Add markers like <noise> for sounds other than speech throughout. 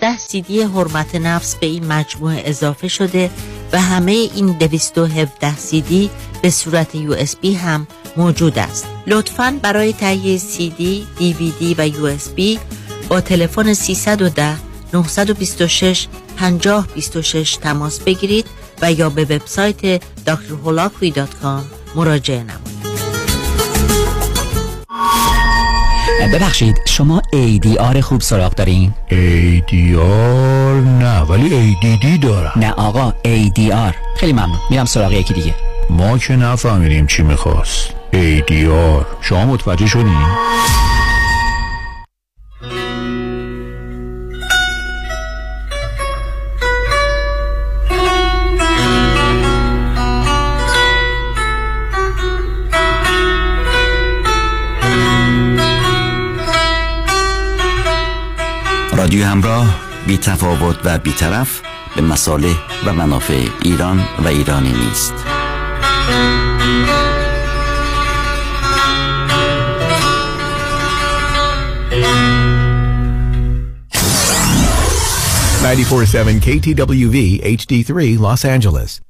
16 سیدی حرمت نفس به این مجموعه اضافه شده و همه این 217 سیدی به صورت USB هم موجود است لطفا برای تهیه سیدی، دیویدی و USB با تلفن 310 926 5026 تماس بگیرید و یا به وبسایت drholakui.com مراجعه نمایید. ببخشید شما ADR خوب سراغ دارین؟ ADR نه ولی ADD دارم. نه آقا ADR خیلی ممنون میرم سراغ یکی دیگه. ما که نفهمیدیم چی می‌خواست. ADR شما متوجه شدین؟ تفاوت و بیطرف به مصالح و منافع ایران و ایرانی نیست Ninety-four-seven KTWV HD3 Los Angeles.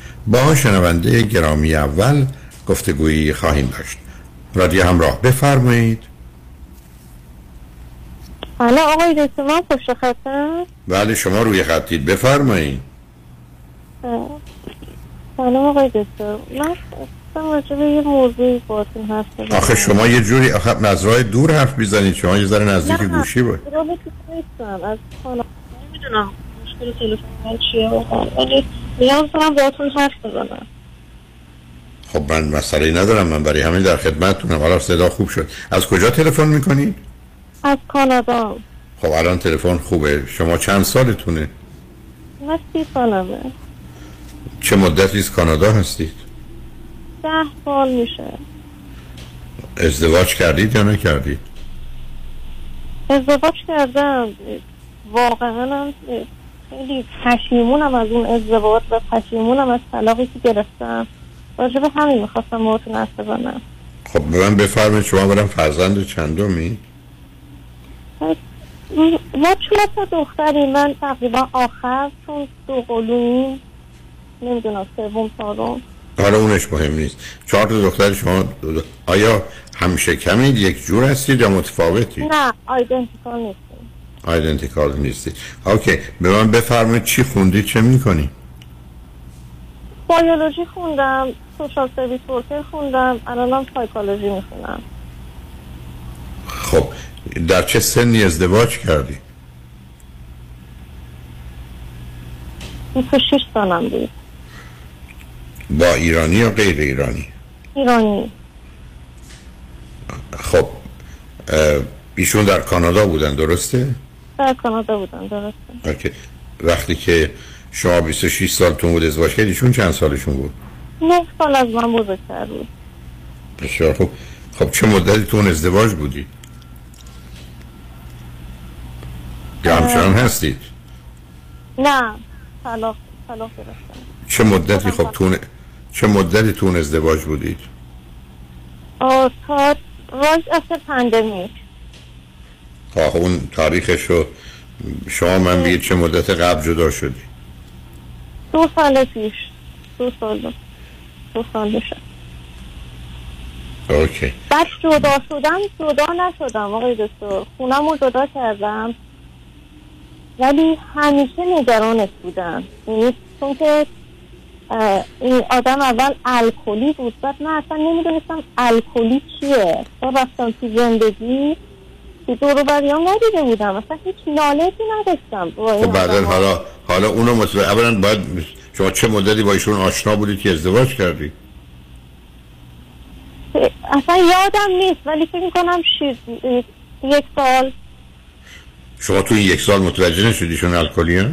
با شنونده گرامی اول گفتگویی خواهیم داشت. رادیو همراه بفرمایید. حالا آقای دکتر من پشت خطم بله شما روی خطید بفرمایید. سلام آقای دکتر من خواستم راجع به یه موضوعی بزنم. آخه شما یه جوری آخه از راه دور حرف می‌زنید. شما یه ذره نزدیک گوشی بود از خانه نمی‌دونم. تلفن من چیه؟ ولی نیاز دارم باهاتون حرف بزنم. خب من مسئله ندارم من برای همین در خدمتتونم. حالا صدا خوب شد. از کجا تلفن می‌کنید از کانادا. خب الان تلفن خوبه. شما چند سالتونه؟ من سی سالمه. چه مدتی از کانادا هستید؟ ده سال میشه. ازدواج کردید یا نکردید؟ ازدواج کردم. واقعا هم خیلی پشیمونم از اون ازدواج و پشیمونم از طلاقی که گرفتم. راجع به همین می‌خواستم باهاتون حرف بزنم. خب به من بفرمایید شما برم فرزند چندمی؟ ما چون تا دختری من تقریبا آخر چون دو قلویم نمی‌دونم سوم چهارم. حالا اونش مهم نیست. چهار تا دختر شما آیا همه شکل همید؟ یک جور هستید یا متفاوتی؟ نه identical identical نیستید. OK به من بفرمایید چی خوندید چه می‌کنی؟ بیولوژی خوندم social service worker خوندم الانم سایکولوژی می‌خونم. خب در چه سنی ازدواج کردی؟ 26 سالم بود. با ایرانی یا غیر ایرانی؟ ایرانی. خب ایشون در کانادا بودن درسته؟ در کانادا بودم درسته اوکی. وقتی که شما 26 سالتون بود ازدواج کردید ایشون چند سالشون بود؟ نه سال از من بزرگتر بود بسیار خوب خب چه مدتی تون ازدواج بودید؟ یا همچنان هستید؟ نه طلاق طلاق گرفتم چه مدتی خب تون چه مدتی تون ازدواج بودید؟ آه، تا راج اصل پندمیک تا اون تاریخش رو شما من بگید چه مدت قبل جدا شدی؟ دو سال پیش. دو سال. دو سال بشه. اوکی. بعد جدا شدم جدا نشدم آقای دکتر. خونم رو جدا کردم. ولی همیشه نگرانش بودم. یعنی چون که این آدم اول الکلی بود. بعد من اصلا نمی‌دونستم الکلی چیه. تا رفتم تو زندگی دور بریام ندیده بودم اصلا هیچ نالتی نداشتم خب بعدا ها. حالا حالا اونو مطلع اولا باید شما چه مدتی با ایشون آشنا بودید که ازدواج کردی اصلا یادم نیست ولی فکر می‌کنم شیز... یک سال شما تو این یک سال متوجه نشدی ایشون الکلی؟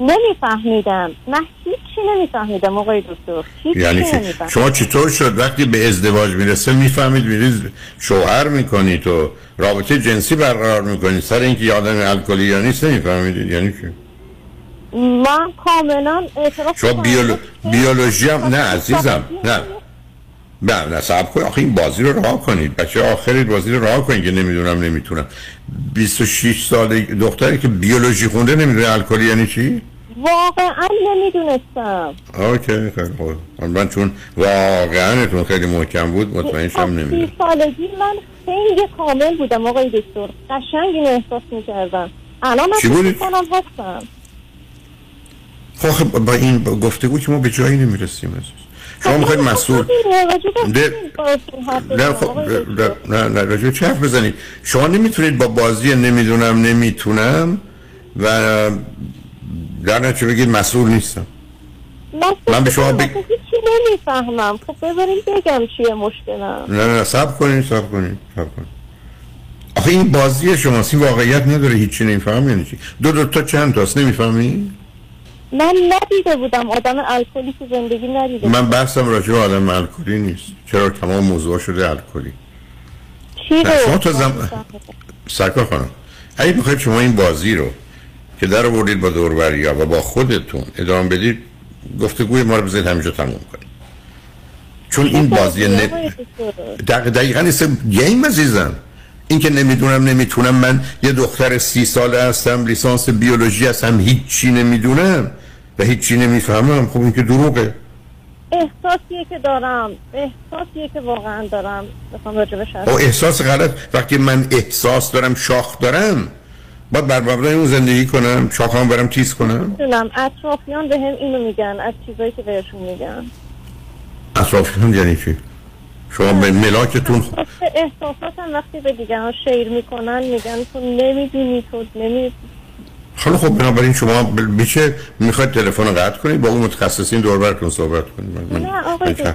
نمیفهمیدم. من هیچی نمیفهمیدم آقای دکتر. یعنی چی؟ نمیفهمیدم. شما چطور شد؟ وقتی به ازدواج می‌رسه می‌فهمید میرید شوهر می‌کنید و رابطه جنسی برقرار می‌کنید سر اینکه یه آدم الکلی یا نیست نمیفهمیدید. یعنی چی؟ من کاملا اعتراف شما. بیولو... بیولوژی هم نه عزیزم. نه. نه نه صبر کن آخه این بازی رو راه کنید. بچه آخری بازی رو راه کنید که نمی‌دونم نمی‌تونم. 26 ساله دختری که بیولوژی خونده نمی‌دونه الکلی یعنی چی؟ واقعا نمی‌دونستم. اوکی خیلی خوب. من چون واقعا خیلی محکم بود مطمئن شم نمی‌دونم. سی سالگی من خیلی کامل بودم آقای دکتر. قشنگ اینو احساس می‌کردم. الان من؟ می‌کنم هستم. خب خب با این گفتگو که ما به جایی نمی‌رسیم عزیز. شما می‌خواید مسئول نه خب نه نه به چه حرف بزنید؟ شما نمی‌تونید با بازی نمی‌دونم نمی‌تونم و در نتیجه بگید؟ مسئول نیستم. من به شما بگ- هیچی نمی‌فهمم. خب بذاریم بگم چیه مشکلم. نه نه سب کنید سب کنید سب کنید آخه این بازی شماسی واقعیت نداره هیچی نمیفهم یعنی چی؟ دو دو تا چند تاست؟ نمی‌فهمی من ندیده بودم آدم الکلی تو زندگی ندیده من بحثم راجع به آدم الکلی نیست. چرا تمام موضوع شده الکلی؟ چی نه، رو؟ شما تا زم... سرکار خانم اگه می‌خواید شما این بازی رو که در آوردید با دوربریا و با خودتون. ادامه بدید. گفتگوی ما رو بذارید همینجا تموم کنید چون این بازی نه دق... دقیقا نیست. گیم عزیزم. این که نمی‌دونم نمی‌تونم. من یه دختر سی ساله هستم لیسانس بیولوژی هستم هیچی نمی‌دونم و هیچی نمی‌فهمم. خب این که دروغه. احساسیه که دارم. احساسیه که واقعا دارم. بخوام راجبش حرف او احساس غلط. وقتی من احساس دارم شاخ دارم باید بر مبنای اون زندگی کنم شاخم برم تیز کنم؟ می‌دونم اطرافیان به هم اینو میگن از چیزایی که بهشون میگن. اطرافیان یعنی چی؟ شما به ملاکتون احساساتم وقتی به دیگران شیر می‌کنن میگن تو نمی‌دونی تو نمی خیلی خب بنابراین شما میشه می‌خواید تلفن رو قطع کنید با اون متخصصین دور براتون صحبت کنید. من- من- نه، آقای دکتر،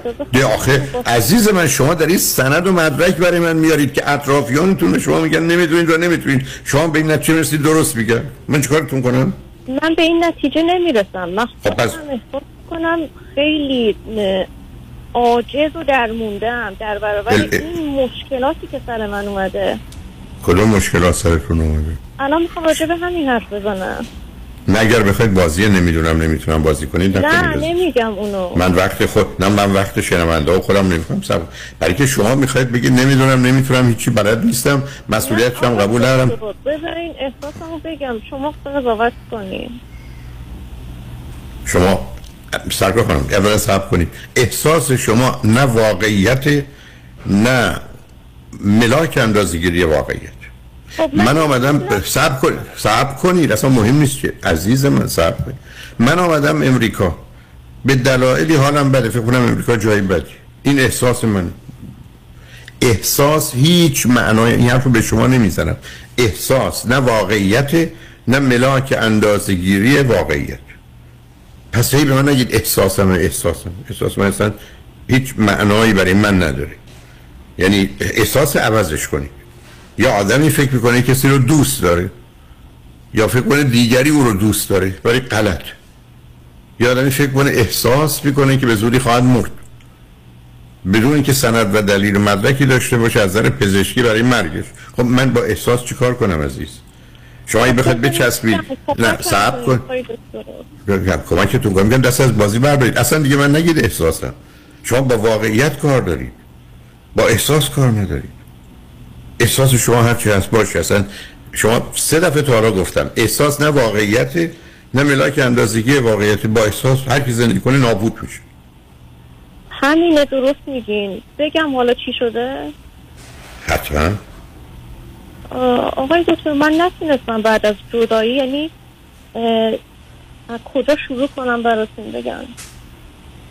آخه عزیز من شما در این سند و مدرک برای من میارید که اطرافیانتون به شما میگن نمی‌دونید و نمی‌تونید. شما به این نتیجه رسید درست میگن من چیکارتون کنم؟ من به این نتیجه نمی‌رسم. من خب پس- کنم خیلی عاجز و درموندم در برابر این مشکلاتی که سر من اومده. کدوم مشکلات سرتون اومده؟ الان می‌خوام راجع به همین حرف بزنم. نه اگر بخواید بازی نمی‌دونم نمی‌تونم بازی کنید نه نمیگم اونو. من وقت خود نه من وقت شنونده و خودم نمی‌کنم سب برای که شما می‌خواید بگید نمی‌دونم نمی‌تونم هیچی بلد نیستم مسئولیتش هم قبول ندارم. بذارین احساسمو بگم شما قضاوت کنین. شما سرکار خانم اولا صبر کنید. احساس شما نه واقعیت نه ملاک اندازگیری واقعیت. خب من آمدم صبر کنید صبر کنید اصلا مهم نیست که. عزیز من صبر کنید. من آمدم امریکا. به دلایلی حالم بده فکر کنم امریکا جایی بدی. این احساس من. احساس هیچ معنای این حرف رو به شما نمی‌زنم. احساس نه واقعیت نه ملاک اندازگیری واقعیت. پس هی به من نگید احساسم احساسم. احساس من اصلا هیچ معنایی برای من نداره. یعنی احساس عوضش کنید یا آدمی فکر می‌کنه کسی رو دوست داره یا فکر کنه دیگری او رو دوست داره ولی غلط. یا آدمی فکر کنه احساس می‌کنه که به زودی خواهد مرد. بدون اینکه سند و دلیل و مدرکی داشته باشه از نظر پزشکی برای مرگش. خب من با احساس چیکار کنم عزیز؟ شما این بخواید بچسبید نه صبر کن. کمکتون کنم. میگم دست از بازی بردارید. اصلا دیگه من نگید احساسم. شما با واقعیت کار دارید. با احساس کار ندارید احساس شما هر چی هست باشه. اصلا شما سه دفعه تا حالا گفتم. احساس نه واقعیت نه ملاک اندازگی واقعیت. با احساس هر کی زندگی کنه نابود میشه. همینه درست میگین. بگم حالا چی شده؟ حتما. آقای دکتر من نتونستم بعد از جدایی یعنی از کجا شروع کنم براتون بگم؟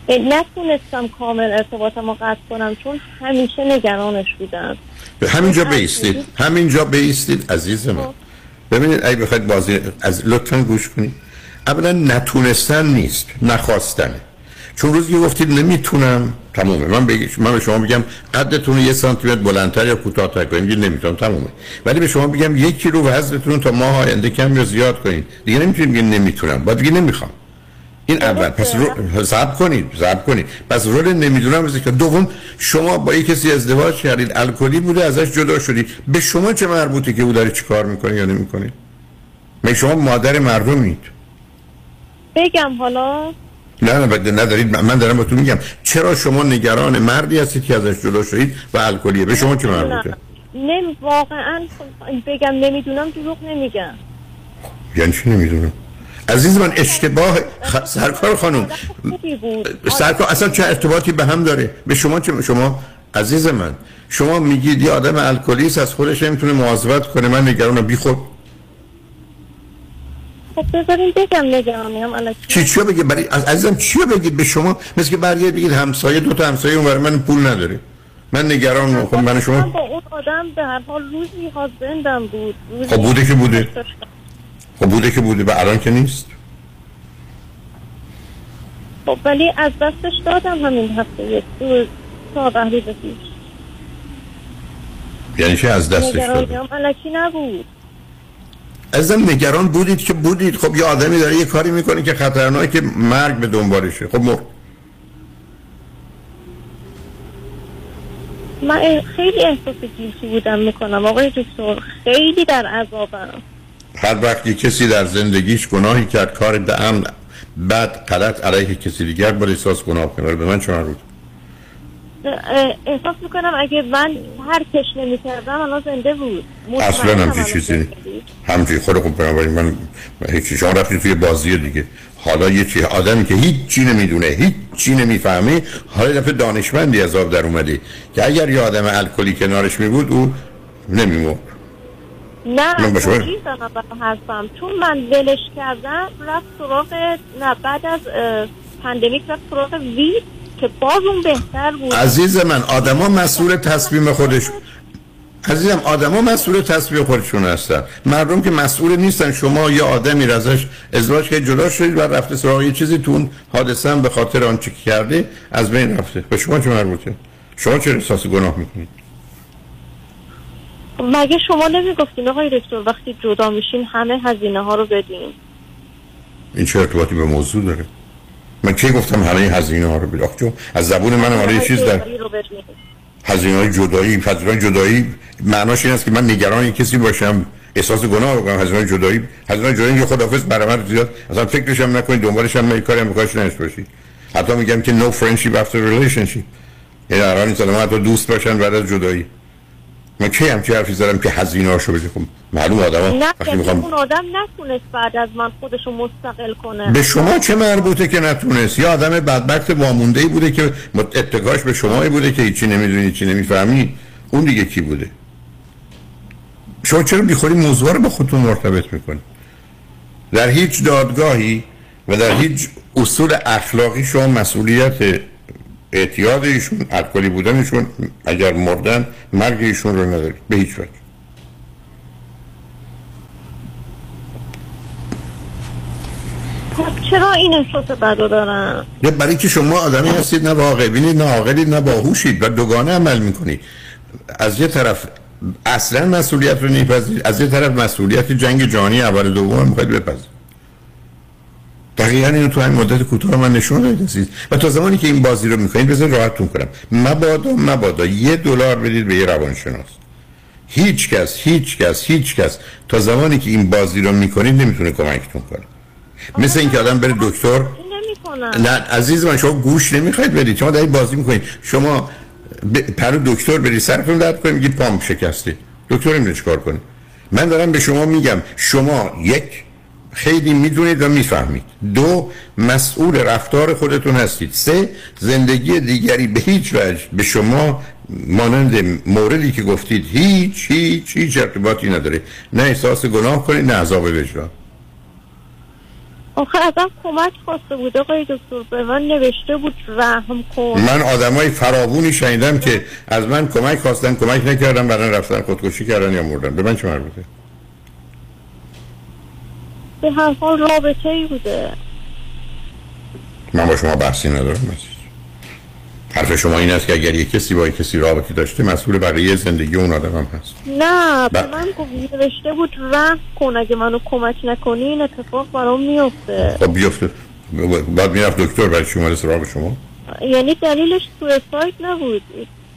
نتونستم کامل ارتباطم رو قطع کنم چون همیشه نگرانش بودم. همینجا بیستید. همینجا بیستید عزیز من. ببینید اگه بخواید بازی از لطفا گوش کنید. اولا نتونستن نیست نخواستنه. چون روزی گفتید نمی‌تونم تمومه. من بگی من به شما بگم قدتون یه سانتی متر بلندتر یا کوتاه‌تر کنید. میگید نمی‌تونم تمومه. ولی به شما بگم یک کیلو وزنتون تا ماه آینده کم یا زیاد کنید. دیگه نمی‌تونید بگید نمی‌تونم. باید بگید نمی‌خوام. این اول. پس رو صبر کنید صبر کنید. پس رول نمی‌دونم بزنید که دوم شما با یک کسی ازدواج کردید الکلی بوده ازش جدا شدید. به شما چه مربوطه که او داره چیکار می‌کنه یا نمی‌کنه؟ می شما مادر مردمید. بگم حالا. نه نه بده ندارید. من دارم بهتون میگم. چرا شما نگران مردی هستید که ازش جدا شدید و الکلیه؟ به شما چه مربوطه؟ نمی واقعا بگم نمی‌دونم دروغ نمیگم. یعنی چی نمی‌دونم؟ عزیز من اشتباه خ... سرکار خانم. بود سرکار اصلا چه ارتباطی به هم داره؟ به شما چه شما عزیز من شما میگید یه آدم الکلیست از خودش نمی‌تونه مواظبت کنه من نگرانم. بی خود خب بذارین بگم چی چی بگید؟ برای از- عزیزم چی بگید به شما؟ مثل که برگرد بگید همسایه دو تا همسایه اون برای من پول نداره. من نگران خب من شما با اون آدم به هر حال روزی هازبندم بود. روزی خب بوده که بوده. خب بوده که بوده و الان که نیست؟ خب ولی از دستش دادم همین هفته دو تا پیش. یعنی چه از دستش هم الکی نبود. ازم نگران بودید که بودید. خب یه آدمی داره یه کاری می‌کنه که خطرناکه مرگ به دنبالشه. خب مرد من خیلی احساس گیلتی بودم می‌کنم. آقای دکتر خیلی در عذابم. هر وقت کسی در زندگیش گناهی کرد کار به امن بعد غلط علیه کسی دیگر باید احساس گناه کنه به من مربوط اه، احساس می‌کنم اگه من هر کش نمی کردم الان زنده بود. اصلا همچی چیزی. همچی خود خوب بنابراین من هیچی شما رفتید توی بازی دیگه. حالا یه چی آدمی که هیچ چی نمی‌دونه هیچ چی نمی‌فهمه حالا دفعه دانشمندی از آب در اومده. که اگر یه آدم الکلی کنارش می بود او نمیمرد. نه من حرفم چون من ولش کردم رفت سراغ نه بعد از پندمیک رفت سراغ وید که باز اون بهتر بود. عزیز من آدما مسئول تصمیم خودش عزیزم آدما مسئول تصمیم خودشون هستن. مردم که مسئول نیستن شما یه آدمی رو ازش ازدواج که جدا شدید و رفته سراغ یه چیزی تو اون حادثه هم به خاطر آنچه که کرده از بین رفته. به شما چه مربوطه؟ شما چه احساس گناه می‌کنید؟ مگه شما نمی‌گفتین آقای دکتر وقتی جدا میشین همه هزینه ها رو بدین؟ این چه ارتباطی به موضوع داره؟ من کی گفتم همه هزینه ها رو چون از زبون من حالا یه چیز در بدین. هزینه های جدایی های جدایی معناش این است که من نگران کسی باشم احساس گناه بکنم هزینه های جدایی هزینه های جدایی که خدافظ برای من زیاد اصلا فکرش هم نکنید دنبالش هم کاری هم بکنش نشت باشید. حتی میگم که no friendship after relationship. یعنی قرار نیست آدم حتی دوست باشن بعد از جدایی. من چه حرفی زدم که هزینه هاشو بده خب معلوم آدم نه وقتی می‌خوام اون آدم نتونست بعد از من خودشو مستقل کنه. به شما چه مربوطه که نتونست؟ یا آدم بدبخت وامونده ای بوده که اتکاش به شما بوده که هیچی نمی‌دونی هیچی نمی‌فهمی؟ اون دیگه کی بوده؟ شما چرا بیخوری موضوع رو با خودتون مرتبط می‌کنی؟ در هیچ دادگاهی و در هیچ اصول اخلاقی شما مسئولیت اعتیاد ایشون الکلی بودنشون اگر مردن مرگ ایشون رو ندارید به هیچ وجه. خب چرا این احساس بد رو دارم نه برای که شما آدمی هستید نه واقع بینید نه عاقلید نه باهوشید و دوگانه عمل می‌کنید. از یه طرف اصلا مسئولیت رو نمیپذیرید از یه طرف مسئولیت جنگ جهانی اول دوم هم می‌خواید بپذیرید. دقیقا اینو تو این مدت کوتاه من نشون دادید و تا زمانی که این بازی رو می‌کنید بذار راحتتون کنم. مبادا مبادا یه دلار بدید به یه روانشناس. هیچ کس هیچ کس هیچ کس تا زمانی که این بازی رو می‌کنید نمی‌تونه کمکتون کنه. مثل اینکه آدم بره دکتر. نه عزیز من شما گوش نمی‌خواید بدید. شما دارید بازی می‌کنید. شما ب... پر دکتر برید سرتون درد کنید میگید پام شکسته. دکتر نمی‌دونه چیکار کنه من دارم به شما میگم شما یک خیلی می‌دونید و می‌فهمید. دو مسئول رفتار خودتون هستید. سه زندگی دیگری به هیچ وجه به شما مانند موردی که گفتید هیچ هیچ هیچ ارتباطی نداره. نه احساس گناه کنید نه عذاب وجدان. آخه ازم کمک خواسته بود. آقای دکتر به من نوشته بود رحم کن. من آدمای فراوونی شنیدم که از من کمک خواستن کمک نکردم بعدن رفتن خودکشی کردن یا مردن. به من چه مربوطه؟ به هر حال رابطه ای بوده. من با شما بحثی ندارم عزیز. حرف شما این است که اگر یک کسی با یک کسی رابطه داشته مسئول بقیه زندگی اون آدم هم هست. نه به من گفت نوشته بود رحم کن اگه منو کمک نکنی این اتفاق برام میفته خب بیفته. بعد می‌رفت دکتر برای شما سراغ شما؟ یعنی دلیلش suicide نبود.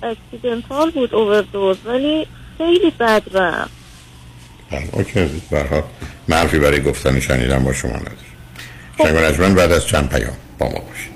accidental بود اووردوز ولی خیلی بد رفت بله، OK به هر حال من حرفی برای گفتن شنیدم با شما ندارم. شنگ بعد از چند پیام با ما باشید.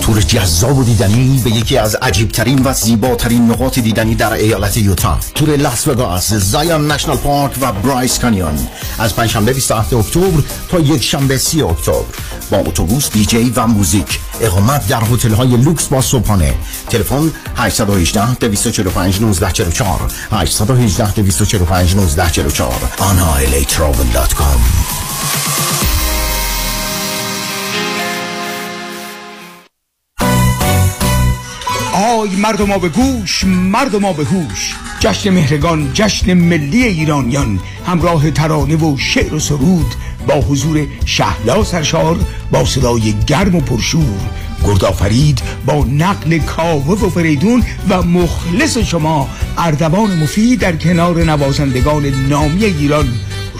تور جذاب و دیدنی به یکی از عجیبترین و زیباترین نقاط دیدنی در ایالت یوتا. تور لاس وگاس Zion National Park و Bryce Canyon. از پنجشنبه 27 اکتبر تا یک شنبه 30 اکتبر. با اتوبوس دیجی و موزیک. اقامت در هتل های لوکس با صبحانه. تلفن 818 245 1944 818 245 1944 anailatravel.com آی مردم به گوش مردم به هوش. جشن مهرگان جشن ملی ایرانیان. همراه ترانه و شعر و سرود با حضور شهلا سرشار با صدای گرم و پرشور. گردآفرید با نقل کاوه و فریدون و مخلص شما اردوان مفید در کنار نوازندگان نامی ایران.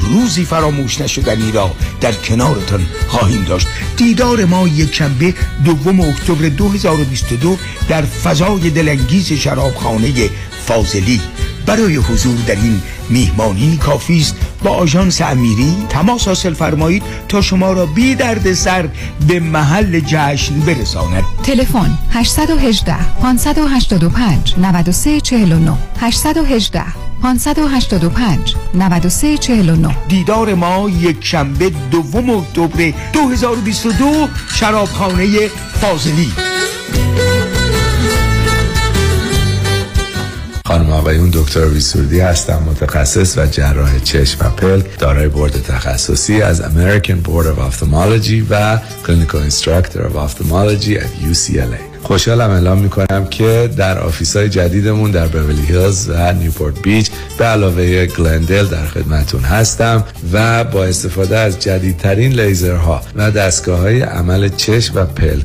روزی فراموش نشدنی را در کنارتان خواهیم داشت. دیدار ما یک شنبه دوم اکتبر 2022 در فضای دلانگیز شرابخانه فاضلی. برای حضور در این میهمانی کافی است. با آژانس امیری تماس حاصل فرمایید تا شما را بی درد سر به محل جشن برساند. تلفن 818 585 9349 818 585 9349 دیدار ما یک شنبه دوم اکتبر 2022 شرابخانه فاضلی. خانم آقایون دکتر ویسوردی هستم متخصص و جراح چشم و پلک دارای بورد تخصصی از American Board of Ophthalmology و Clinical Instructor of Ophthalmology at UCLA خوشحالم اعلام می‌کنم که در office های جدیدمون در بورلی هیلز و نیوپورت بیچ به علاوه گلندل در خدمتون هستم و با استفاده از جدیدترین لیزرها و دستگاه های عمل چشم و پلک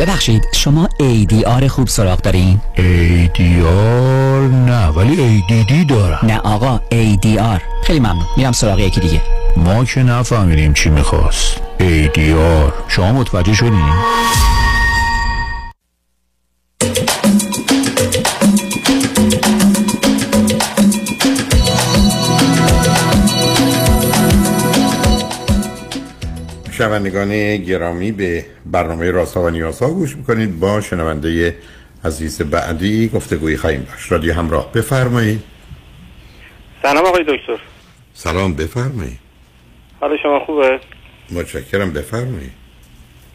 ببخشید شما ADR خوب سراغ دارین؟ ADR نه ولی ADD دارم. نه آقا ADR خیلی ممنون میرم سراغ یکی دیگه. ما که نفهمیدیم چی می‌خواست. ADR شما متوجه شدین؟ شنوندگان گرامی به برنامه راسا و نیاسا گوش می‌کنید. با شنونده عزیز بعدی گفتگویی خواهیم داشت. رادیو همراه بفرمایید. سلام آقای دکتر. سلام بفرمایید. حال شما خوبه؟ متشکرم بفرمایید.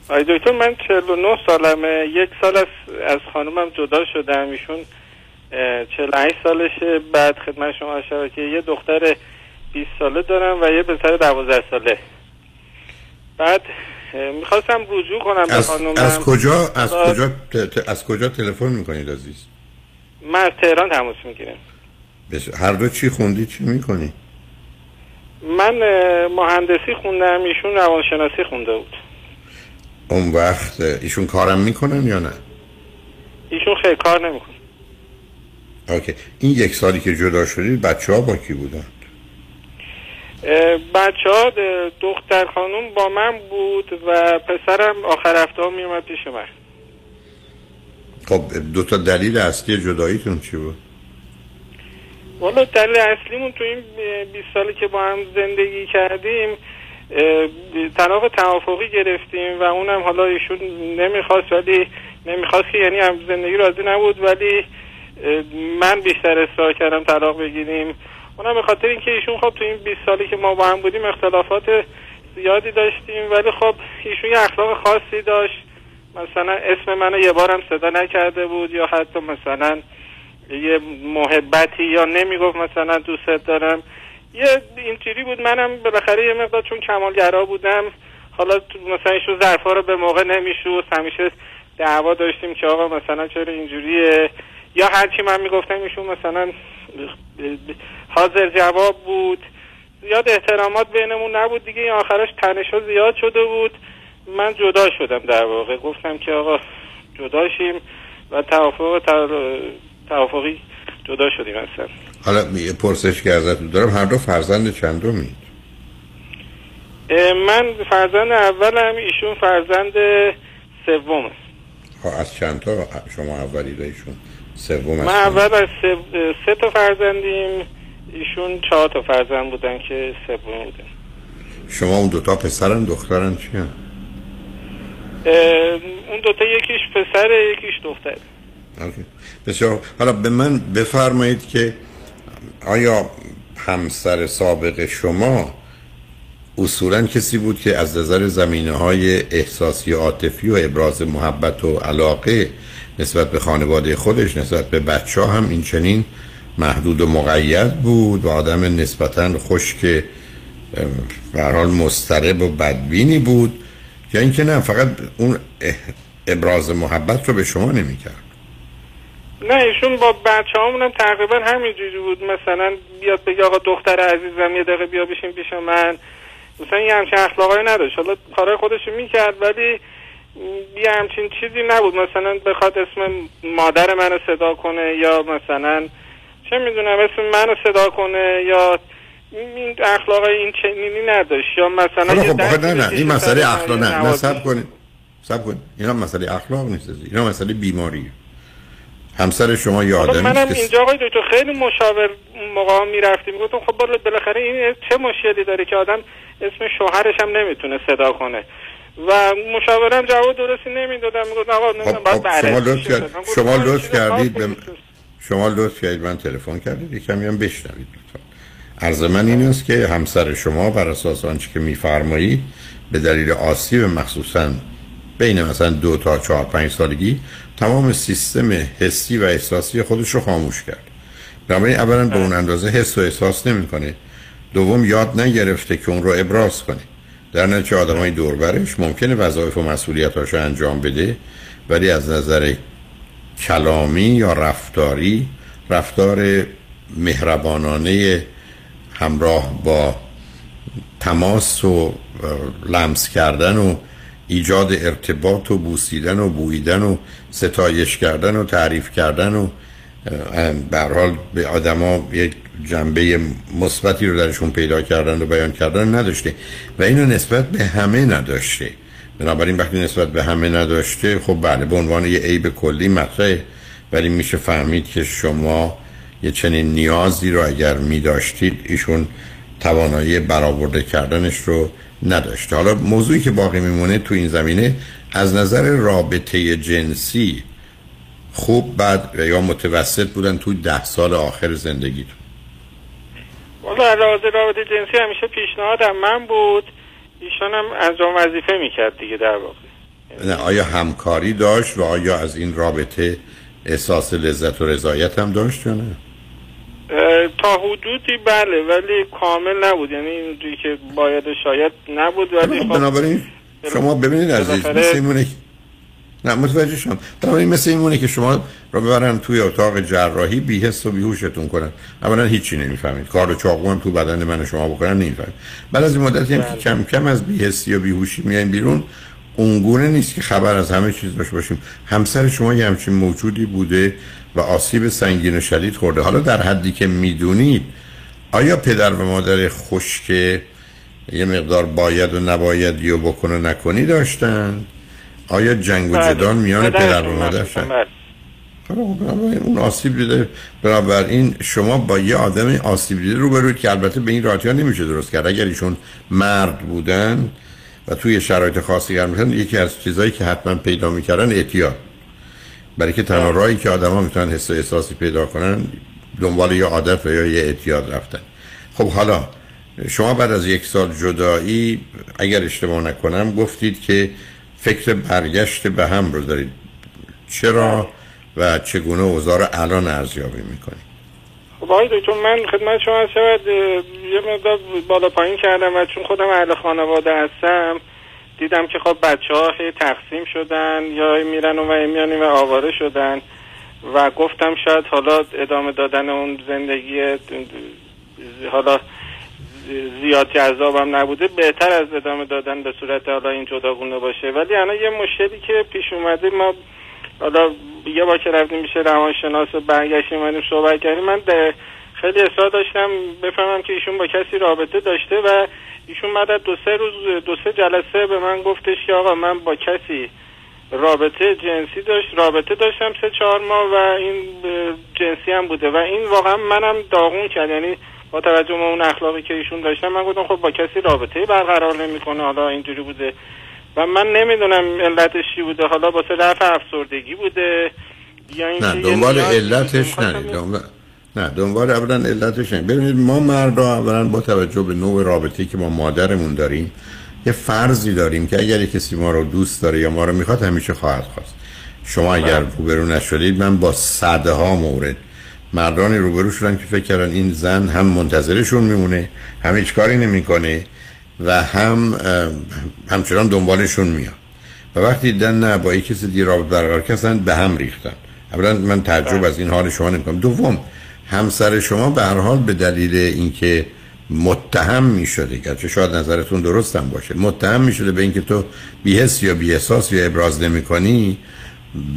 آقای دکتر من 49 سالمه. یک سال از, از خانومم جدا شدم. ایشون اه، 48 سالشه. بعد خدمت شما عرض که یه دختر 20 ساله دارم و یه پسر 12 ساله. بعد می‌خواستم رجوع کنم به از, کجا از کجا از کجا تلفن می‌کنید عزیز؟ من از تهران تماس می‌گیرم. بس- هر دو چی خوندی چی می‌کنی؟ من مهندسی خوندم ایشون روانشناسی خونده بود. اون وقت ایشون کارم می‌کنن یا نه؟ ایشون خیلی کار نمی‌کنه. اوکی. این یک سالی که جدا شدید بچه ها با کی بودن؟ بچه ها دختر خانوم با من بود و پسرم آخر هفته ها میومد پیش من. خب دو تا دلیل اصلی جداییتون چی بود؟ والا دلیل اصلیمون تو این 20 سالی که با هم زندگی کردیم طلاق توافقی گرفتیم و اونم حالا ایشون نمی‌خواست ولی نمی‌خواست که یعنی هم زندگی راضی نبود ولی من بیشتر اصرار کردم طلاق بگیریم. اونم به خاطر اینکه ایشون خب تو این 20 سالی که ما با هم بودیم اختلافات زیادی داشتیم ولی خب ایشون یه اخلاق خاصی داشت. مثلا اسم منو یه بارم صدا نکرده بود یا حتی مثلا یه محبتی یا نمی‌گفت مثلا دوست دارم. یه اینجوری بود. منم بالاخره یه مقدار چون کمالگرا بودم حالا مثلا ایشون ظرفا رو به موقع نمیشوست همیشه دعوا داشتیم که آقا مثلا چرا اینجوریه؟ یا هرچی من می‌گفتم ایشون مثلا حاضر جواب بود. زیاد احترامات بینمون نبود دیگه. این آخرش تنشا زیاد شده بود. من جدا شدم در واقع. گفتم که آقا جدا شیم و توافق توافقی جدا شدیم اصلا. حالا یه پرسش که ازتون دارم. هر دو فرزند چندمی من فرزند اولم ایشون فرزند سوم ها از چند تا؟ شما اولی ایشون سوم من؟ اول از سه, سه تا فرزندیم ایشون چهار تا فرزند بودن که سوم بودن شما اون دوتا پسرن دخترن چی؟ اه، اون دوتا یکیش پسر یکیش دختر اوکی. بسیار حالا به من بفرمایید که آیا همسر سابق شما اصولا کسی بود که از نظر زمینه های احساسی و عاطفی و ابراز محبت و علاقه نسبت به خانواده خودش نسبت به بچه ها هم این چنین محدود و مقید بود و آدم نسبتا که حال مضطرب و بدبینی بود. یا اینکه نه فقط اون ابراز محبت رو به شما نمی‌کرد. نه ایشون با بچه هم تقریبا همینجوری بود. مثلا بیاد بگه آقا دختر عزیزم یه دقیقه بیا بشین پیش من. مثلا یه همچین اخلاقایی نداشت. حالا کارهای خودشو می‌کرد ولی یه همچین چیزی نبود. مثلا بخواد اسم مادر منو صدا کنه یا مثلا چه می‌دونم اسم منو صدا کنه یا این اخلاق این چنینی نداشت. یا مثلا خب نه نه بکشه این مسئله اخلاق نه نه. سب کنید سب کنید. اینا مسئله اخلاق نیست اینا مسئله بیماریه همسر شما یه آدمی منم اینجا آقای دکتر خیلی مشاور موقع می‌رفتیم. گفتم خب بالا- بالاخره این چه مشکلی داره که آدم اسم شوهرش هم نمی‌تونه صدا کنه. و مشاورم جواب درستی نمی‌دادم می‌گفت آقا نمی‌دونم خب باید خب شما لطف. کرد شما لطف کردید به. شما لطف کردید من تلفن کردید یکم هم بشنوید عرض من این است که همسر شما بر اساس آنچه که میفرمایید به دلیل آسیب مخصوصا بین مثلا دو تا چهار پنج سالگی تمام سیستم حسی و احساسی خودش رو خاموش کرد. بنابراین اولا به اون اندازه حس و احساس نمی‌کنه. دوم یاد نگرفته که اون رو ابراز کنه. در نتیجه آدمای دوربرش ممکنه وظایف و مسئولیتاشو انجام بده ولی از نظر کلامی یا رفتاری رفتار مهربانانه همراه با تماس و لمس کردن و ایجاد ارتباط و بوسیدن و بویدن و ستایش کردن و تعریف کردن و حال به آدما یک جنبه مثبتی رو درشون پیدا کردن و بیان کردن نداشته و اینو نسبت به همه نداشته. بنابراین وقتی نسبت به همه نداشته خب بله به عنوان یه عیب کلی مطرحه. ولی میشه فهمید که شما یه چنین نیازی رو اگر می داشتید ایشون توانایی برآورده کردنش رو نداشته. حالا موضوعی که باقی میمونه تو این زمینه از نظر رابطه جنسی خوب بد و یا متوسط بودن تو ده سال آخر زندگیتون والا رابطه رابطه جنسی همیشه پیشنهادم من بود. ایشان هم انجام وظیفه می‌کرد دیگه در واقع. نه آیا همکاری داشت و آیا از این رابطه احساس لذت و رضایت هم داشت یا نه؟ تا حدودی بله ولی کامل نبود. یعنی اینجوری که باید شاید نبود ولی خب بنابراین شما ببینید عزیز مثل نه متوجه شم بنابراین مثل اینونه که شما رو ببرن توی اتاق جراحی بیهست و بیهوشتون کنن. اولا هیچی نمی‌فهمید. کار چاقو هم تو بدن من و شما بکنن نمی‌فهمید. بعد از این مدتی هم که کم کم از بیهستی و بیهوشی میایم بیرون اونگونه نیست که خبر از همه چیز داشته باشیم. همسر شما یه همچین موجودی بوده و آسیب سنگین و شدید خورده. حالا در حدی که می‌دونید آیا پدر و مادر خشک یه مقدار باید و نباید و بکن و نکنی داشتن؟ آیا جنگ و بله. جدال میان پدرشون پدر و مادر؟ مخصوصاً شد بله. خب، بنابراین اون آسیب دیده بنابراین شما با یه آدم آسیب دیده روبروید که البته به این راحتی ها نمیشه درست کرد. اگر ایشون مرد بودن و توی شرایط خاصی قرار میشن یکی از چیزهایی که حتما پیدا می‌کردن اعتیاد. برای که تنها راهی که آدم ها می‌تونن حس و احساسی پیدا کنن دنبال یه عادت و یا یه اعتیاد رفتن. خب حالا شما بعد از یک سال جدایی اگر اشتباه نکنم گفتید که فکر برگشت به هم رو دارید. چرا و چگونه اوضاع رو الان ارزیابی می‌کنید؟ خب آقای دکتر من خدمت شما هست شود یه مقدار بالا پایین کردم و چون خودم اهل خانواده هستم دیدم که خب بچه ها تقسیم شدن یا میرن و میان و آواره شدن و گفتم شاید حالا ادامه دادن اون زندگی حالا زیاد جذابم نبوده بهتر از ادامه دادن به صورت حالا این جداگونه باشه. ولی الان یه مشکلی که پیش اومده ما حالا یه بار که رفتیم میشه روانشناس برگشتیم اومدیم صحبت کردیم من خیلی اصرار داشتم بفهمم که ایشون با کسی رابطه داشته و ایشون بعد دو سه روز دو سه جلسه به من گفتش که آقا من با کسی رابطه جنسی داشت رابطه داشتم سه چهار ماه و این جنسی هم بوده و این واقعا منم داغون کرد. یعنی با توجه به اون اخلاقی که ایشون داشتن من گفتم خب با کسی رابطه برقرار نمی‌کنه. حالا اینجوری بوده. و من نمی‌دونم علتش چی بوده. حالا واسه رفع افسردگی بوده یا اینکه نه دنبال. علتش نه دنبال نه دنبال اولا علتش نه ببینید ما مردا اولا با توجه به نوع رابطه‌ای که با مادرمون داریم یه فرضی داریم که اگر کسی ما رو دوست داره یا ما رو می‌خواد همیشه خواهد خواست. شما اگر روبرو نشدید من با صدها مورد مردانی روبرو شدن که فکر کردن این زن هم منتظرشون میمونه هم هیچ کاری نمی‌کنه و هم همچنان دنبالشون میاد. و وقتی دیدن نه با یک کسی دیگه رابطه برقرار کردن به هم ریختن. اولا من تعجب از این حال شما نمی‌کنم. دوم همسر شما به هر حال به دلیل اینکه متهم می شده گرچه شاید نظرتون درست هم باشه متهم می شده به اینکه تو بیهس یا بیهساس یا ابراز نمی کنی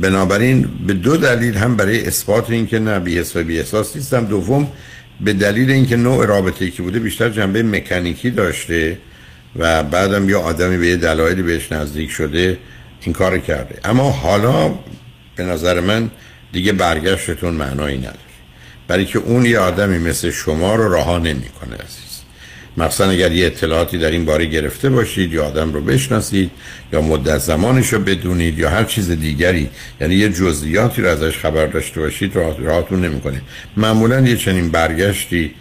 بنابراین به دو دلیل هم برای اثبات اینکه نه بیهس و بیهساس نیستم. دوم به دلیل اینکه نوع رابطه که بوده بیشتر جنبه مکانیکی داشته و بعدم یا آدمی به یه دلایلی بهش نزدیک شده این کار کرده. اما حالا به نظر من دیگه برگشتتون معنایی نداره. برای که اون یه آدمی مثل شما رو رها نمی‌کنه مثلا اگر یه اطلاعاتی در این باره گرفته باشید یا آدم رو بشناسید یا مدت زمانش رو بدونید یا هر چیز دیگری یعنی یه جزئیاتی رو ازش خبر داشته باشید راه راهتون نمی‌کنه. معمولا یه چنین برگشتی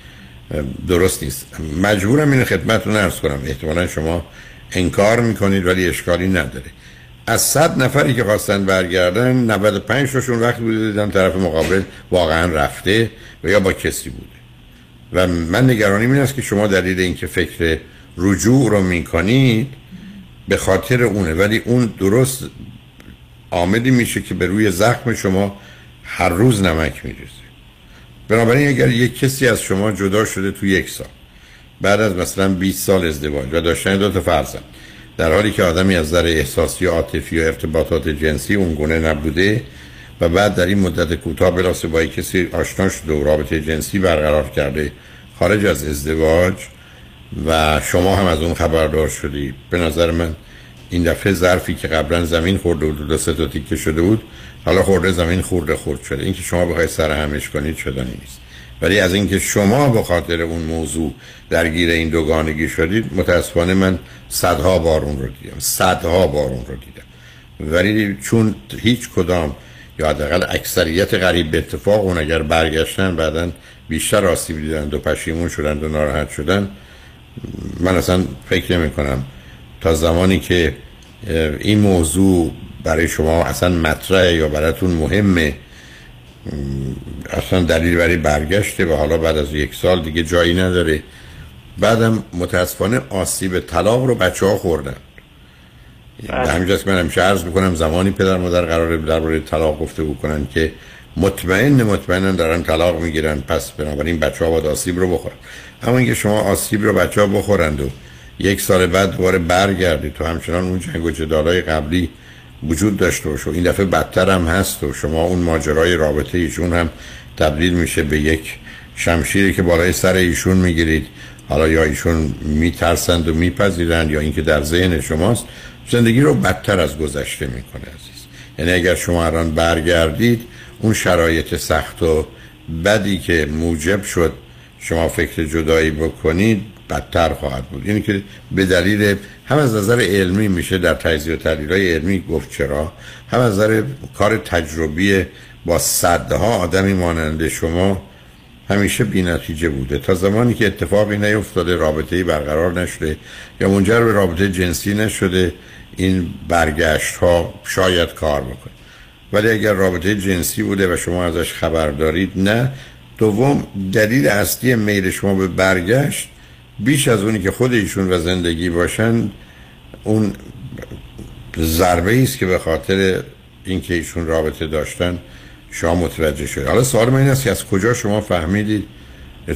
درست نیست. مجبورم این خدمتتون ارز کنم. احتمالا شما انکار می‌کنید ولی اشکالی نداره. از صد نفری که خواستن برگردن 95 تاشون وقتی بوده دیدم طرف مقابل واقعا رفته و یا با کسی بوده و من نگرانیم این است که شما دلیل اینکه فکر رجوع رو می‌کنید به خاطر اونه. ولی اون درست آمدی میشه که به روی زخم شما هر روز نمک میریزه. بنابراین اگر یک کسی از شما جدا شده تو یک سال بعد از مثلا 20 سال ازدواج و داشتن دو تا فرزند در حالی که آدمی از نظر احساسی عاطفی و ارتباطات جنسی اون گونه نبوده و بعد در این مدت کوتاه بلاسه با کسی آشنا شده و رابطه جنسی برقرار کرده خارج از ازدواج و شما هم از اون خبردار شدی. به نظر من این دفعه ظرفی که قبلا زمین خورده بود و سه تا تیکه شده بود حالا خورده زمین خورده خورد شده. اینکه شما بخواید سر همش کنید شدنی نیست. ولی از اینکه شما به خاطر اون موضوع درگیر این دوگانگی شدید متاسفانه من صدها بار اون رو دیدم. صدها بار اون رو دیدم. ولی چون هیچ کدام یا حداقل اکثریت غریب به اتفاق اون اگر برگشتن بعدا بیشتر آسیب دیدن و پشیمون شدن و ناراحت شدن من اصلا فکر نمی کنم تا زمانی که این موضوع برای شما اصلا مطرحه یا براتون مهمه اصلا دلیل برای برگشته و حالا بعد از یک سال دیگه جایی نداره. بعدم متاسفانه آسیب طلاق رو بچه ها خوردن. به همینجاست من همیشه عرض می‌کنم زمانی پدر مادر قراره درباره طلاق گفته بکنن که مطمئن مطمئنا دارن طلاق می‌گیرن پس بنابراین بچه ها باید آسیب رو بخورن. اما اینکه شما آسیب رو بچه ها بخورند و یک سال بعد دوباره برگردید تو همچنان اون جنگ و جدالای قبلی وجود داشته باشه. این دفعه بدتر هم هست و شما اون ماجرای رابطه ایشون هم تبدیل میشه به یک شمشیری که بالای سر ایشون می‌گیرید. حالا یا ایشون میترسند و میپذیرند یا اینکه در ذهن شماست زندگی رو بدتر از گذشته می‌کنه عزیز. یعنی اگر شما الان برگردید اون شرایط سخت و بدی که موجب شد شما فکر جدایی بکنید بدتر خواهد بود. یعنی که به دلیل هم از نظر علمی میشه در تجزیه و تحلیل علمی گفت چرا. هم از نظر کار تجربی با صدها آدمی مانند شما همیشه بی نتیجه بوده. تا زمانی که اتفاقی نیفتاده رابطه برقرار نشده یا منجر به رابطه جنسی نشده این برگشت ها شاید کار بکنه. ولی اگر رابطه جنسی بوده و شما ازش خبر دارید نه. دوم دلیل اصلی میل شما به برگشت بیش از اونی که خود ایشون و زندگی باشن اون ضربه است که به خاطر اینکه ایشون رابطه داشتن شما متوجه شد حالا سوال من این است که از کجا شما فهمیدید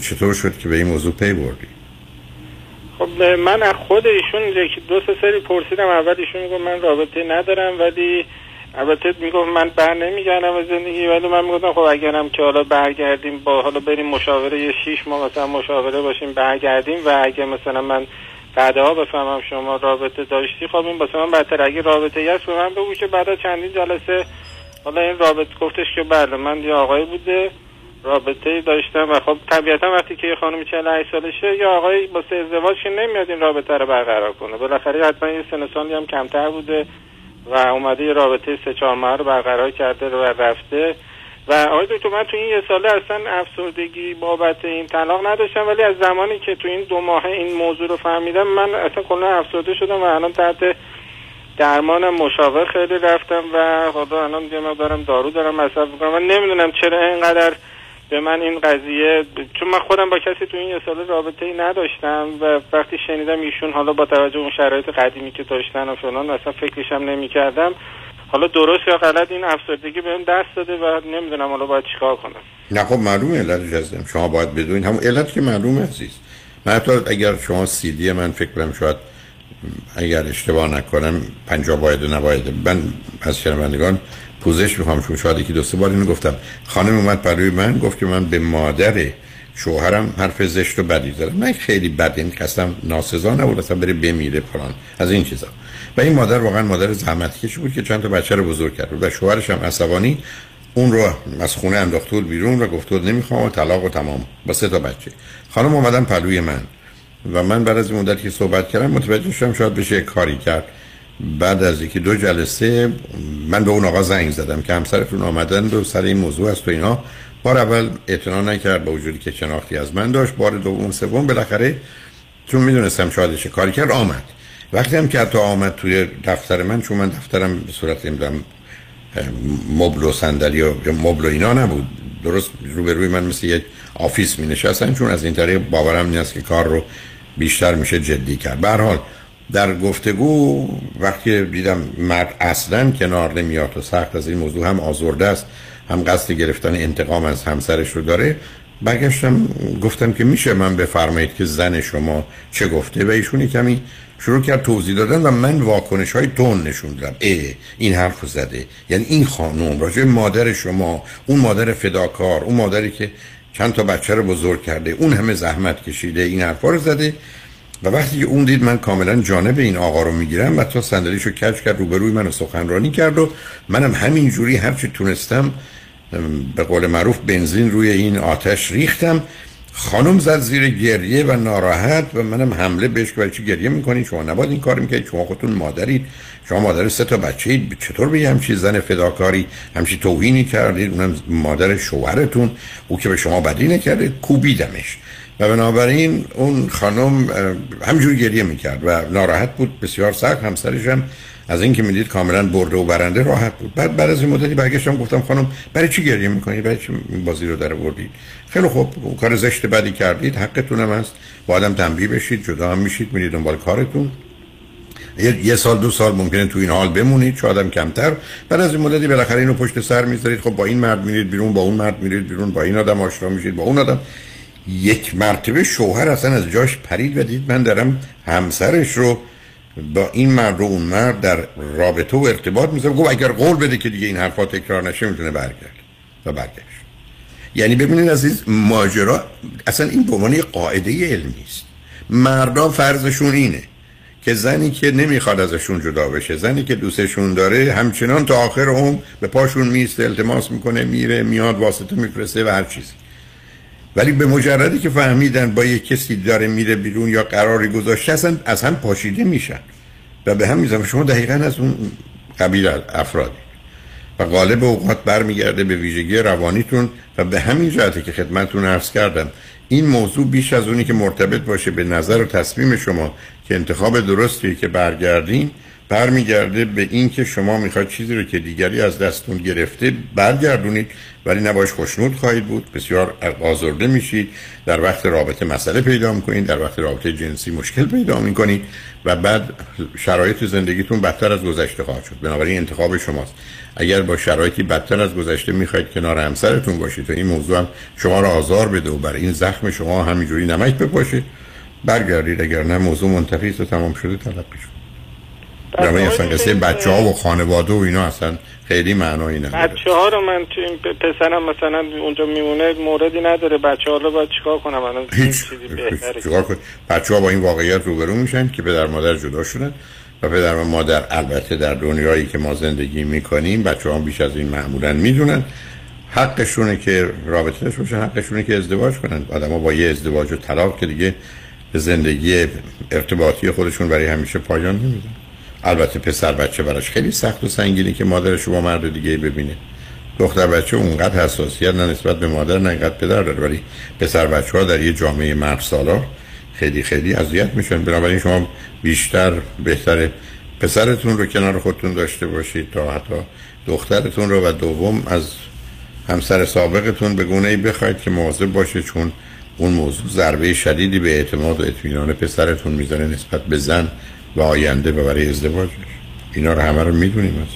چطور شد که به این موضوع پی بردید؟ خب من از خود ایشون دو سه سری پرسیدم. اول ایشون می‌گفت من رابطه ندارم ولی البته می‌گفت من بر نمیگردم از زندگی ولی من می‌گفتم خب اگرم که حالا برگردیم با حالا بریم مشاوره یه شیش ماه مثلا مشاوره باشیم برگردیم و اگه مثلا من بعدها بفهمم شما رابطه داشتی خب این واسه من بدتر. اگه رابطه هست به من بگو که بعد چندین جلسه حالا این رابطه گفتش که بله من یه آقای بوده. رابطه داشتم و خب طبیعتا وقتی که یه خانم 48 سالشه یا آقای با ازدواج که نمیاد این رابطه رو برقرار کنه. بالاخره حتما یه سن سالی هم کمتر بوده و اومده یه رابطه سه چهار ماه رو برقرار کرده و رفته. و آقای دکتر من تو این یه ساله اصلا افسردگی بابت این طلاق نداشتم ولی از زمانی که تو این دو ماه این موضوع رو فهمیدم من اصلا کلا افسرده شدم و الان تحت درمان مشاور خیلی رفتم و خدا الان دیگه من دارم دارو دارم مصرف می‌کنم و نمی‌دونم چرا اینقدر به من این قضیه چون من خودم با کسی تو این یه سال رابطه ای نداشتم و وقتی شنیدم ایشون حالا با توجه اون شرایط قدیمی که داشتن و فلان اصلا فکرشم نمی کردم حالا درست یا غلط این افسردگی بهم دست داده و نمی‌دونم حالا باید چیکار کنم. نه خب معلومه علت جزدم شما باید بدونید. همون علت که معلومه عزیز. من حتی اگر شما سی دی من فکر کنم شاید اگر اشتباه نکنم پنجا باید و نباید من از شنوندگان پوزش می‌خوام چون شاید یکی دو سه بار اینو گفتم. خانم اومد برای من گفت که من به مادر شوهرم حرف زشت و بدی زدم. من خیلی بد. این قسم ناسزا نبود اصلا بره بمیره پران از این چیزا. و این مادر واقعا مادر زحمت کشی بود که چند تا بچه رو بزرگ کرد. و شوهرش هم عصبانی اون رو از خونه انداخت بیرون و گفت نمی‌خوام و طلاق و تمام. با سه تا بچه. خانم اومدن پلوی من. و من بعد از این مدت که صحبت کردم متوجه شدم شاید بشه کاری کرد. بعد از یکی دو جلسه من به اون آقا زنگ زدم که همسرتون آمدن و سر این موضوع است و اینا. بار اول اعتنا نکرد با وجودی که شناختی از من داشت. بار دوم سوم بالاخره چون می‌دونستم شاید کاری کرد آمد. وقتی هم که حتی آمد توی دفتر من چون من دفترم به صورت نمی‌دونم مبل و صندلی و مبل و اینا نبود. درست روبروی من مثل یک آفیس می نشستن چون از این طریق باورم نیست که کار رو بیشتر میشه جدی کرد. به حال در گفتگو وقتی دیدم مرد اصلا کنار نمیاد و سخت از این موضوع هم آزرده است هم قصد گرفتن انتقام از همسرش رو داره برگشتم گفتم که میشه من بفرمایید که زن شما چه گفته؟ و ایشونی کمی شروع کرد توضیح دادن و من واکنش های تون نشون دادم. اه این حرف زده. یعنی این خانم راجع مادر شما اون مادر فداکار اون مادری که چند تا بچه رو بزرگ کرده اون همه زحمت کشیده این حرفا رو زده. و وقتی اون دید من کاملا جانب این آقا رو می‌گیرم و تا صندلیشو کج کرد روبروی من سخنرانی کرد و منم همین جوری هرچی تونستم به قول معروف بنزین روی این آتش ریختم. خانم زد زیر گریه و ناراحت و منم حمله بهش که چی گریه می‌کنید شما نباید این کار می‌کنید شما خودتون مادرید. شما مادر سه تا بچه اید چطور به همچی زن فداکاری همچی توهینی کردید؟ اونم مادر شوهرتون. او که به شما بدی نکرده کوبیدمش. و بنابراین اون خانم همجور گریه می‌کرد و ناراحت بود بسیار سخت همسرش هم از اینکه می‌دید کاملا برده و برنده راحت بود. بعد بعد از این مدتی برگشتم گفتم خانم برای چی گریه می‌کنید برای چی بازی رو در بردید خیلی خوب کار زشت بدی کردید حقتون هم هست. با آدم تنبیه بشید جدا هم میشید میرید دنبال کارتون. یه سال دو سال ممکنه تو این حال بمونید شاید هم کمتر. بعد از این مدتی بالاخره اینو پشت سر می‌ذارید. خب با این مرد میرید بیرون با اون مرد میرید بیرون با این آدم آشنا میشید با اون آدم. یک مرتبه شوهر اصلا از جاش پرید و دید من دارم همسرش رو با این مرد و اون مرد در رابطه و ارتباط می‌ذارم. گفت اگر قول بده که دیگه این حرفا تکرار نشه می‌تونه برگرد و برگشت. یعنی ببینید عزیز ماجرا اصلا این به عنوان قاعده علمی است مردا فرضشون اینه که زنی که نمی‌خواد ازشون جدا بشه زنی که دوستشون داره همچنان تا آخر هم به پاشون میسته التماس می‌کنه میره میاد واسطه میفرسته و هر چیزی. ولی به مجردی که فهمیدن با یک کسی داره میره بیرون یا قراری گذاشته اصلا از هم پاشیده میشن. و به هم میزن شما دقیقا از اون قبیل افرادی. و غالب اوقات برمیگرده به ویژگی روانیتون و به همین جهتی که خدمتتون عرض کردم این موضوع بیش از اونی که مرتبط باشه به نظر و تصمیم شما که انتخاب درستی که برگردین برمیگرده به این که شما می‌خواید چیزی رو که دیگری از دستون گرفته برگردونید ولی نباش خوشنود خواهید بود. بسیار آزرده میشید. در وقت رابطه مسئله پیدا می‌کنید در وقت رابطه جنسی مشکل پیدا می‌کنید و بعد شرایط زندگیتون بدتر از گذشته خواهد شد. بنابراین انتخاب شماست. اگر با شرایطی بدتر از گذشته می‌خواید کنار همسرتون باشید و این موضوع هم شما را آزار بده و برای این زخم شما همینجوری نمک بپاشه برگردید. اگر نه موضوع منتفی و تمام شده تلقی شد. در اصلا قصه بچه ها و خانواده و اینا اصلا خیلی معنایی نداره. بچه ها رو من تو این پسرم مثلا اونجا میمونه موردی نداره. بچه ها رو باید چیکار کنم؟ الان هیچ. چیکار کنم بچه ها با این واقعیت روبرو میشن که پدر مادر جدا شدن و پدر و مادر البته در دنیایی که ما زندگی می‌کنیم بچه ها بیش از این معمولا می‌دونن. حقشونه که رابطه داشته باشن حقشونه که ازدواج کنن. آدم ها با یه ازدواج و طلاق که دیگه به زندگی ارتباطی خودشون برای همیشه پایان نمیدن. البته پسر بچه براش خیلی سخت و سنگینه که مادرش با مرد دیگه ببینه. دختر بچه اونقدر حساسیت نه نسبت به مادر نه اینقدر پدر داره. ولی پسر بچه ها در یه جامعه مرد سالار خیلی خیلی اذیت میشن. بنابراین شما بیشتر بهتره پسرتون رو کنار خودتون داشته باشید تا حتی دخترتون رو و دوم از همسر سابقتون به گونه ای بخواید که مواظب باشه چون اون موضوع ضربه شدیدی به اعتماد و اطمینان پسرتون می‌زنه نسبت به زن و آینده و برای ازدواجش اینا رو همه رو می‌دونیم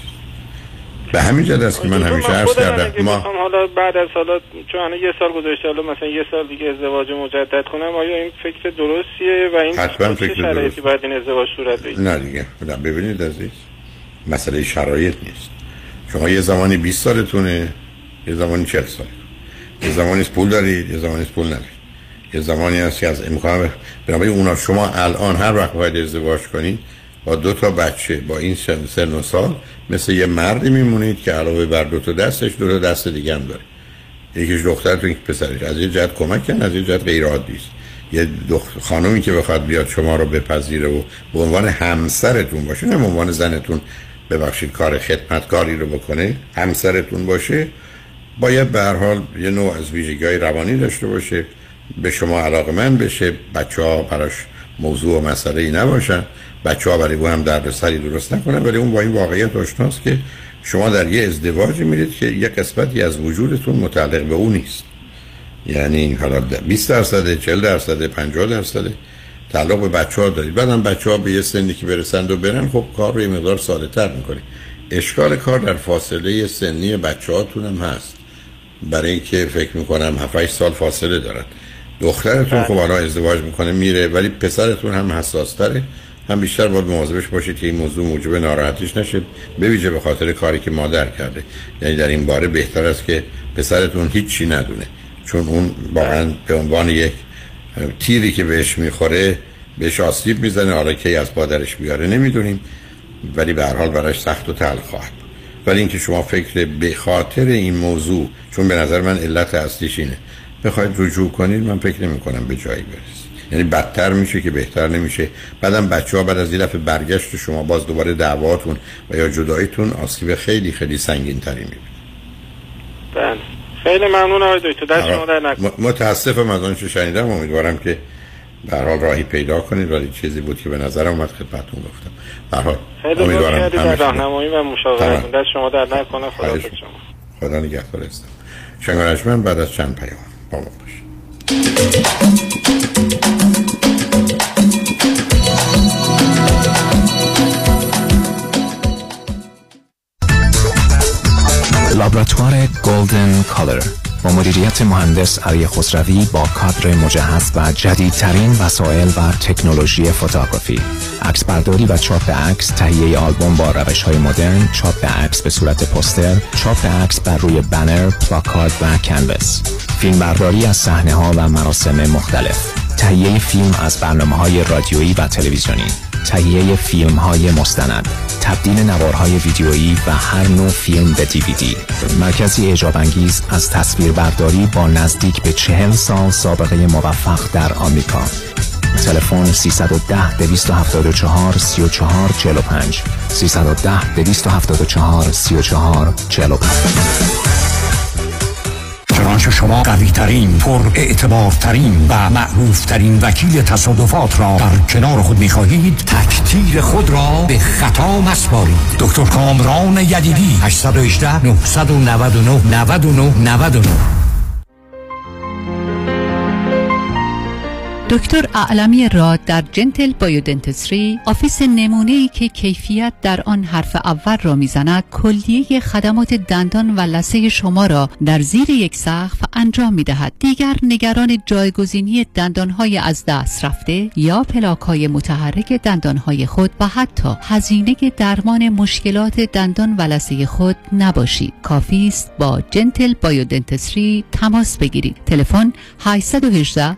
به همین جد است که من همیشه عرض کردم ما حالا بعد از حالا چون یه سال گذاشته حالا مثلا یه سال دیگه ازدواج مجدد کنم آیا این فکر درستیه و این حتما فکر شرایطی باید این ازدواج صورت بگیره؟ نه دیگه نه ببینید عزیز مسئله شرایط نیست. شما یه زمانی 20 سالتونه یه زمانی 40 سال. یه زمانی پول دارید یه زمانی پول ندارید. یه زمانی هست که از امکان بنابراین اونا شما الان هر وقت باید ازدواج کنید با دو تا بچه با این سن, و سال مثل یه مردی میمونید که علاوه بر دو تا دستش دو تا دست دیگه هم داره. یکیش دخترتون یک پسرش. از یه جهت کمک کن از یه جهت غیر عادی است. یه دختر خانومی که بخواد بیاد شما رو بپذیره و به عنوان همسرتون باشه نه به عنوان زنتون ببخشید کار خدمتکاری رو بکنه همسرتون باشه باید به هر حال یه نوع از ویژگی روانی داشته باشه. به شما علاقه من بشه. بچه ها براش موضوع و مسئله ای نباشن. بچه ها برای او هم دردسری درست نکنن ولی اون با این واقعیت آشناست که شما در یه ازدواجی میرید که یه قسمتی از وجودتون متعلق به او نیست. یعنی حالا 20 درصد 40 درصد 50 درصد تعلق به بچه ها دارید. بعدم بچه ها به یه سنی که برسند و برن خب کار رو یه مقدار ساده تر می‌کنی اشکال کار در فاصله سنی بچه هاتون هم هست. برای اینکه فکر می‌کنم 7 سال فاصله دارن. دخترتون خب حالا ازدواج می‌کنه میره ولی پسرتون هم حساس تره هم بیشتر باید مواظبش باشید که این موضوع موجب ناراحتیش نشه. به ویژه به خاطر کاری که مادر کرده. یعنی در این باره بهتر است که پسرتون هیچی ندونه. چون اون واقعا به عنوان یک تیری که بهش می‌خوره بهش آسیب می‌زنه. حالا که از پادرش بیاره نمی‌دونیم. ولی به هر حال براش سخت و تلخ خواهد. ولی اینکه شما فکر به خاطر این موضوع چون به نظر من علت اصلیش اینه بخواید رجوع کنید من فکر نمی کنم به جایی برسید. یعنی بدتر میشه که بهتر نمیشه. بعدم بچه ها بعد از این دفعه برگشت شما باز دوباره دعواتون و یا جداییتون آسیب خیلی خیلی سنگین تری می‌بینید بله. خیلی ممنون آقای دکتر. دست شما در نکنه. متاسفم از آنچه شنیدم. امیدوارم که به حال راهی پیدا کنید. ولی چیزی بود که به نظرم اومد خدمتتون گفتم. به حال امیدوارم در راهنمایی و مشاورت دست شما در نکنه. خدا شما. خدا نگهدار. بعد از چند پیام. با ما باشید لابراتوار گلدن کالر با مدیریت مهندس علی خسروی با کادر مجهز و جدیدترین وسایل و تکنولوژی فوتوگرافی. عکس برداری و چاپ عکس تهیه آلبوم با روش های مدرن چاپ عکس به صورت پوستر چاپ عکس بر روی بنر پلاکارد و کنوس فیلم برداری از صحنه ها و مراسم مختلف. تهیه فیلم از برنامه های رادیویی و تلویزیونی. تهیه فیلم های مستند تبدیل نوارهای ویدیویی و هر نوع فیلم به دیویدی. مرکزی اعجاب انگیز از تصویر برداری با نزدیک به چهل سال سابقه موفق در آمریکا. تلفن 310 274 34 45 310 274 34 45 چنانچه شما قوی ترین پر اعتبار ترین و معروف ترین وکیل تصادفات را در کنار خود می خواهید تکتیر خود را به خطا مسپارید. دکتر کامران یدیدی 818 999 99 99 دکتر اعلمی راد در Gentle Biodentistry office نمونه ای که کیفیت در آن حرف اول را می‌زند کلیه خدمات دندان و لثه شما را در زیر یک سقف انجام می دهد دیگر نگران جایگزینی دندان های از دست رفته یا پلاک های متحرک دندان های خود و حتی هزینه درمان مشکلات دندان و لثه خود نباشید. کافی است با Gentle Biodentistry تماس بگیرید. تلفن 818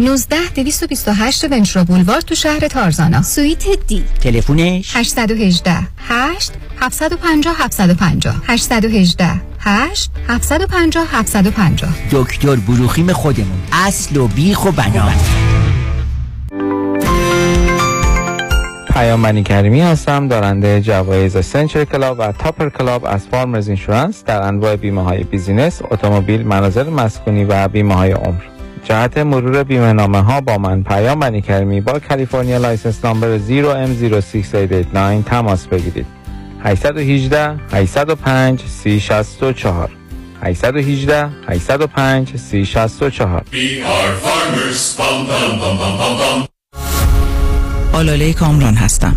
19 228 ونچرا بولوار تو شهر تارزانا. سویت دی. تلفونش؟ 818 8 750 750 818 8 750 750 دکتر بروخیم خودمون. اصل و بیخ و بنا. پیام کریمی هستم. دارنده جوایز Century Club و Topper Club از Farmers Insurance در انواع بیمه های business، اتومبیل، منازل مسکونی و بیمه های عمر. جهت مرور بیمه نامه ها با من پیام بنی کریمی با کالیفرنیا license number 0M06889 تماس بگیرید. 818 805 3064 818 805 3064 آلاله کامران هستم.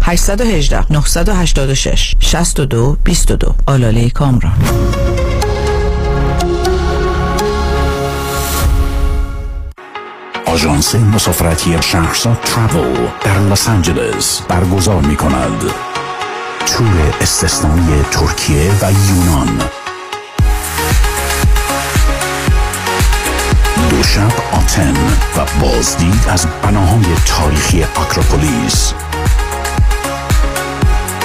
818 986 62 22 آلاله کامران. آژانس مسافرتی شهرزاد ترافل در لس آنجلس برگزار می کند تور استثنایی ترکیه و یونان. دو شب آتن و بازدید از بناهای تاریخی اکروپولیس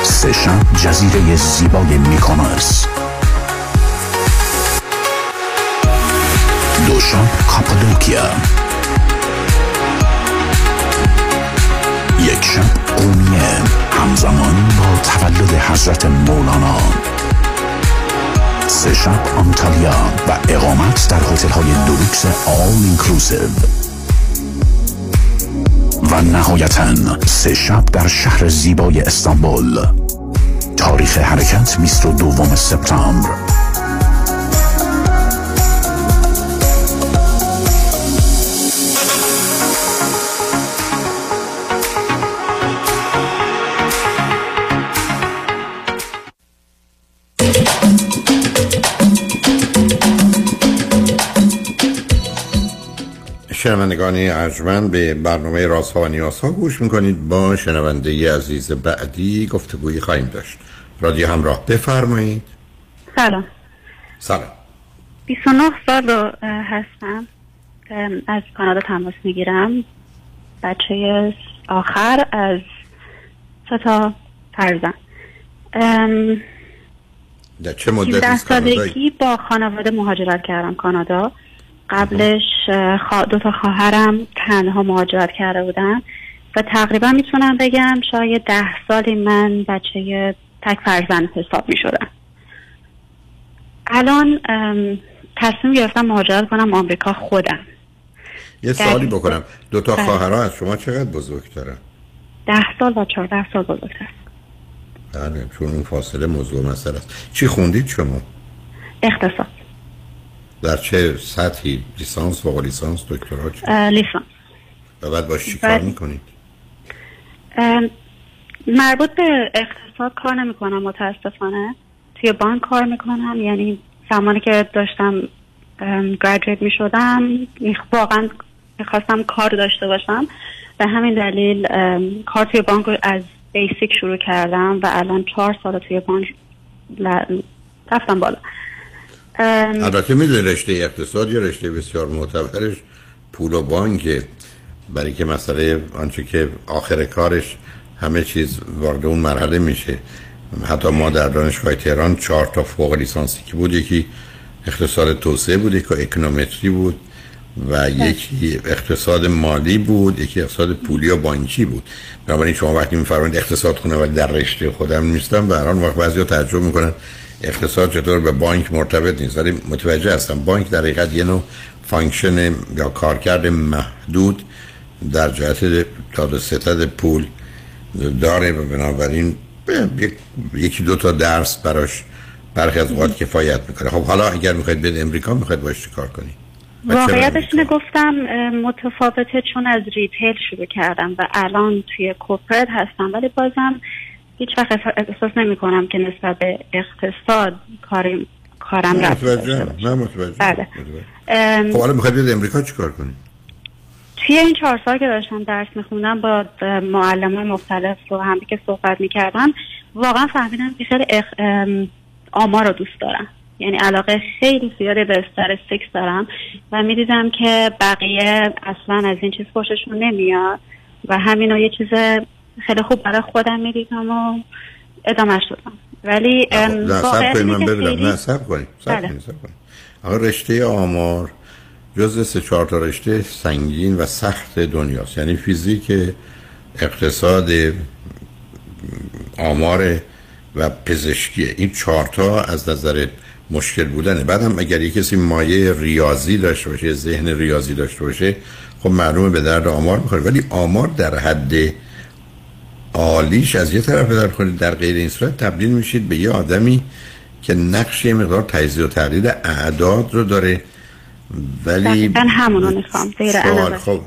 سه شب جزیره زیبای میکونوس دو شب کاپادوکیا. یک شب قونیه. همزمان با تولد حضرت مولانا. سه شب آنتالیا و اقامت در هتل های deluxe all inclusive و نهایتا سه شب در شهر زیبای استانبول. تاریخ حرکت 22 سپتامبر. شنوندگانی ارجمند به برنامه راست ها و نیاز ها گوش می‌کنید. با شنونده عزیز بعدی گفتگویی خواهیم داشت. رادیو همراه بفرمایید. سلام. سلام. 29 سال هستم. از کانادا تماس می‌گیرم. بچه آخر از سه تا فرزن در چه مدتی ده سالگی با خانواده مهاجرت کردم کانادا. قبلش دو تا خواهرم تنها مهاجرت کرده بودن و تقریبا می‌تونم بگم شاید ده سالی من بچه تک فرزند حساب می شدم الان تصمیم گرفتم مهاجرت کنم آمریکا خودم. یه سوالی بکنم. دو تا خواهرها از شما چقدر بزرگترن؟ ده سال و چهارده سال بزرگتر. بله چون اون فاصله موضوع مسئله است. چی خوندید شما؟ اقتصاد. در چه سطحی؟ لیسانس فوق لیسانس دکترا چه لیسانس. و بعد باش چی کار می‌کنید؟ مربوط به اقتصاد کار نمی‌کنم متاسفانه. توی بانک کار می‌کنم یعنی زمانی که داشتم گریجویت می‌شدم واقعا می‌خواستم کار داشته باشم. به همین دلیل کار توی بانک از بیسیک شروع کردم و الان چهار سال توی بانک رفتم بالا. البته می‌دونی رشته اقتصاد یا رشته بسیار معتبرش پول و بانکه برای که مسئله آنچه که آخر کارش همه چیز وارد اون مرحله میشه. حتی ما در دانشگاه تهران چهار تا فوق لیسانسی که بود یکی اقتصاد توسعه بود یکی اکنومتری بود و یکی اقتصاد مالی بود یکی اقتصاد پولی و بانکی بود. بنابراین شما وقتی میفرمایید اقتصاد خوندم ولی در رشته خودم نیستم و هر وقت بعضیا تعجب می‌کنن اقتصاد چطور به بانک مرتبط نیست ولی متوجه هستم. بانک در حقیقت یه نوع function یا کارکرد محدود در جهت داد ستد پول داره و بنابراین یکی دو تا درس براش برخی از اوقات کفایت می‌کنه. خب حالا اگر می‌خواید به امریکا می‌خواید باش کار کنید؟ واقعیتش اینه گفتم متفاوته چون از ریتیل شروع کردم و الان توی کوپرت هستم ولی بازم هیچ وقت احسا- احساس نمی کنم که نسبت به اقتصاد کارم کارم رفت من متوجهم بله. خب حالا می‌خواید بیاد امریکا چیکار توی این چهار سال که داشتم درس میخوندم با معلم مختلف رو هم که صحبت می‌کردم واقعا فهمیدم که خیلی اخ... آمار رو دوست دارم. یعنی علاقه خیلی زیادی به استرستیکس دارم و می‌دیدم که بقیه اصلا از این چیز خوششون نمیاد و همین رو یه چیز خیلی خوب برای خودم می‌دیدم و ادامه دادم. ولی خب، نه سب کنید اینه من ببینم. نه سب کنید سب. کنید آقا رشته آمار جز سه چهار تا رشته سنگین و سخت دنیاست. یعنی فیزیک اقتصاد آمار و پزشکی. این چهار تا از نظر مشکل بودنه. بعدم اگر یک کسی مایه ریاضی داشته باشه ذهن ریاضی داشته باشه خب معلومه به درد آمار می‌خوره. ولی آمار در حد عالیش از یه طرف در کنید در غیر این صورت تبدیل میشید به یه آدمی که نقش یه مقدار تجزیه و تحلیل اعداد رو داره. ولی دقیقا همونو می‌خوام زیر چال عنوان. خب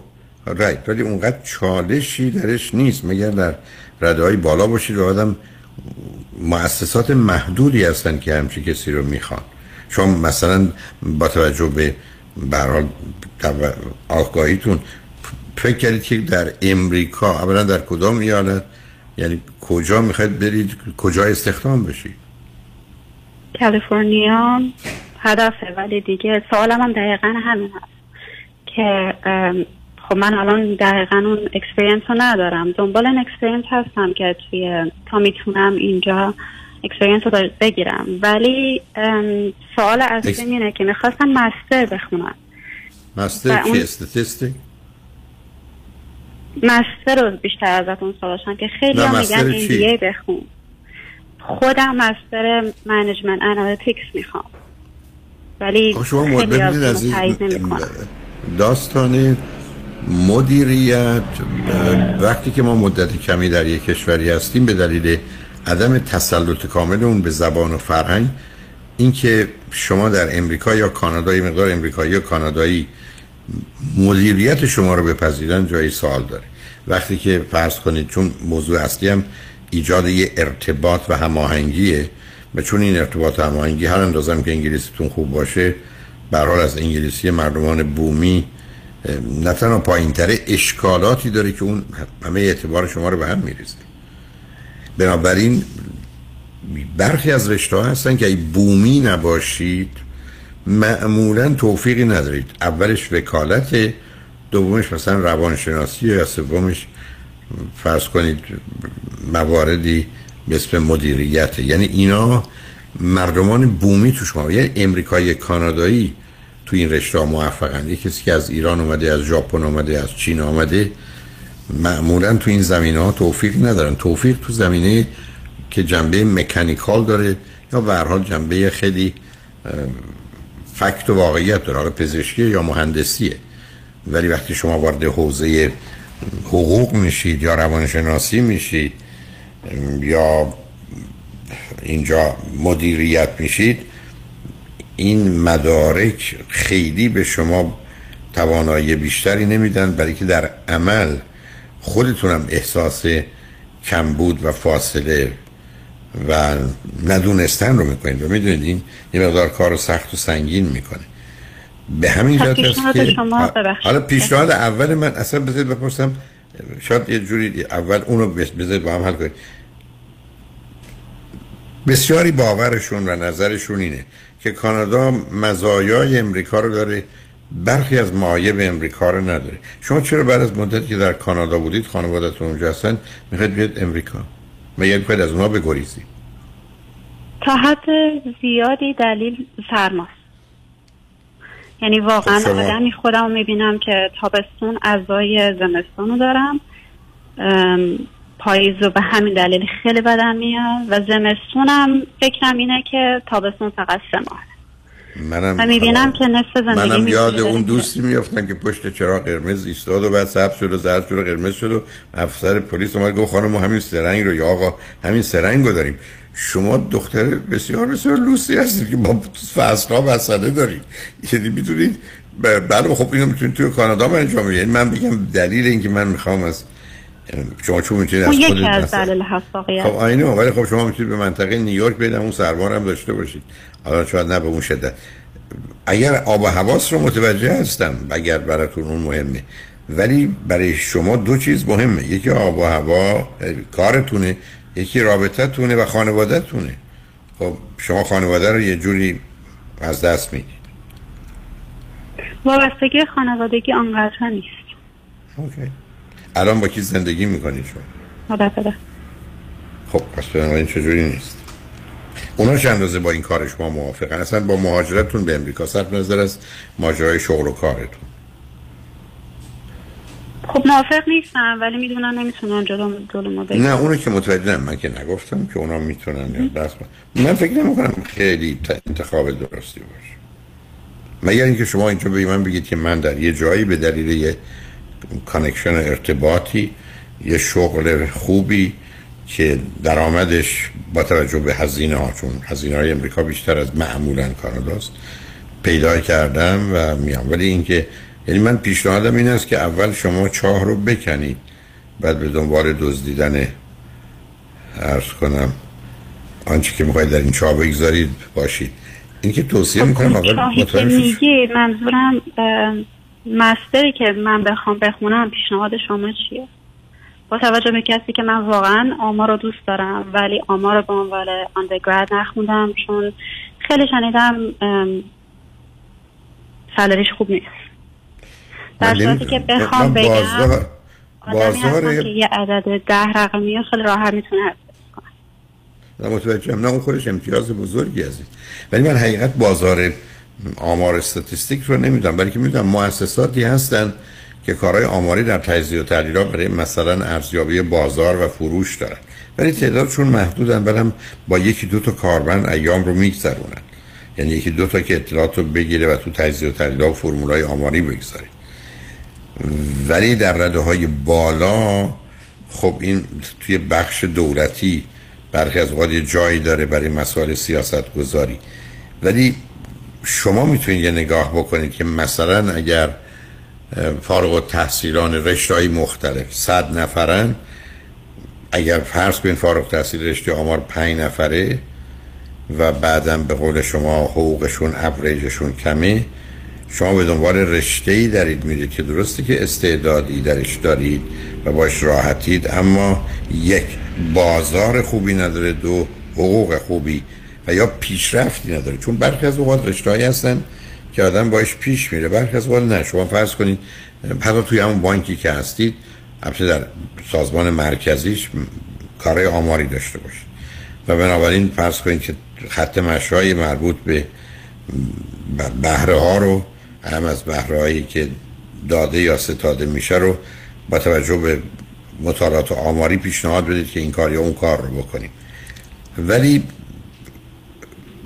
رایت ولی اونقدر چالشی درش نیست. مگر در رده های بالا باشید و آدم مؤسسات محدودی هستن که همچی کسی رو می‌خوان. چون مثلا با توجه به به هر حال تو- آگاهیتون فکر کردید که در امریکا اولا در کدام ایالت یعنی کجا می‌خواید برید؟ کجا استخدام بشید؟ کالیفرنیا هدفه ولی دیگه سوالم هم دقیقا همین هست که خب من الان دقیقا اون experience رو ندارم. دنبال این experience هستم که توی تا می‌تونم اینجا experience رو بگیرم. ولی سوال اصلی اینه که می‌خواستم master بخونم. master اون- چی statistic master رو بیشتر ازتون سوال داشتم که خیلی هم میگن؟ MBA بخون. خودم master management analytics می‌خوام. ولی شما ببینید از عزیز تایید نمی‌کنم. داستان مدیریت وقتی که ما مدت کمی در یک کشوری هستیم به دلیل عدم تسلط کامل اون به زبان و فرهنگ اینکه شما در امریکا یا کانادا مقدار امریکایی یا کانادایی مدیریت شما رو بپذیرن جایی سوال داره. وقتی که فرض کنید چون موضوع اصلی هم ایجاد یه ارتباط و هماهنگیه و چون این ارتباط هماهنگی هر اندازم که انگلیسیتون خوب باشه به هر حال از انگلیسی مردمان بومی نه تنها پایین اشکالاتی داره که اون همه اعتبار شما رو به هم میریزه. بنابراین برخی از رشته هستن که اگه بومی نباشید معمولا توفیقی ندارید. اولش وکالت دومش مثلا روانشناسی یا سومش فرض کنید مواردی به اسم مدیریت. یعنی اینا مردمان بومی تو شما یعنی امریکایی کانادایی تو این رشته موفقن. یه کسی که از ایران اومده از ژاپن اومده از چین اومده معمولا تو این زمینه ها توفیق ندارن. توفیق تو زمینه که جنبه مکانیکال داره یا به هر حال جنبه خیلی فکت و واقعیت داره. حالا پزشکی یا مهندسیه. ولی وقتی شما وارد حوزه حقوق میشید یا روانشناسی میشید یا اینجا مدیریت میشید این مدارک خیلی به شما توانایی بیشتری نمیدن برای که در عمل خودتونم احساس کمبود و فاصله و ندونستن رو می‌کنید و می‌دونید این یه مقدار کار رو سخت و سنگین می‌کنه. به همین خب، جهت است که شما. حالا پیشنهاد اول من اصلا بذارید بپرسم شاید یه جوری اول اونو بذارید با هم حل کنید. بسیاری باورشون و نظرشون اینه که کانادا مزایای امریکا رو داره برخی از معایب امریکا رو نداره. شما چرا بعد از مدتی که در کانادا بودید خانوادتون اونجا هستن می‌خواید بیاد امریکا؟ یه می‌خواید از اونها بگریزید تا حد زیادی دلیل سرماست یعنی واقعا خب آدمی خودم رو می‌بینم که تابستون ازای زمستون رو دارم پاییز رو به همین دلیل خیلی بدم میاد و زمستونم فکرم اینه که تابستون فقط سه ماه منم و می‌بینم که نصف زندگی منم یاد. اون دوستی میافتم که پشت چراغ قرمز ایستاد و بعد سبز شد و زرد شد و قرمز شد و افسر پلیس اومد گفت خانم ما همین سرنگ رو یا آقا همین سرنگ رو داریم. شما دختر بسیار بسیار لوسی هستید که با فصل ها مسئله دارید. یعنی می‌تونید بله خب اینو می‌تونید توی کانادا هم انجام بدید. یعنی من بگم دلیل اینکه من می‌خوام از شما چون می‌تونید از یکی از خب آینه ولی خب شما می‌تونید به منطقه نیویورک برید اون سربار هم داشته باشید. حالا شاید نه به اون شدت. اگر آب و حواس رو متوجه هستم اگر براتون اون مهمه. ولی برای شما دو چیز مهمه. یکی آب و هوا کارتونه یکی رابطه تونه و خانواده تونه خب شما خانواده رو یه جوری از دست می‌دید. وابستگی خانوادگی آنقدر نیست. اوکی. الان با کی زندگی می‌کنید شما؟ مادر پدر خب پس بنابراین چجوری نیست؟ اونا چه اندازه با این کار شما موافقن؟ اصلا با مهاجرتتون به امریکا صرف نظر از ماجرای شغل و کارتون؟ خب موافق نیستم ولی می‌دونن نمی‌تونن جلو جلو ما. نه اونو که متوجه من که نگفتم که اونا می‌تونن یا دست من من فکر نمی کنم خیلی انتخاب درستی باشه. مگر اینکه شما اینجا به من بگید که من در یه جایی به دلیل یه connection ارتباطی یه شغل خوبی که درآمدش با توجه به هزینه ها چون هزینه های امریکا بیشتر از معمولا کاناداست پیدا کردم و میام ولی اینکه یعنی من پیشنهادم این است که اول شما چاه رو بکنید بعد به دنبال دزدیدن عرض کنم آنچه که می‌خواید در این چاه بگذارید باشید. اینکه توصیه می‌کنم اول مطمئن منظورم مستری که من بخوام بخونم پیشنهاد شما چیه؟ با توجه به کسی که من واقعا آمار رو دوست دارم ولی آمار رو به عنوان آندرگراد نخوندم چون خیلی شنیدم سالریش خوب نیست. در صورتی که. بخوام بگم بازار که یه عدد ده رقمی خیلی راحت می‌تونه نه متوجهم نه اون خودش امتیاز بزرگی هستید ولی من حقیقت بازار آمار استاتیستیک رو نمی‌دونم بلکه می‌دونم مؤسساتی هستن که کارهای آماری در تجزیه و تحلیلات برای مثلا ارزیابی بازار و فروش دارن. ولی تعدادشون محدودن برم با یکی دو تا کاربن ایام رو میگذرونن. یعنی یکی دو تا که اطلاعات رو بگیره و تو تجزیه و تحلیلات و فرمولای آماری بگذاره. ولی در رده های بالا خب این توی بخش دولتی برخی از اوقات جایی داره برای مسائل سیاست گذاری ولی شما می‌تونید یه نگاه بکنید که مثلا اگر فارغ و تحصیلان رشته های مختلف صد نفرن اگر فرض کنید فارغ تحصیل رشته آمار پنج نفره و بعدم به قول شما حقوقشون اوریجشون کمه شما به دنبال رشته ای دارید میرید که درسته که استعدادی درش دارید و باش راحتید اما یک بازار خوبی نداره دو حقوق خوبی و یا پیشرفتی نداره. چون برخی از اوقات رشته‌هایی هستن که آدم باش پیش میره. برخی از اوقات نه. شما فرض کنید حتی توی همون بانکی که هستید البته در سازمان مرکزیش کارهای آماری داشته باشید. و بنابراین فرض کنید که خط مشای مربوط به بهره ها رو هم از بهره هایی که داده یا ستاده میشه رو با توجه به مطالعات آماری پیشنهاد بدید که این کار یا اون کار رو بکنیم. ولی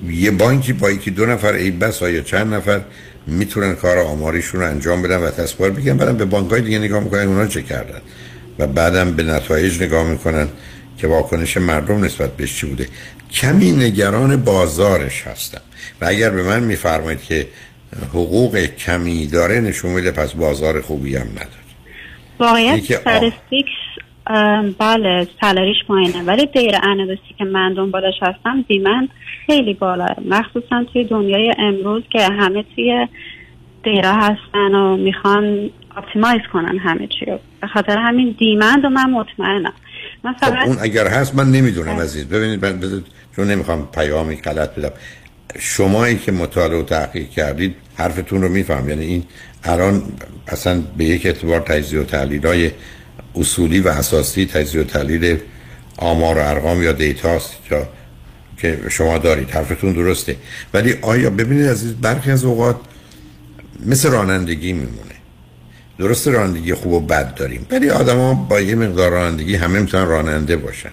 یه بانکی با یکی دو نفر ای بس یا چند نفر می‌تونن کار آماریشون رو انجام بدن و تصویر بگن بعدم به بانک های دیگه نگاه می‌کنن اونا چه کردن. و بعدم به نتایج نگاه می‌کنن که واکنش مردم نسبت بهش چی بوده. کمی نگران بازارش هستم. و اگر به من میفرمایید که حقوق کمی داره نشون میده پس بازار خوبی هم نداره. واقعیت ام، بله سالریش پایینه ولی دیر انالیسی که من دنبالش هستم دیمند خیلی بالاه مخصوصا توی دنیای امروز که همه توی دیرا هستن و می‌خوان اپتیمایز کنن همه چی رو. به خاطر همین دیمند و من مطمئنم. من خب فقط اون اگر هست من نمی‌دونم عزیز. ببینید من بذارید- چون نمی‌خوام پیامی غلط بدم. شمایی که مطالعه و تحقیق کردید حرفتون رو میفهم. یعنی این الان اصلا به یک اعتبار تجزیه و تحلیل های اصولی و اساسی تجزیه و تحلیل آمار و ارقام یا دیتاست یا که شما دارید حرفتون درسته. ولی آیا ببینید عزیز برخی از اوقات مثل رانندگی میمونه. درست رانندگی خوب و بد داریم ولی آدما با یه مقدار رانندگی همه می‌تونن راننده باشن.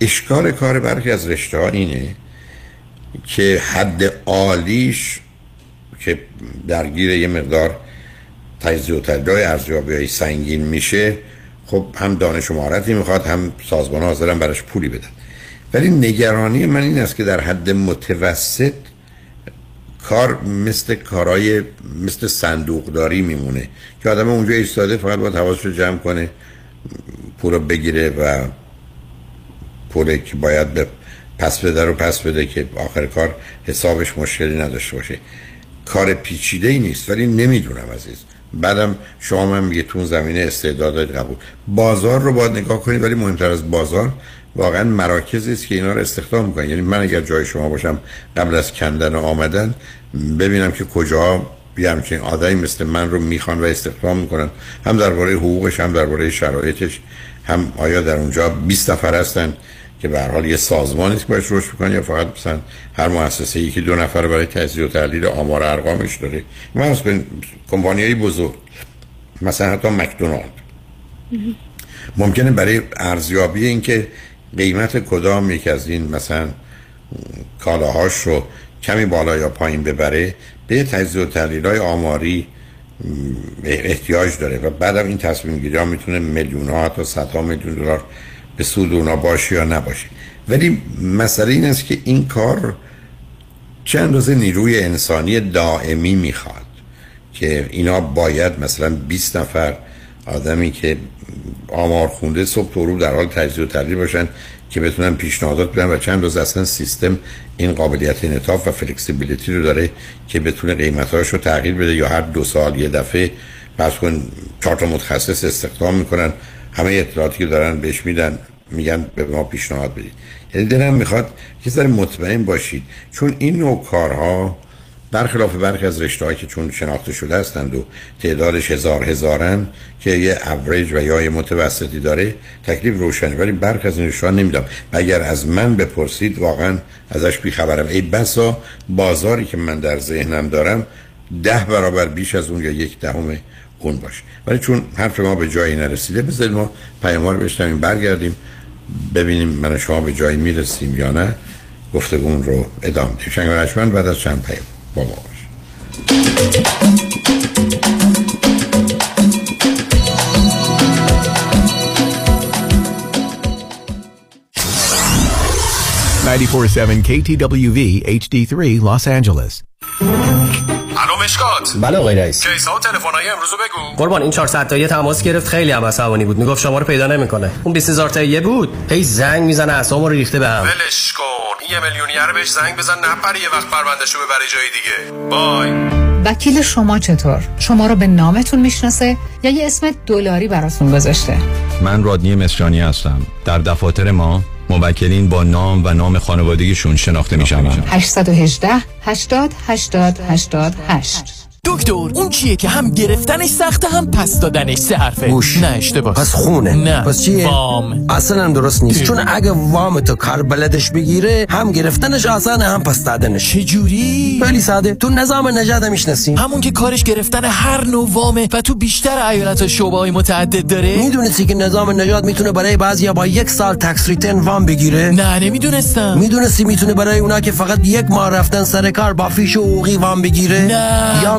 اشکال کار برخی از رشته ها اینه که حد عالیش که درگیر یه مقدار تجزیه و تحلیل ارزیابی های سنگین میشه خب هم دانش و مهارتی می‌خواد هم سازمان ها حاضرن پولی بدن. ولی نگرانی من این است که در حد متوسط کار مثل کارهای مثل صندوقداری میمونه که آدم اونجا ایستاده فقط باید حواسش رو جمع کنه پول رو بگیره و پولی که باید به پس بده رو پس بده که آخر کار حسابش مشکلی نداشته باشه. کار پیچیده ای نیست ولی نمی‌دونم عزیز. بعدم شما من میگه تو زمینه استعداد قبول. بازار رو باید نگاه کنید ولی مهمتر از بازار واقعا مراکزی است که اینا رو استخدام می‌کنن. یعنی من اگر جای شما باشم قبل از کندن و آمدن ببینم که کجا یه همچین آدمی مثل من رو می‌خوان و استخدام می‌کنن. هم درباره حقوقش هم درباره شرایطش. هم آیا در اونجا 20 نفر هستن که به هر حال یه سازمانی که باید رشد می‌کنه یا فقط مثلا هر مؤسسه ای که دو نفر برای تجزیه و تحلیل آمار ارقامش داره؟ من از کمپانی بزرگ مثلا حتی مکدونالد. ممکنه برای ارزیابی اینکه قیمت کدام یک از این مثلا کالاهاش رو کمی بالا یا پایین ببره به تجزیه و تحلیل های آماری احتیاج داره و بعدم این تصمیم گیری ها می‌تونه میلیون ها حتی صدها میلیون دلار به سود اونا باشه یا نباشه. ولی مسئله این است که این کار چه اندازه نیروی انسانی دائمی می‌خواد که اینا باید مثلا 20 نفر آدمی که آمار خونده صبح تو در حال تجزیه و تحلیل باشن که بتونن پیشنهادات بدن و چند روز اصلا سیستم این قابلیت انعطاف و فلکسیبیلیتی رو داره که بتونه قیمتاش رو تغییر بده یا هر دو سال یه دفعه پس کن چهار تا متخصص استخدام می‌کنن همه اطلاعاتی که دارن بهش میدن میگن به ما پیشنهاد بدید. یعنی دلم می‌خواد که ذره مطمئن باشید. چون این نوع کارها برخلاف برخی از رشته که چون شناخته شده هستند و تعدادش هزار هزارن که یه اوریج و یا یه متوسطی داره تکلیف روشنه. ولی برخی از این رشته نمیدم و اگر از من بپرسید واقعا ازش بیخبرم. ای بسا بازاری که من در ذهنم دارم ده برابر بیش از اون یا یک دهم اون باشه. ولی چون حرف ما به جایی نرسیده بذارید ما پیام رو برگردیم ببینیم من شما به جایی می‌رسیم یا نه. گفتگون رو ادامه دیم بعد از چند پیام. با ما باش KTWV HD3 Los Angeles الو مشکات بله آقای رئیس کیسا و تلفن‌های امروز بگو قربان این 400 تایی تماس گرفت خیلی هم عصبانی بود می‌گفت شما رو پیدا نمی‌کنه اون 20000 تایی بود هی زنگ می‌زنه اعصابمو ریخته بهم ولش کن یه میلیونیر بهش زنگ بزن نپره یه وقت پروندهشو ببره جای دیگه. بای. وکیل شما چطور؟ شما رو به نامتون می‌شناسه یا یه اسم دلاری براتون گذاشته؟ من رادنی مصریانی هستم. در دفاتر ما موکلین با نام و نام خانوادگیشون شناخته میشن. 818 80 80 88 دکتر اون چیه که هم گرفتنش سخته هم پس دادنش سه حرفه. گوش. نه اشتباه. پس خونه. نه. پس چیه؟ وام. اصلا هم درست نیست. چون اگه وام تو کار بلدش بگیره هم گرفتنش آسانه هم پس دادنش. چه جوری خیلی ساده. تو نظام نجات می‌شناسی. همون که کارش گرفتن هر نوع وامه و تو بیشتر ایالت شعبه های متعدد داره؟ می‌دونستی که نظام نجات می‌تونه برای بعضیا با یک سال تکس ریتن وام بگیره؟ نه نمی‌دونستم. می‌دونستی می‌تونه برای اونا که فقط یک ماه رفتن سر کار با فیش و حقوقی وام بگیره؟ نه. یا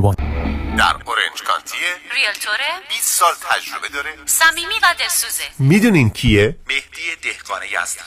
در Orange County ه ریلتوره 20 سال تجربه داره. صمیمی و دلسوزه. می‌دونین کیه؟ مهدی دهقان یزدان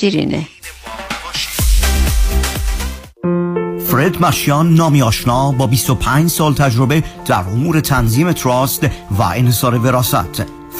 شیرینه. فرد مشیان نامی آشنا با 25 سال تجربه در امور تنظیم تراست و انحصار وراست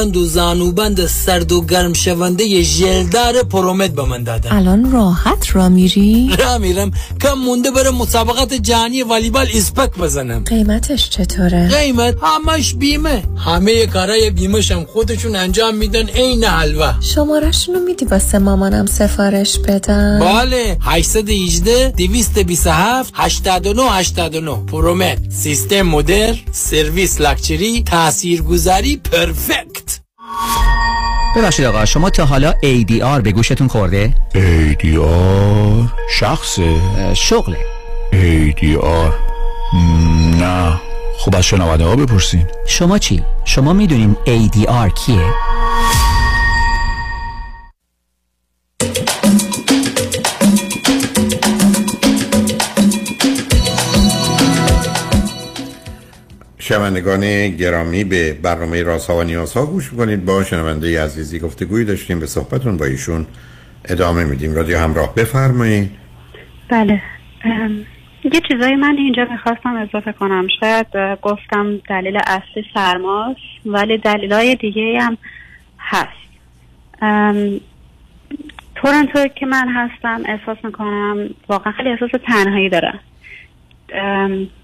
بند و زانوبند سرد و گرم شونده ژلدار پرومت به من دادن. الان راحت را میری؟ را میرم. کم مونده برم مسابقات جهانی والیبال اسپک بزنم. قیمتش چطوره؟ قیمت همش بیمه. همه کارای بیمهشم خودشون انجام میدن عین حلوا شمارشونو میدی واسه مامانم سفارش بدم بله. 818 227 89 89 پرومت سیستم مدر سرویس لاکچری تاثیرگذاری پرفکت. ببخشید آقا شما تا حالا ADR به گوشتون خورده؟ ADR شخصه؟ شغله ADR نه خب از شنونده ها بپرسین شما چی؟ شما می‌دونین ADR کیه؟ شنوندگان گرامی به برنامه رازها و نیازها گوش کنید با شنونده عزیزی گفتگویی داشتیم به صحبتون با ایشون ادامه میدیم. رادیو همراه بفرمایید. بله. یه چیزایی من اینجا می‌خواستم اضافه کنم. شاید گفتم دلیل اصلی سرماست ولی دلیل های دیگه هم هست. تورنتو که من هستم احساس می‌کنم واقعا خیلی احساس تنهایی دارم.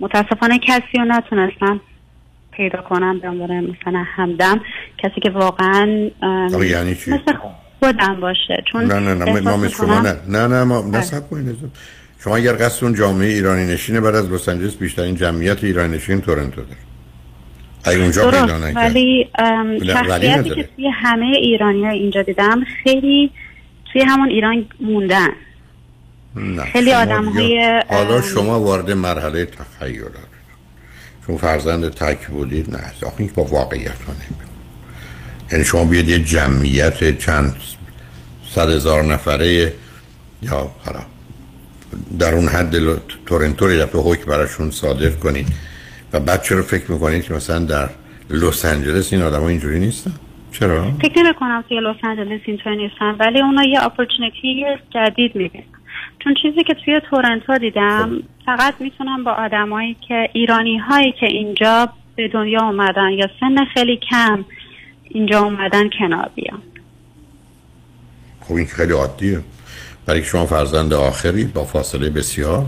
متاسفانه کسی رو نتونستم پیدا کنم به عنوان مثلا همدم کسی که واقعا یعنی چی؟ مثل خودم باشه. چون نه نه نه ما شما نه. نه نه ما نصب کنید شما اگر قصدون جامعه ایرانی نشینه بعد از لس آنجلس بیشترین جمعیت ایرانی نشین تورنتو داره اگه اونجا پیدا نکرد. ولی شخصیتی که توی همه ایرانی ها اینجا دیدم خیلی توی همون ایران موندن. خیلی آدم های حالا شما وارد مرحله تخیل چون فرزند تک بودید نه آخه با واقعیت رو یعنی شما بیاد یه جمعیت چند صد هزار نفره یا حالا در اون حد تورنتو رو دفعه حکم براشون صادر کنید و بعد چرا فکر می‌کنید که مثلا در لس آنجلس این آدم ها اینجوری نیستن؟ چرا؟ فکر نمی کنم توی لس آنجلس اینطوری نیستن ولی اونا یه اپورتونیتی جدید می‌بینن چون چیزی که توی تورنتو دیدم فقط می‌تونم با آدمایی که ایرانی هایی که اینجا به دنیا اومدن یا سن خیلی کم اینجا اومدن کنار بیان. خب این خیلی عادیه. برای شما فرزند آخری با فاصله بسیار.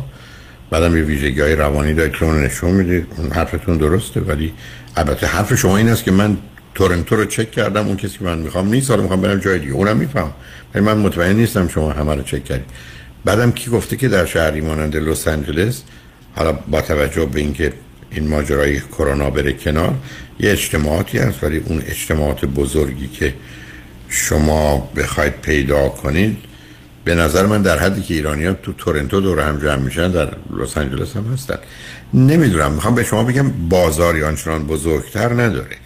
بعدم یه ویژگی های روانی دارید که اون نشون می‌دید. اون حرفتون درسته ولی البته حرف شما این است که من تورنتو رو چک کردم اون کسی که من می‌خوام نیست. حالا می‌خوام برم جای دیگه. اونم میفهم. ولی من مطمئن نیستم شما همه رو چک کردید. بعدم کی گفته که در شهری مانند لس آنجلس حالا با توجه به اینکه این ماجرای کرونا بره کنار یه اجتماعاتی هست ولی اون اجتماعات بزرگی که شما بخواید پیدا کنید به نظر من در حدی که ایرانی ها تو تورنتو دور هم جمع میشن در لس آنجلس هم هستن. نمی‌دونم می‌خوام به شما بگم بازاری آنچنان بزرگتر نداره.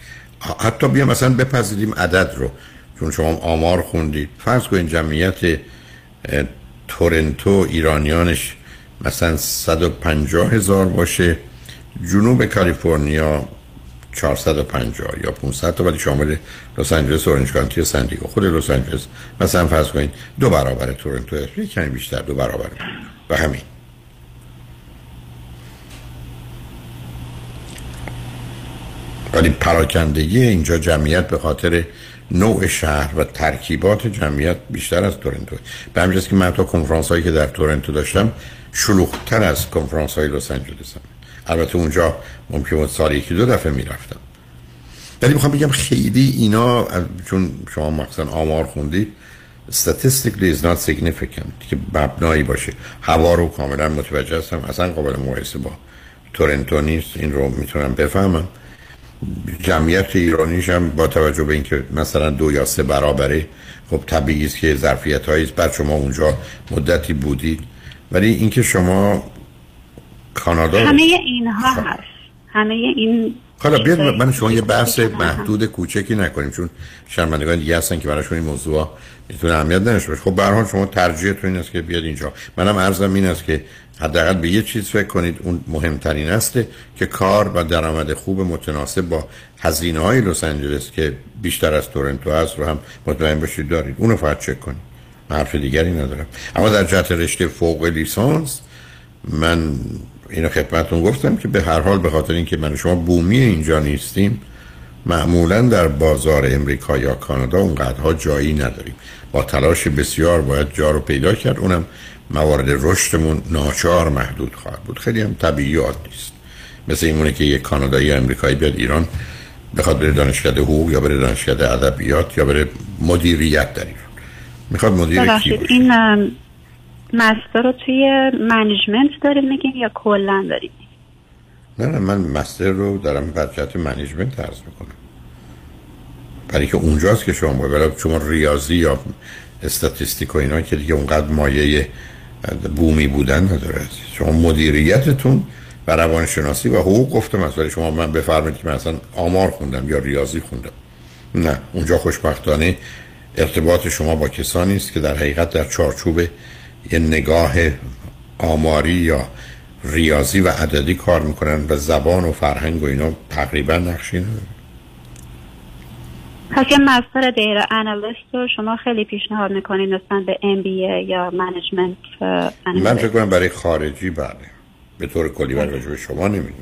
حتی بیا مثلا بپذیریم عدد رو چون شما آمار خوندید. فرض کنید جمعیت تورنتو ایرانیانش مثلا 150 هزار باشه جنوب کالیفرنیا 450 یا 500 تا ولی شامل لس آنجلس اورنج کانتی و سندیگو خود لس آنجلس مثلا فرض کنید دو برابر تورنتو کمی بیشتر دو برابر. و همین. ولی پراکندگی اینجا جمعیت به خاطر نوع شهر و ترکیبات جمعیت بیشتر از تورنتو. به همین که من تا کنفرانس هایی که در تورنتو داشتم شلوغتر از کنفرانس های لس آنجلس البته اونجا ممکن بود سال یکی دو دفعه می‌رفتم. ولی می‌خوام بگم خیلی اینا چون شما مقصد آمار خوندید statistically is not significant که مبنایی باشه. هوا رو کاملا متوجه هستم. اصلا قابل مقایسه با تورنتو نیست. این رو می‌تونم بفهمم. جمعیت ایرانیش هم با توجه به اینکه مثلا دو یا سه برابره خب طبیعی است که ظرفیت هایی بر شما اونجا مدتی بودید. ولی اینکه شما کانادا همه اینها هست. همه این حالا بیاد من شما یه بحث محدود کوچکی نکنیم چون شرمندگان دیگه هستن که براشون این موضوع می‌تونه اهمیت نداشته باشه. خب به هر شما ترجیحتون این است که بیاد اینجا. منم عرضم این است که حداقل به یه چیز فکر کنید اون مهمترین است که کار و درآمد خوب متناسب با هزینه های لس آنجلس که بیشتر از تورنتو هست رو هم مطمئن باشید دارید. اونو فقط چک کنید. حرف دیگری ندارم. اما در جهت رشته فوق لیسانس من اینو خدمتتون گفتم که به هر حال به خاطر اینکه من شما بومی اینجا نیستیم معمولا در بازار امریکا یا کانادا اونقدرها جایی نداریم. با تلاش بسیار باید جا رو پیدا کرد. اونم موارد رشدمون ناچار محدود خواهد بود. خیلی هم طبیعی عادی است مثل این می‌مونه که یک کانادایی یا امریکایی بیاد ایران بخواد بره دانشکده حقوق یا بره دانشکده ادبیات یا بره مدیریت در ایران. می‌خواد مدیر کی این master رو توی management داریم میگیم یا کلا داریم؟ نه نه من master رو دارم بر جهت management عرض می‌کنم. برای که اونجاست که شما باید شما ریاضی یا استاتیستیک و اینا که دیگه اونقدر مایه بومی بودن نداره شما مدیریتتون و روانشناسی و حقوق گفتم از ولی شما من بفرمایید که من اصلا آمار خوندم یا ریاضی خوندم. نه اونجا خوشبختانه ارتباط شما با کسانی است که در حقیقت در چارچوب یه نگاه آماری یا ریاضی و عددی کار می‌کنن و زبان و فرهنگ و اینا تقریبا نقشی نداره. پس یه master data analyst رو شما خیلی پیشنهاد می‌کنید نسبت به MBA یا management من فکر کنم برای خارجی بله. به طور کلی برای به شما نمی‌دونم.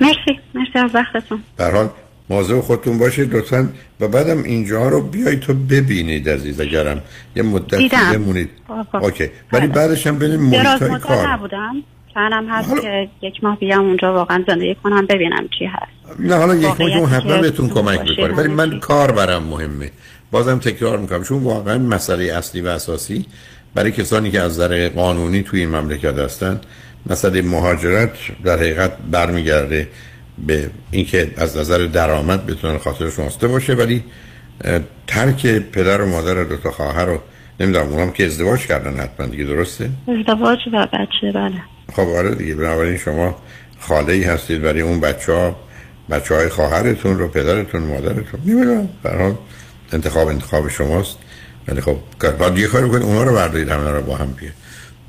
مرسی. مرسی از وقتتون. در حال مواظب خودتون باشید لطفا. و بعدم اینجا رو بیایید تو ببینید عزیز اگرم یه مدت بمونید. okay. ولی بعدش هم بریم محیط کار. نبودم. چندم هست حالا... که یک ماه بیام اونجا واقعا زندگی کنم ببینم چی هست. نه حالا یک ماه اون حتما بهتون کمک می‌کنه. ولی من کار برام مهمه. بازم تکرار می‌کنم. چون واقعا مسئله اصلی و اساسی برای کسانی که از نظر قانونی توی این مملکت هستن مسئله مهاجرت در حقیقت برمیگرده. به اینکه از نظر درآمد بتونن خاطرش واسطه باشه ولی ترک پدر و مادر دو تا خواهر رو نمی‌دونم اونام که ازدواج کردن حتما دیگه درسته؟ ازدواج و بچه بله. خب آره دیگه بنابراین شما خاله ای هستید برای اون بچه ها بچه های خواهرتون رو پدرتون مادرتون نمی‌دونم برحال انتخاب انتخاب شماست. ولی خب باید یه کاری بکنید اونا رو بردارید همه رو با هم بیه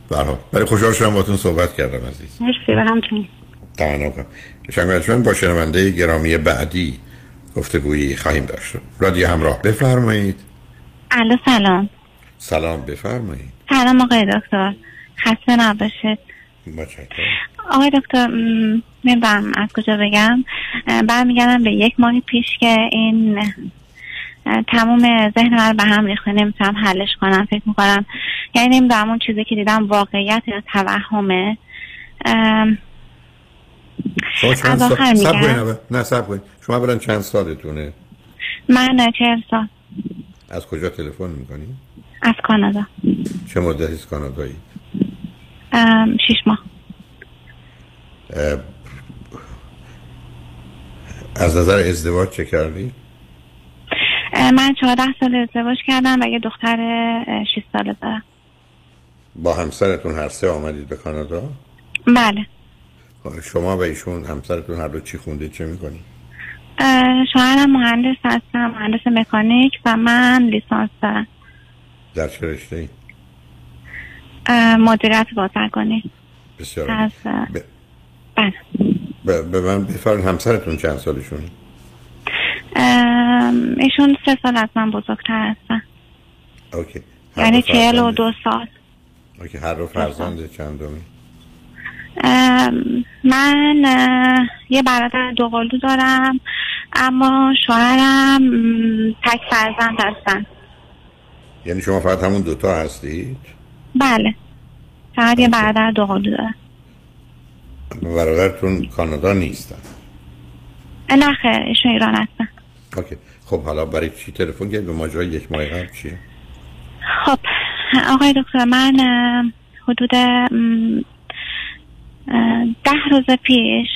برحال ولی خوشحال شدم باتون صحبت کردم عزیز. مرسی و همچنین. تمنا کنم با شنونده گرامی بعدی گفتگویی خواهیم داشت. رادیو همراه بفرمایید. الو سلام. سلام بفرمایید. سلام آقای دکتر. خسته نباشید. آقای دکتر م، نمی‌دونم از کجا بگم. برمیگردم به یک ماه پیش که این تمام ذهن من رو به هم ریخته. نمی‌تونم حلش کنم فکر می‌کنم. یعنی نمی‌دونم اون چیزی که دیدم واقعیت یا توهمه. شما چند سال سب. کنید. نه سب کنید شما برن چند سالتونه؟ من چهل سال. از کجا تلفن می‌کنید از کانادا. چه مدتی از کانادایی؟ شیش ماه. اه، از نظر ازدواج چه کردی؟ من چهارده سال ازدواج کردم و یه دختر شیش ساله دارم. با همسرتون هر سه آمدید به کانادا؟ بله. شما و ایشون همسرتون هر دو چی خونده چه می‌کنید؟ اه، شوهرم مهندس هستم مهندس مکانیک و من لیسانس دارم در چه رشته ای؟ مدیریت بازرگانی. بسیار از اه، ب- بله. به من بفرمایید همسرتون چند سالشونه؟ ام، ایشون سه سال از من بزرگتر هستن. اوکی. یعنی چهل و دو سال. اوکی هر دو فرزند چندمی؟ ام، من یه برادر دوقلو دارم اما شوهرم تک فرزند هستن. یعنی شما فقط همون دوتا هستید؟ بله. فقط یه برادر دوقلو دارم. برادرتون کانادا نیستن. نه خیر ایشون ایران هستن. اوکی. خب حالا برای چی تلفن کردید به ماجرای یک ماه قبل چیه؟ خب آقای دکتر من حدود ده روز پیش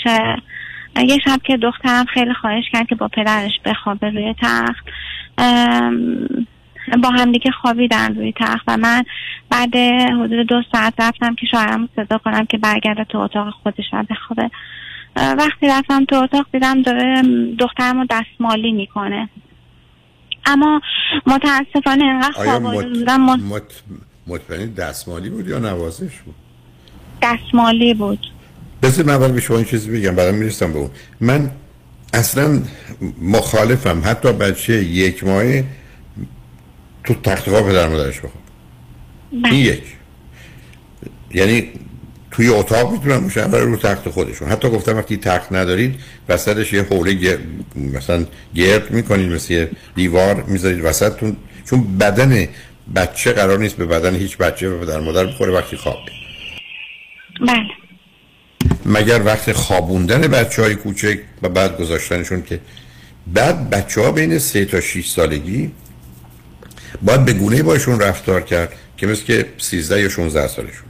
یه شب که دخترم خیلی خواهش کرد که با پدرش بخوابه روی تخت. با هم دیگه خوابیدن روی تخت و من بعد حدود دو ساعت رفتم که شوهرم صدا کنم که برگرده تو اتاق خودش و بخوابه. وقتی رفتم تو اتاق دیدم داره دخترم رو دستمالی می‌کنه. اما متاسفانه انقدر آیا خواب مط... مط... مطمئنی دستمالی بود یا نوازش بود؟ دستمالی بود. بذار من اول به شما این چیزی بگم بعدا می‌رسم به اون. من اصلا مخالفم. حتی بچه یک ماهه تو تخت خواب پدر مادرش بخواب. این یک. یعنی توی اتاق می‌تونن باشن ولی رو تخت خودشون. حتی گفتم وقتی تخت ندارید وسطش یه حوله گر... مثلا گرد می‌کنید مثل یه دیوار می‌ذارید وسطتون. چون بدن بچه قرار نیست به بدن هیچ بچه و پدر مادر بخوره وقتی خوابه بله. مگر وقت خوابوندن بچه های کوچک و بعد گذاشتنشون که بعد بچه ها بین سه تا 6 سالگی باید به گونه باشون رفتار کرد که مثل که 13 یا 16 سالشون.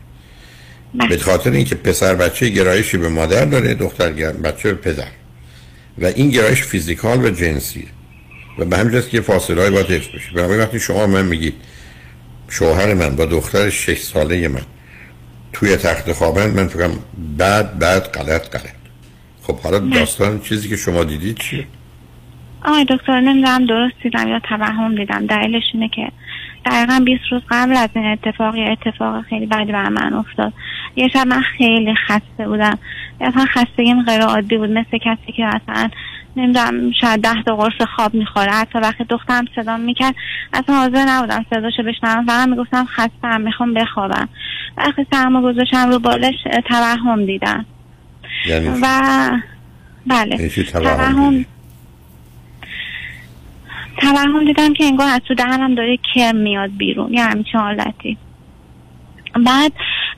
به خاطر اینکه پسر بچه گرایشی به مادر داره دختر بچه به پدر. و این گرایش فیزیکال و جنسیه و به همین که فاصله های باید حفظ بشه. بنابراین وقتی شما من میگید شوهر من با دختر 6 ساله من توی تخت خوابن من فکرم بعد بعد غلط غلط. خب حالا داستان چیزی که شما دیدید چیه آقای دکتر نمی‌دونم درست دیدم یا توهم دیدم. دلیلش اینه که دقیقا 20 روز قبل از این اتفاق یه اتفاق خیلی بدی بر من افتاد. یه شب من خیلی خسته بودم. اصلا خستگیم غیر عادی بود. مثل کسی که اصلا نمی‌دونم شاید ده تا قرص خواب می‌خوره. حتی وقتی دخترم صدا می‌کرد اصلا حاضر نبودم صداشو بشنوم. فقط می‌گفتم خستم می‌خوام بخوابم. وقتی سرمو گذاشتم رو بالش توهم دیدم. یعنی و بله یعنی توهم توهم؟ دیدم که انگار از تو دهنم داره کرم میاد بیرون. یه همچین حالتی. بعد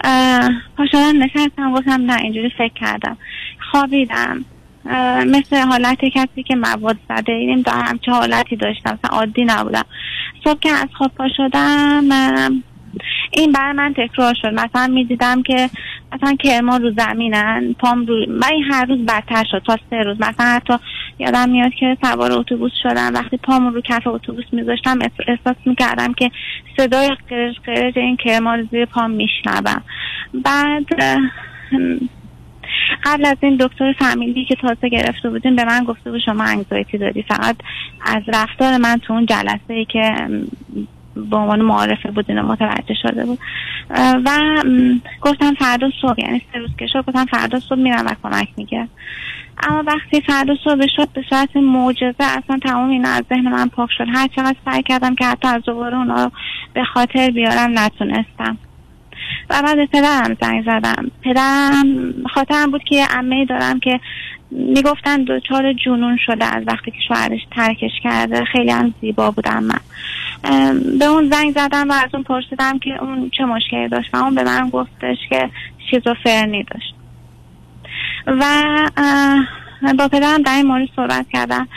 اه، پا شدم نشستم گفتم نه اینجوری فکر کردم. خوابیدم. مثل حالت کسی که مواد زده. این دو همچه حالتی داشتم. مثلا عادی نبودم. صبح که از خواب پا شدم این برای من تکرار شد. مثلا می‌دیدم که مثلا کرما رو زمینن پام رو و این هر روز بدتر شد. تا سه روز. مثلا حتی یادم میاد که سوار اتوبوس شدم. وقتی پامو رو کف اتوبوس میذاشتم احساس می‌کردم که صدای قرش قرش این کرما رو زیر پام میشنوم. بعد قبل از این دکتر فامیلی که تازه گرفته بودیم به من گفته بود شما انگزایتی داری. فقط از رفتار من تو اون جلسه ای که به عنوان معارفه بود اینو متوجه شده بود. و گفتم فردا صبح یعنی سه روز که شد گفتم فردا صبح میرم و کمک می‌گیرم اما وقتی فردا صبح شد به صورت معجزه اصلا تمام اینا از ذهن من پاک شد. هر چقدر سعی کردم که حتی از دوباره اونا به خاطر بیارم نتونستم. و بعد پدرم زنگ زدم. پدرم خاطرم بود که عمه دارم که می‌گفتن دچار جنون شده از وقتی که شوهرش ترکش کرده. خیلی هم زیبا بودم من. به اون زنگ زدم و از اون پرسیدم که اون چه مشکلی داشت و اون به من گفتش که شیزوفرنی داشت. و با پدرم در این مورد صحبت کردم.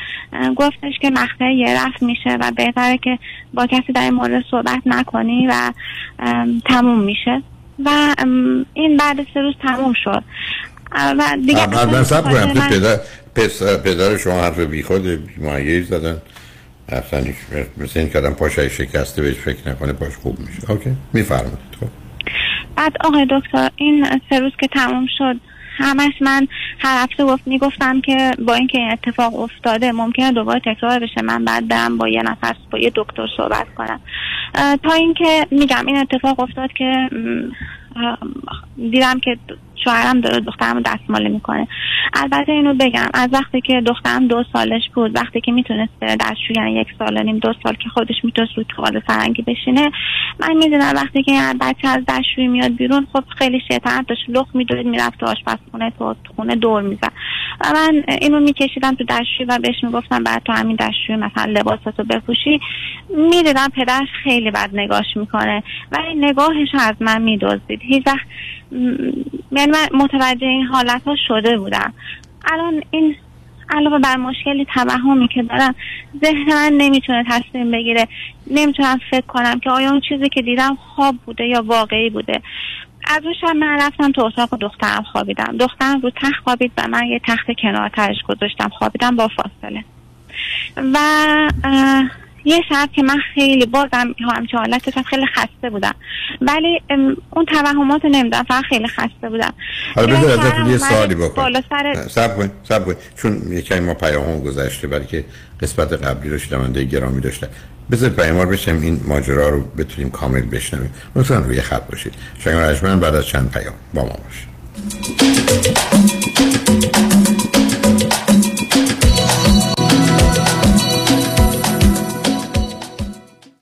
گفتش که مقطع یه رفت میشه و بهتره که با کسی در این مورد صحبت نکنی و تموم میشه. و ام، این بعد از سه روز تموم شد. و دیگه من سب کنم پدر پسر پدر شما حرف بی خود بیمایه زدن رفتن مثل این کردن پاش شکسته بهش فکر نکنه پاش خوب میشه. اوکی. میفرمایید. خب. بعد آقای دکتر این سه روز که تموم شد همش من هر هفته گفت می‌گفتم که با اینکه این اتفاق افتاده ممکنه دوباره تکرار بشه. من بعد برم با یه نفر با یه دکتر صحبت کنم. تا اینکه میگم این اتفاق افتاد که دیدم که شوهرم داره دخترم رو می‌کنه. البته اینو بگم از وقتی که دخترم دو سالش بود وقتی که می‌تونست بره دستشویی یعنی یک سال نیم دو سال که خودش می‌تونست روی توال فرنگی بشینه من می‌دونم وقتی که بچه از دستشویی میاد بیرون خب خیلی شیطنت داشت. لخ میدوید می‌رفت تو آشپزخونه تو خونه دور می‌زد. و من اینو میکشیدم تو دستشویی و بهش می‌گفتم بعد تو همین دستشویی مثلا لباساتو بپوشی. می‌دیدم پدرش خیلی بد نگاش می‌کنه. ولی نگاهش از من میدزدید. هیچ من متوجه این حالت ها شده بودم. الان این علاوه بر مشکلی توهمی که دارم ذهن من نمی‌تونه تصمیم بگیره. نمی‌تونم فکر کنم که آیا اون چیزی که دیدم خواب بوده یا واقعی بوده. از اون شب من رفتم تو اتاق دخترم خوابیدم. دخترم رو تخت خوابید و من یه تخت کنارترش گذاشتم. خوابیدم با فاصله. و یه شب که من خیلی بازم همچه حالت داشتم خیلی خسته بودم. ولی اون توهمات رو نمی‌دونم فقط خیلی خسته بودم. حالا بذار ازتون یه سوالی سر سب کنید چون یکی ما پیام گذشته برای که قسمت قبلی رو شنونده گرامی داشته. بذار پیاموار بشم این ماجرا رو بتونیم کامل بشنویم. لطفا روی خط باشید. شنگ رجمن بعد از چند پیام با ما باشید.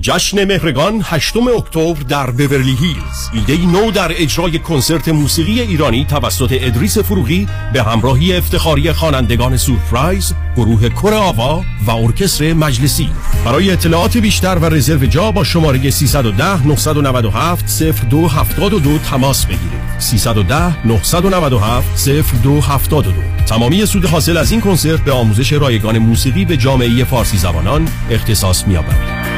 جشن مهرگان 8 اکتبر در بورلی هیلز. ایده نو در اجرای کنسرت موسیقی ایرانی توسط ادریس فروغی به همراهی افتخاری خوانندگان surprise گروه کر آوا و ارکستر مجلسی. برای اطلاعات بیشتر و رزرو جا با شماره 310 997 0272 تماس بگیرید. 310 997 0272 تمامی سود حاصل از این کنسرت به آموزش رایگان موسیقی به جامعه فارسی زبانان اختصاص می‌یابد.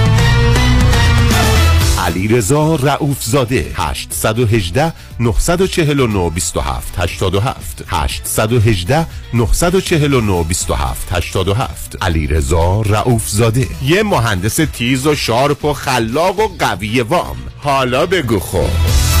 علی رضا رئوف زاده 818 949 27 87 818 949 27 87 علی رضا رئوف زاده یه مهندس تیز و sharp و خلاق و قوی وام. حالا بگو خب.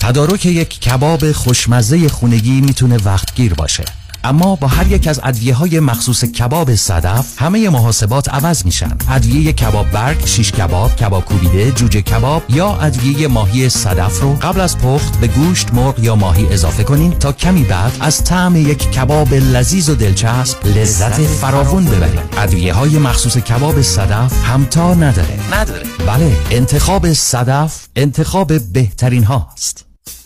تدارک یک کباب خوشمزه خونگی می‌تونه وقتگیر باشه. اما با هر یک از ادویه های مخصوص کباب صدف همه محاسبات عوض میشن. ادویه کباب برگ، شیش کباب، کباب کوبیده، جوجه کباب یا ادویه ماهی صدف رو قبل از پخت به گوشت، مرغ یا ماهی اضافه کنین تا کمی بعد از طعم یک کباب لذیذ و دلچسب لذت فراوون ببرید ادویه های مخصوص کباب صدف همتا نداره. نداره. بله انتخاب صدف انتخاب بهترین هاست.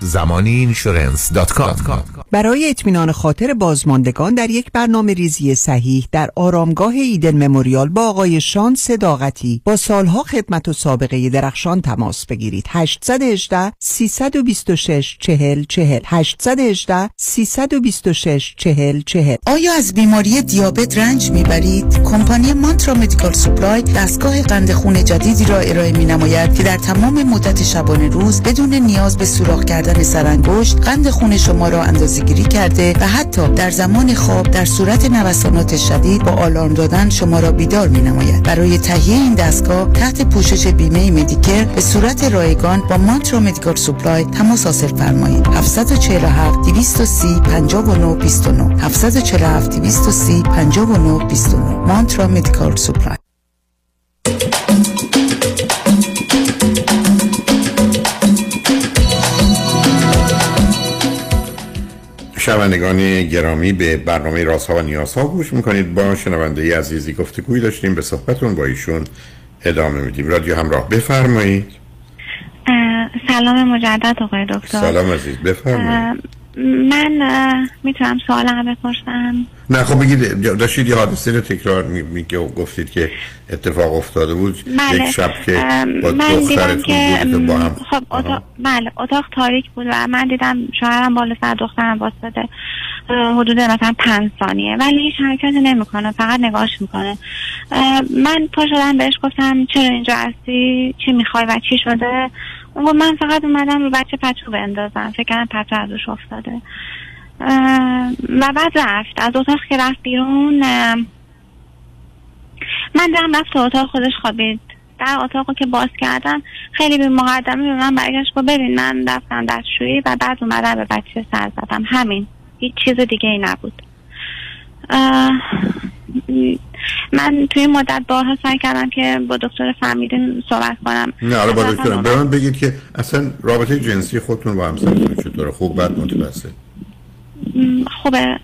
زمانی insurance dot com برای اطمینان خاطر بازماندگان در یک برنامه ریزی صحیح در آرامگاه Eden Memorial با آقای شان صداقتی با سالها خدمت و سابقه درخشان تماس بگیرید. 818 326 40 40 818 326 40 40 آیا از بیماری دیابت رنج می‌برید؟ کمپانی مانترا Medical Supply دستگاه قند خون جدیدی را ارائه می نماید که در تمام مدت شبانه روز بدون نیاز به سوراخ کردن سرانگشت قند خون شما را اندازه گیری کرده و حتی در زمان خواب در صورت نوسانات شدید با آلارم دادن شما را بیدار می نماید برای تهیه این دستگاه تحت پوشش بیمه مدیکر به صورت رایگان با مانترا مدیکال سوپلای تماس حاصل فرمایید. 747 230 59 29 747 230 59 29 مانترا مدیکال سوپلای شنوندگان گرامی به برنامه راست ها و نیاز ها گوش می‌کنید. با شنونده عزیزی گفتگوی داشتیم به صحبتون با ایشون ادامه میدیم. رادیو همراه بفرمایید. سلام مجدد آقای دکتر. سلام عزیز بفرمایید. من می‌تونم سوالم بپرسم. نه خب بگید داشتید یه حادثه رو تکرار می گفتید که اتفاق افتاده بود. بله. یک شب که با من دیدم که و با هم خب اتاق بله اتاق تاریک بود و من دیدم شوهرم بالا سر دخترم واسطه حدود مثلا پنج ثانیه. ولی هیچ حرکتی نمی‌کنه فقط نگاهش می‌کنه. من پا شدم بهش گفتم چرا اینجا هستی؟ چی می‌خوای و چی شده؟ اون گفت من فقط اومدم رو بچه پتو بندازم. فکر کنم پتو ازش افتاده. و بعد رفت. از اتاق که رفت بیرون من دیدم رفت تو اتاق خودش خوابید. در اتاقو که باز کردم خیلی به مقدمه به من برگشت گفت ببین من رفتم دستشویی و بعد اومدم به بچه سر زدم. همین. هیچ چیز دیگه ای نبود من توی این مدت بارها سعی کردم که با دکتر فهمیدین صحبت کنم. نه حالا با دکترم به من بگید که اصلا رابطه جنسی خودتون با همسرتون چطوره خوب بد متوسط. خوبه.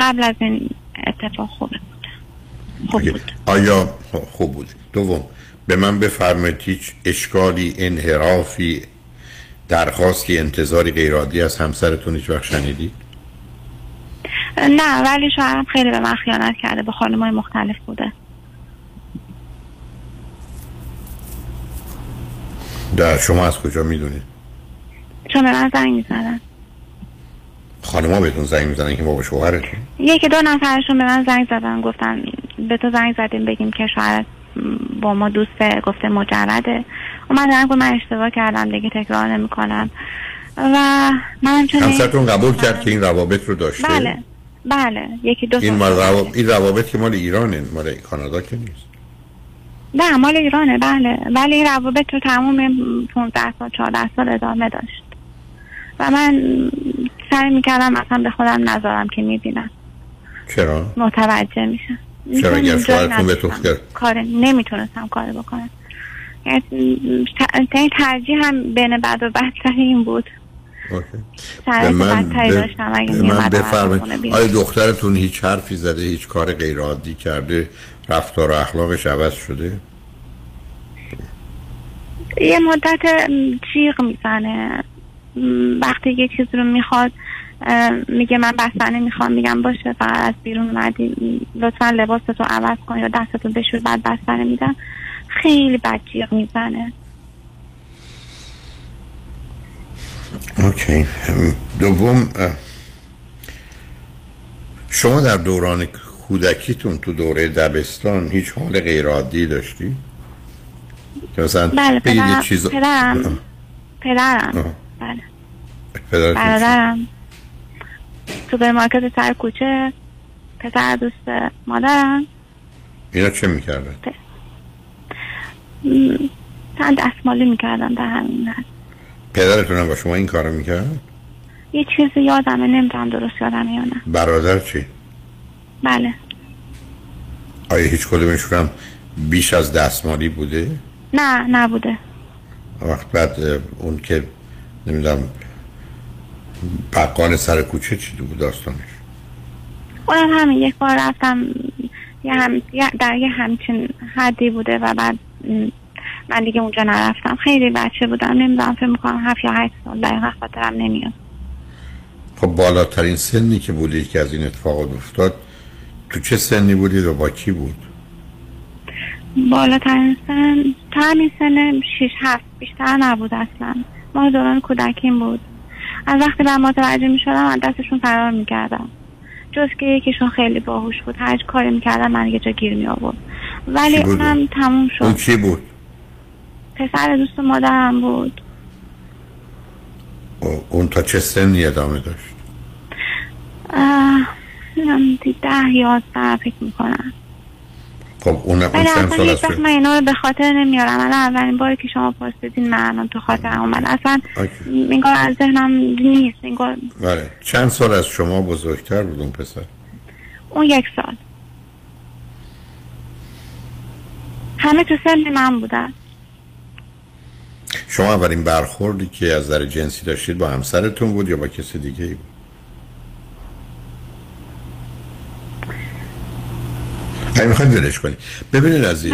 قبل از این اتفاق خوبه. اگه- آیا خوب بود؟ دوم به من بفرمایید هیچ اشکالی انحرافی درخواستی انتظاری غیرعادی از همسرتون هیچ وقت شنیدید؟ نه ولی شوهرم خیلی به من خیانت کرده به خانمای مختلف بوده. در شما از کجا می‌دونید چون به من زنگ می‌زنن. خانما بهتون زنگ می‌زنن که بابا شوهرتون یکی دو نفرشون به من زنگ زدن گفتن به تو زنگ زدیم بگیم که شوهرت با ما دوسته گفته مجرده. من دارم من اشتباه کردم دیگه تکرار نمی کنم و منم چون همسرتون قبول کرد که این روابط رو داشته؟ بله. بله یکی دو این, مال روابط این روابط که مال ایرانه مال کانادا که نیست. نه مال ایرانه بله. ولی این روابط رو تمام 15 سال 14 سال ادامه داشت. و من سعی می‌کردم اصلا به خودم نذارم که می‌بینم. چرا؟ متوجه میشم. چرا اگر شوهرتون به تو کار نمی‌تونستم کار بکنم. یعنی ترجیح هم بین بد و بدتر این بود. شرایط من, من بفرمایید. آیا دخترتون هیچ حرفی زده هیچ کار غیر عادی کرده؟ رفتار و اخلاقش عوض شده؟ یه مدت جیغ می‌زنه. وقتی یه چیز رو می‌خواد میگه من بستنی می‌خوام میگم باشه فقط از بیرون اومدی. لطفا لباستو عوض کن یا دستتو بشور بعد بستنی میدم. خیلی بد جیغ می‌زنه. اوکی. دوم شما در دوران کودکیتون تو دوره دبستان هیچ حال غیر عادی داشتی؟ که مثلا بله پدرم چیز پدرم. پدرم. بله؟ برادرم. سوپرمارکت سر کوچه. پسر دوست مادرم. اینا چه می‌کردن؟ م، چند دستمالی می‌کردم در همین حد. پدرتون هم با شما این کارو می‌کرد؟ یه چیزی یادمه نمی‌دونم درست یادمه یا نه برادر چی؟ بله آیا هیچ کدومشون هم بیش از دستمالی بوده؟ نه نبوده وقت بعد اون که نمی‌دونم پقان سر کوچه چی بود داستانش اونم همین یک بار رفتم یه هم در یه همچین حدی بوده و بعد من دیگه اونجا نرفتم. خیلی بچه بودم. نمی‌دونم فکر می‌کنم هفت یا هشت سال دقیقا خاطرم نمیاد. خب بالاترین سنی که بودید که از این اتفاق افتاد تو چه سنی بودید و با کی بود؟ بالاترین سن تا همین سن شیش هفت بیشتر نبود اصلا. ما دوران کودکیم بود. از وقتی من متوجه می شدم از دستشون فرار می کردم جز که یکیشون خیلی باهوش بود. هر کاری می کردم من یه جا گیر می آورد ولی اونم تموم اون شد. کی بود؟ پسر دوست مادرم بود. اون تا چه سنی ادامه داشت؟ نمی‌دونم دی- ده یازده فکر می کنم خب اون اون چند سال وقت من اینا رو به خاطر نمیارم. الان اولین باری که شما پرسیدین من تو خاطرم اومد. اصلا این کار از ذهنم نیست. این کار بله. چند سال از شما بزرگتر بود اون پسر؟ اون یک سال. همه تو سن من بودن. شما اولین برخوردی که از نظر جنسی داشتید با همسرتون بود یا با کسی دیگه ای بود؟ اگه می‌خواید ولش کنید ببینید عزیز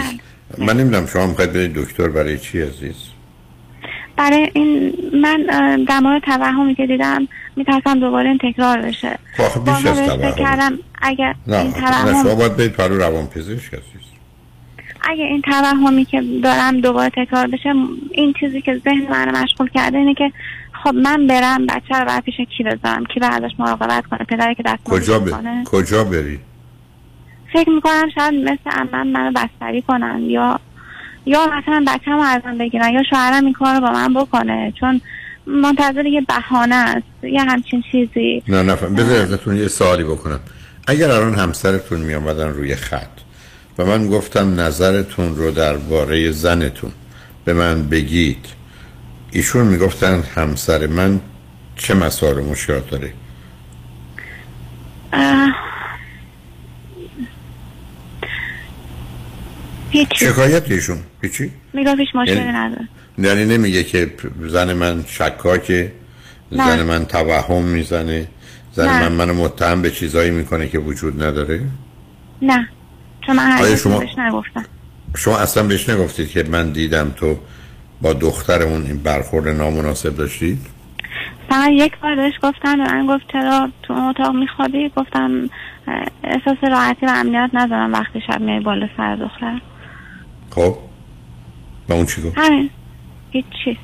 من نمی‌دونم شما می‌خواید برید دکتر برای چی عزیز؟ برای این من در مورد توهمی که دیدم میترسم دوباره این تکرار بشه. خب بیش از توهم کردم اگر نه این نه، شما باید برید پرو روان پزشک عزیز. اگه این توهمی که دارم دوباره تکرار بشه این چیزی که ذهن من مشغول کرده اینه که خب من برم بچه رو باید پیش کی بذارم؟ کی باید ازش مراقبت کنه؟ پدری که دست کجا ب... کجا برید فکر می‌کنم شاید مثل عمم منو بستری کنن یا یا مثلا بچه رو ازم بگیرن یا شوهرم این کار رو با من بکنه. چون منتظر یه بهانه است یه همچین چیزی. نه نه بذار ازتون یه سوالی بکنم. اگر الان همسرتون می آمدن روی خط و من گفتم نظرتون رو درباره زنتون. به من بگید. ایشون می‌گفتن همسر من چه مسائل و مشکلات داره؟ هیچی. شکایت ایشون. هیچی؟ می‌گفت هیچ مشکلی یعنی- نداره. یعنی نمیگه که زن من شکاکه نه. زن من توهم می‌زنه زن نه. من منو متهم به چیزایی می‌کنه که وجود نداره؟ نه. چون من هر آیا چیزی شما- بهش نگفتم. شما اصلا بهش نگفتید که من دیدم تو با دخترمون این برخورد نامناسب داشتید؟ فقط یک بار بهش گفتم به من گفت چرا تو اون اتاق میخوابی؟ گفتم احساس راحتی و امنیت ندارم وقتی شب میای بالا سر دختر. خب؟ و اون چی گفت؟ همین. هیچی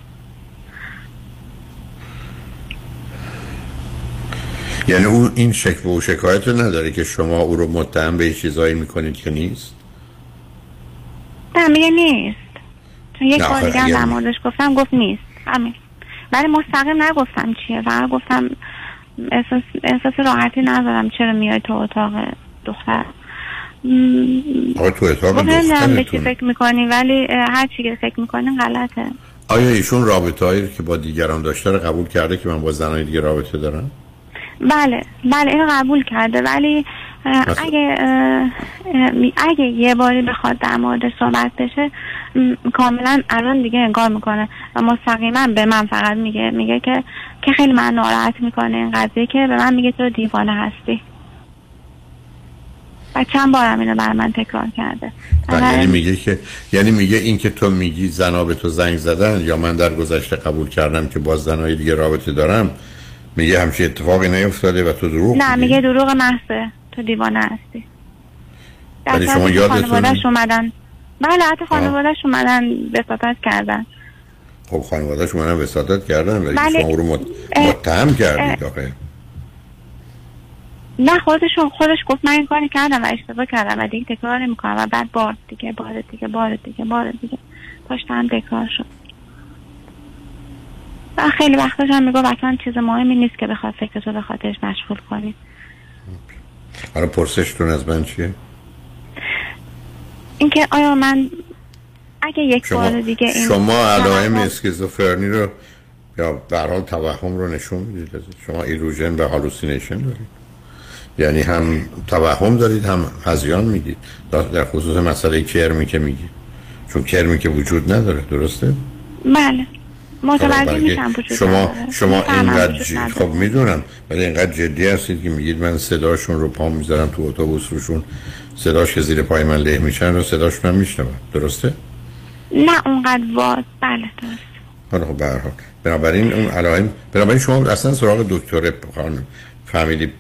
یعنی اون این شک و شکایت رو نداره که شما او رو متهم به چیزایی می‌کنید که نیست؟ نه میگه نیست. چون یک بار دیگه در موردش گفتم گفت نیست. همین. ولی مستقیم نگفتم چیه. فقط گفتم احساس, احساس راحتی ندارم چرا میای تو اتاق دختر. آقا تو اتاق نمی‌دونم به چی دخترتون فکر می‌کنی؟ ولی هر چی که فکر می‌کنی غلطه. آیا ایشون رابطه هایی که با دیگران داشته رو قبول کرده که من با زنهای دیگه رابطه دارم؟ بله بله اینو قبول کرده. ولی اگه اگه یه باری بخواد در مورد صحبت بشه کاملا الان دیگه انکار می‌کنه. و مستقیما به من فقط میگه میگه که که خیلی من ناراحت می‌کنه این قضیه که به من میگه تو دیوانه هستی. و چند بارم اینو بر من تکرار کرده. یعنی میگه که یعنی میگه این که تو میگی زنا به تو زنگ زدن یا من در گذشته قبول کردم که با زنهای دیگه رابطه دارم میگه همچین اتفاقی نیفتاده و تو دروغ نه میگه دروغ محضه. تو دیوانه هستی. ولی شما یادتون- اومدن. بله حتی خانوادهش اومدن وساطت کردن. خب خانواده‌اش منم وساطت کردن ولی بله. شما رو مت... متهم کردید آخه. نه خودش خودش گفت من این کاری کردم و اشتباه کردم و دیگه تکرار نمی‌کنم و بعد بار دیگه بار دیگه بار دیگه بار دیگه. پاشتم تکرار شد. و خیلی وقتش هم می‌گفت اصلا چیز مهمی نیست که بخواد فکرشو به خاطرش مشغول کنی حالا پرسشتون از من چیه؟ اینکه آیا من اگه یک شما بار دیگه این شما علائم اسکیزوفرنی رو یا هر حال توهم رو نشون می‌دید؟ شما ایروژن و هالوسینیشن دارید. یعنی هم توهم دارید هم هزیان می‌دید در در خصوص مسئله کرمی که میگید. چون کرمی که وجود نداره درسته؟ بله. متوجه میشم شما. شما اینقدر وجود ج... نداره. خب می‌دونم ولی اینقدر جدی هستید که میگید من صداشون رو پا می‌ذارم تو اتوبوس روشون. صداش که زیر پای من له میشن رو صداشون هم میشنوم. درسته؟ نه اونقدر واز بله درست. حالا خب حال. بنابراین اون علائم بنابراین شما اصلا سراغ دکتر خانم فامیلی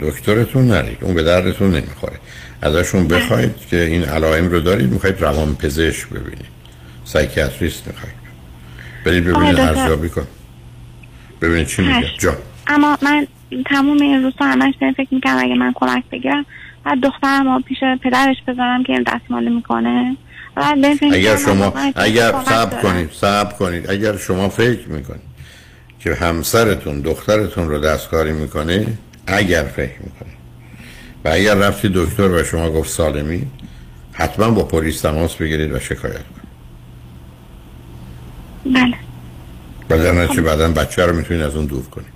دکترتون نرید. اون به دردتون نمی‌خوره. ازشون بخواید که این علائم رو دارید می‌خواید روان پزشک ببینید. سایکیاتریست می‌خواید برید ببینید دکتر. ارزیابی کن. ببینید چی میگه. جا اما من تموم این روزها همش فکر می‌کنم اگه من کمک بگیرم بعد دخترم پیش پدرش بذارم که این دستمالی می‌کنه. اگر شما اگر صبر. کنید صبر کنید. اگر شما فکر می‌کنید که همسرتون دخترتون رو دستکاری می‌کنه اگر فکر می‌کنید. و اگر رفتی دکتر و شما گفت سالمی حتما با پلیس تماس بگیرید و شکایت کنید. بله. در نتیجه بعدا بچه رو می‌تونید از اون دور کنید.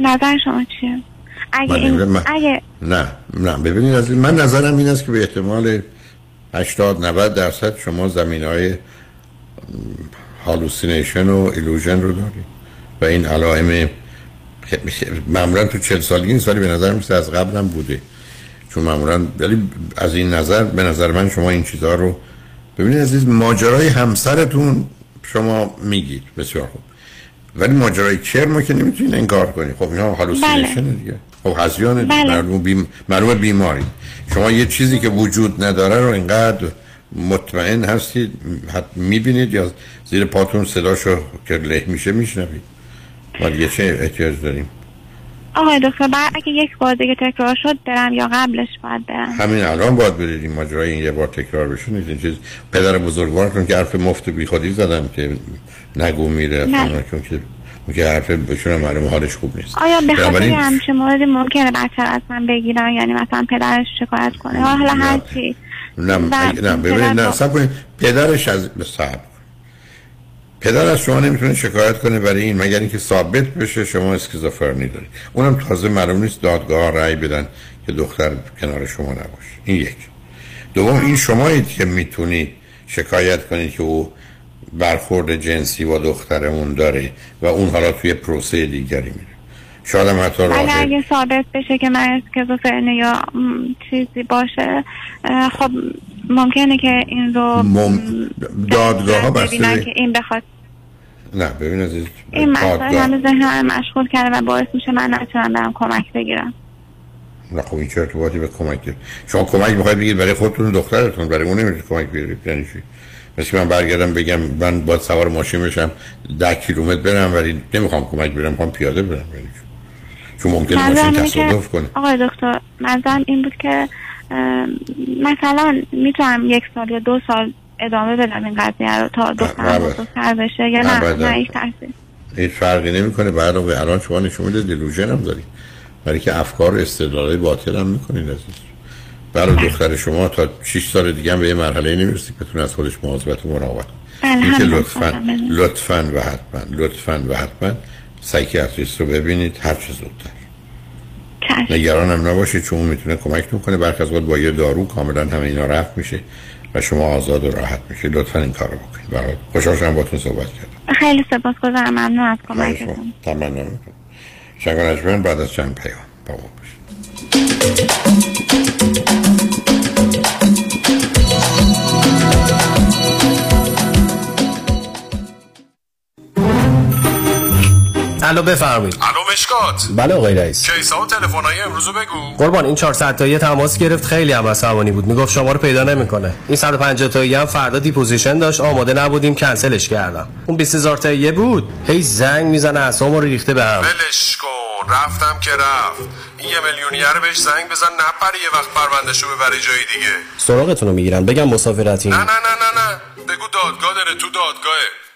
نظر شما چیه؟ اگه این. من- اگه نه نه. ببینید از این- من نظرم این است که به احتمال 80 90 درصد شما زمین های hallucination و illusion رو دارید. و این علائم معمولا تو 40 سالگی این سالی به نظر میرسه از قبل هم بوده. چون معمولا ولی از این نظر به نظر من شما این چیزها رو ببینید عزیز ماجرای همسرتون شما میگید. بسیار خوب. ولی ماجرای کرمو که نمی‌تونید انکار کنید. خب اینا هالوسینیشن دیگه. خب هزیان بله. معلوم بیم معلومه بیماری شما یه چیزی که وجود نداره رو اینقدر مطمئن هستید حت می‌بینید یا زیر پاتون صداشو که له میشه میشنوید. ما دیگه چه احتیاج داریم؟ آقای دکتر بعد اگه یک بار دیگه تکرار شد برم یا قبلش باید برم. همین الان باید برید این ماجرای این یه بار تکرار بشه. نیست این چیز پدر بزرگوارتون که حرف مفت بی خودی زدم که نگو میره نه. چون که که حرف بهشون معلوم حالش خوب نیست. آیا به خاطر بنابراین- همچه موردی ممکنه بچه از من بگیرن؟ یعنی مثلا پدرش شکایت کنه؟ حالا هر چی. نه نه ببینید نه صبر کنید. پدرش از صبر پدر از شما نمی‌تونه شکایت کنه برای این مگر اینکه ثابت بشه شما اسکیزوفرنی دارید. اونم تازه معلوم نیست دادگاه رأی بدن که دختر کنار شما نباشه. این یک. دوم این شمایید که می‌تونید شکایت کنید که او برخورد جنسی با دخترمون داره و اون حالا توی پروسه دیگری میره. شاید هم حتی راه اگه ثابت بشه که من اسکیزوفرنی یا چیزی باشه خب ممکنه که این رو مم... دادگاه ها بسته که این بخواد نه ببین عزیز این مسئله همه ذهن من مشغول کرده و باعث میشه من نتونم برم کمک بگیرم. نه خب این چه ارتباطی به کمک داره شما کمک می‌خواید بگید برای خودتون دخترتون برای اون نمی‌تونید کمک بگیرید یعنی چی؟ مثل من برگردم بگم من باید سوار ماشین بشم ده کیلومتر برم ولی نمی‌خوام کمک بگیرم می‌خوام پیاده برم یعنی چی؟ چون ممکنه ماشین تصادف کنه. آقای دکتر منظورم این بود که مثلا می‌تونم یک سال یا دو سال ادامه بدم این قضیه رو تا دخترم نه، بزرگتر بشه. یا نه. نه هیچ تاثیر هیچ فرقی نمی‌کنه. بعد الان شما نشون میده دیلوژن هم دارید. برای که افکار و استدلالای باطل هم می‌کنید عزیز. برای دختر شما تا 6 سال دیگه هم به یه مرحله نمی‌رسید که بتونه از خودش مواظبت و مراقبت. بله اینکه لطفا. لطفا و حتما لطفا و حتما سایکیاتریست رو ببینید. هر چه زودتر. نگران هم نباشید چون می‌تونه کمک کنه برخی از با یه دارو کاملا همه اینا رفت میشه. و شما آزاد و راحت میشه لطفا این کارو بکنید. برای خوشحال شدم باتون صحبت کردم. خیلی سپاسگزارم. ممنون از کمکتون. می‌کنم. تمنا می‌کنم. شنگان اجمن بعد از چند پیام. با ما الو بفرمایید. الو مشکات. بله آقای رئیس. کیس‌ها و تلفن‌های امروز رو بگو. قربان این 400 تایی تماس گرفت. خیلی هم عصبانی بود. می‌گفت شما رو پیدا نمی‌کنه. این 150 تایی هم فردا deposition داشت. آماده نبودیم کنسلش کردم. اون 20000 تایی بود. هی زنگ می‌زنه اسمو رو ریخته به هم. ولش کن. رفتم که رفت. این یه میلیونیر بهش زنگ بزن نپره یه وقت پروندهش رو ببره جای دیگه. سراغتون رو می‌گیرن بگم مسافرتی نه نه نه نه نه. بگو دادگاه داره تو دادگاهه.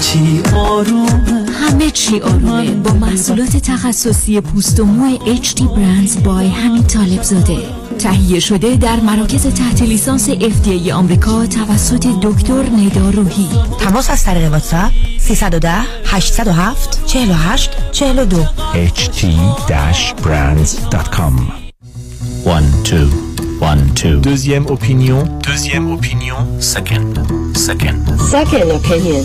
چی آرومه؟ همه چی آرومه. با محصولات تخصصی پوست و مو HD Brands بای همین طالب زاده. تهیه شده در مراکز تحت لیسانس FDA آمریکا توسط دکتر ندا روحی. تماس از طریق واتساپ 310 807 48 42 ht-brands.com One, two, one, two. Deuxième opinion. Deuxième opinion. Second, second. Second opinion.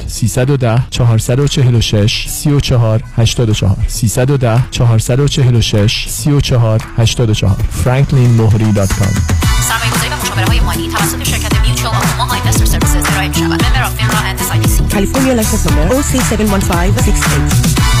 310 446 34 84 310 446 34 84 franklinmohri.com سرمایه‌گذاری و مشاوره های مالی توسط شرکت Mutual of Omaha Investor Services ارائه می شود. Member of FINRA and SIPC. California license number OC71568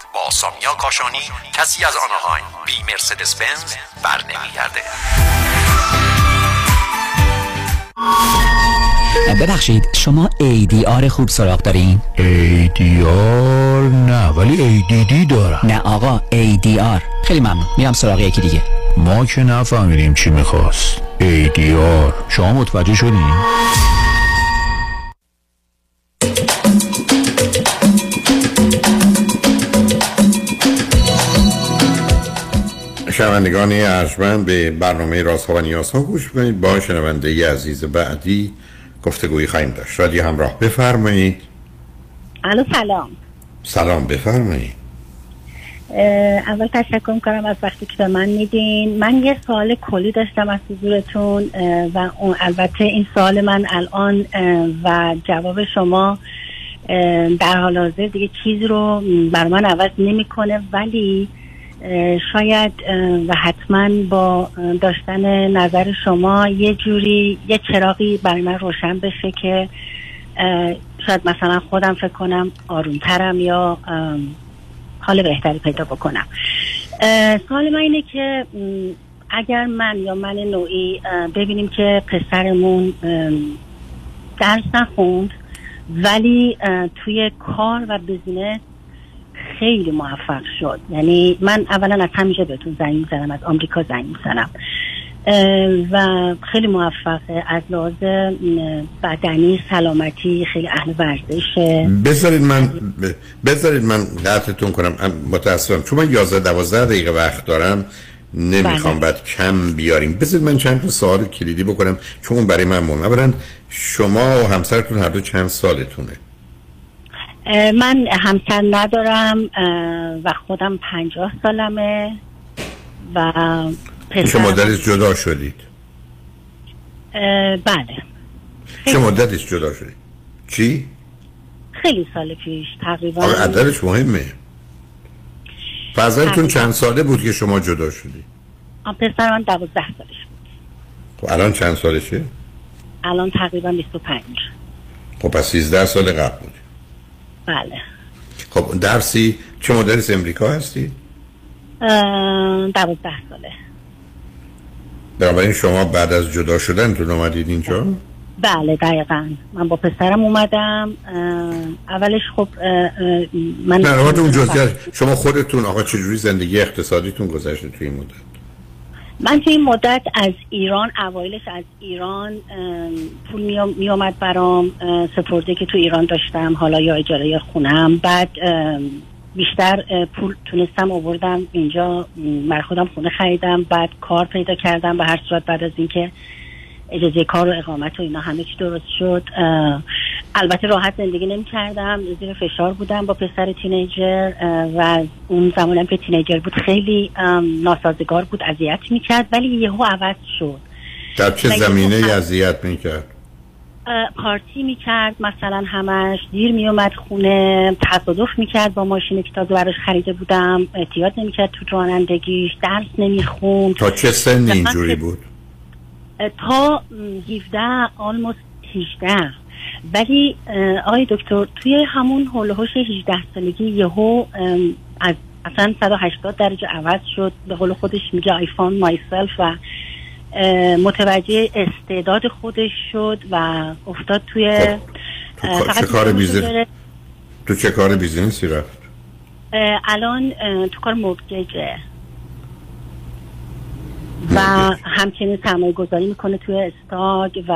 با سامیا کاشانی کسی از آنهایم. بی مرسدس بنز بر نمیگرده ببخشید شما ADR خوب سراغ دارین؟ ADR نه ولی ADD دارم. نه آقا ADR خیلی ممنون میرم سراغ یکی دیگه. ما که نفهمیدیم چی می‌خواست. ADR شما متوجه شدین؟ شنوندگان ارجمند به برنامه رازها و نیازها گوش کنید با شنونده ی عزیز بعدی گفتگویی خواهیم داشت. رادیو همراه بفرمایید. الو سلام. سلام بفرمایید. اول تشکر کنم از وقتی که به من میدین. من یه سوال کلی داشتم از حضورتون و اون البته این سوال من الان و جواب شما در حال حاضر دیگه چیز رو بر من عوض نمی‌کنه ولی شاید و حتما با داشتن نظر شما یه جوری یه چراغی برای من روشن بشه که شاید مثلا خودم فکر کنم آرومترم یا حال بهتری پیدا بکنم. سوال من اینه که اگر من یا من نوعی ببینیم که پسرمون درس نخوند ولی توی کار و بیزینس خیلی موفق شد. یعنی من اولا از همینجا بهتون زنگ می‌زنم از آمریکا زنگ می‌زنم. و خیلی موفقه. از لحاظ بدنی سلامتی خیلی اهل ورزشه. بذارید من بذارید من قطعتون کنم. متاسفم. چون من 11 12 دقیقه وقت دارم نمی‌خوام بله. بعد کم بیاریم. بذارید من چند تا سوال کلیدی بکنم چون برای من مهمه. اولا شما و همسرتون هر دو چند سالتونه؟ من همسر ندارم و خودم پنجاه سالمه و چه پسر مدتی جدا شدید؟ بله. چه مدتی جدا شدید؟ چی؟ خیلی سال پیش تقریبا. عددش مهمه. فرزندتون چند ساله بود که شما جدا شدید؟ پسر من دوازده سالش بود. خب الان چند سالشه؟ الان تقریبا 25 خب پس 13 سال قبل بود. بله. خب درسی چه مدرس امریکا هستی؟ دوازده ساله. بنابراین شما بعد از جدا شدنتون اومدید اینجا؟ بله دقیقا. من با پسرم اومدم. اولش خب من نه اون شما خودتون آقا چجوری زندگی اقتصادیتون گذشته توی این مدت؟ من توی این مدت از ایران اوایلش از ایران پول می- آمد برام سپرده که تو ایران داشتم. حالا یا اجاره خونم. بعد بیشتر پول تونستم آوردم اینجا. م، برای خودم خونه خریدم. بعد کار پیدا کردم به هر صورت بعد از اینکه اجازه کار و اقامت و اینا همه چی درست شد. البته راحت زندگی نمی کردم زیر فشار بودم با پسر تینیجر و اون زمانم که تینیجر بود خیلی ناسازگار بود اذیت می‌کرد ولی یهو عوض شد. در چه زمینه اذیت می‌کرد؟ اه، پارتی می‌کرد مثلا همش دیر میومد خونه تصادف می‌کرد با ماشینی که تازه براش خریده بودم احتیاط نمی‌کرد تو رانندگیش درس نمی‌خوند. تا چه سنی اینجوری بود؟ تا م، 17 almost 18 ولی آقای دکتر توی همون حول و حوش 18 سالگی یهو از اصلا 180 درجه عوض شد به قول خودش میگه found myself و متوجه استعداد خودش شد و افتاد توی کار- فقط چه کار business. تو چه کار business ی رفت الان تو کار mortgage ه و همچنین سرمایه گذاری می‌کنه توی stock و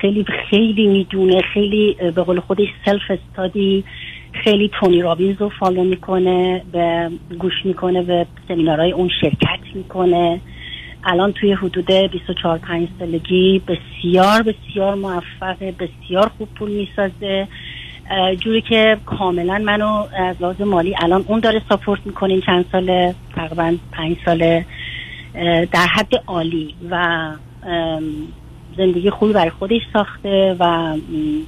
خیلی خیلی می‌دونه خیلی به قول خودش self study خیلی تونی رابینز رو follow می‌کنه به گوش می‌کنه به سمینارهای اون شرکت می‌کنه. الان توی حدود 24 5 سالگی بسیار بسیار موفقه بسیار خوب پول می‌سازه. جوری که کاملا منو از لحاظ مالی الان اون داره support می‌کنه چند ساله تقریبا پنج ساله. در حد عالی و زندگی خوبی برای خودش ساخته و م،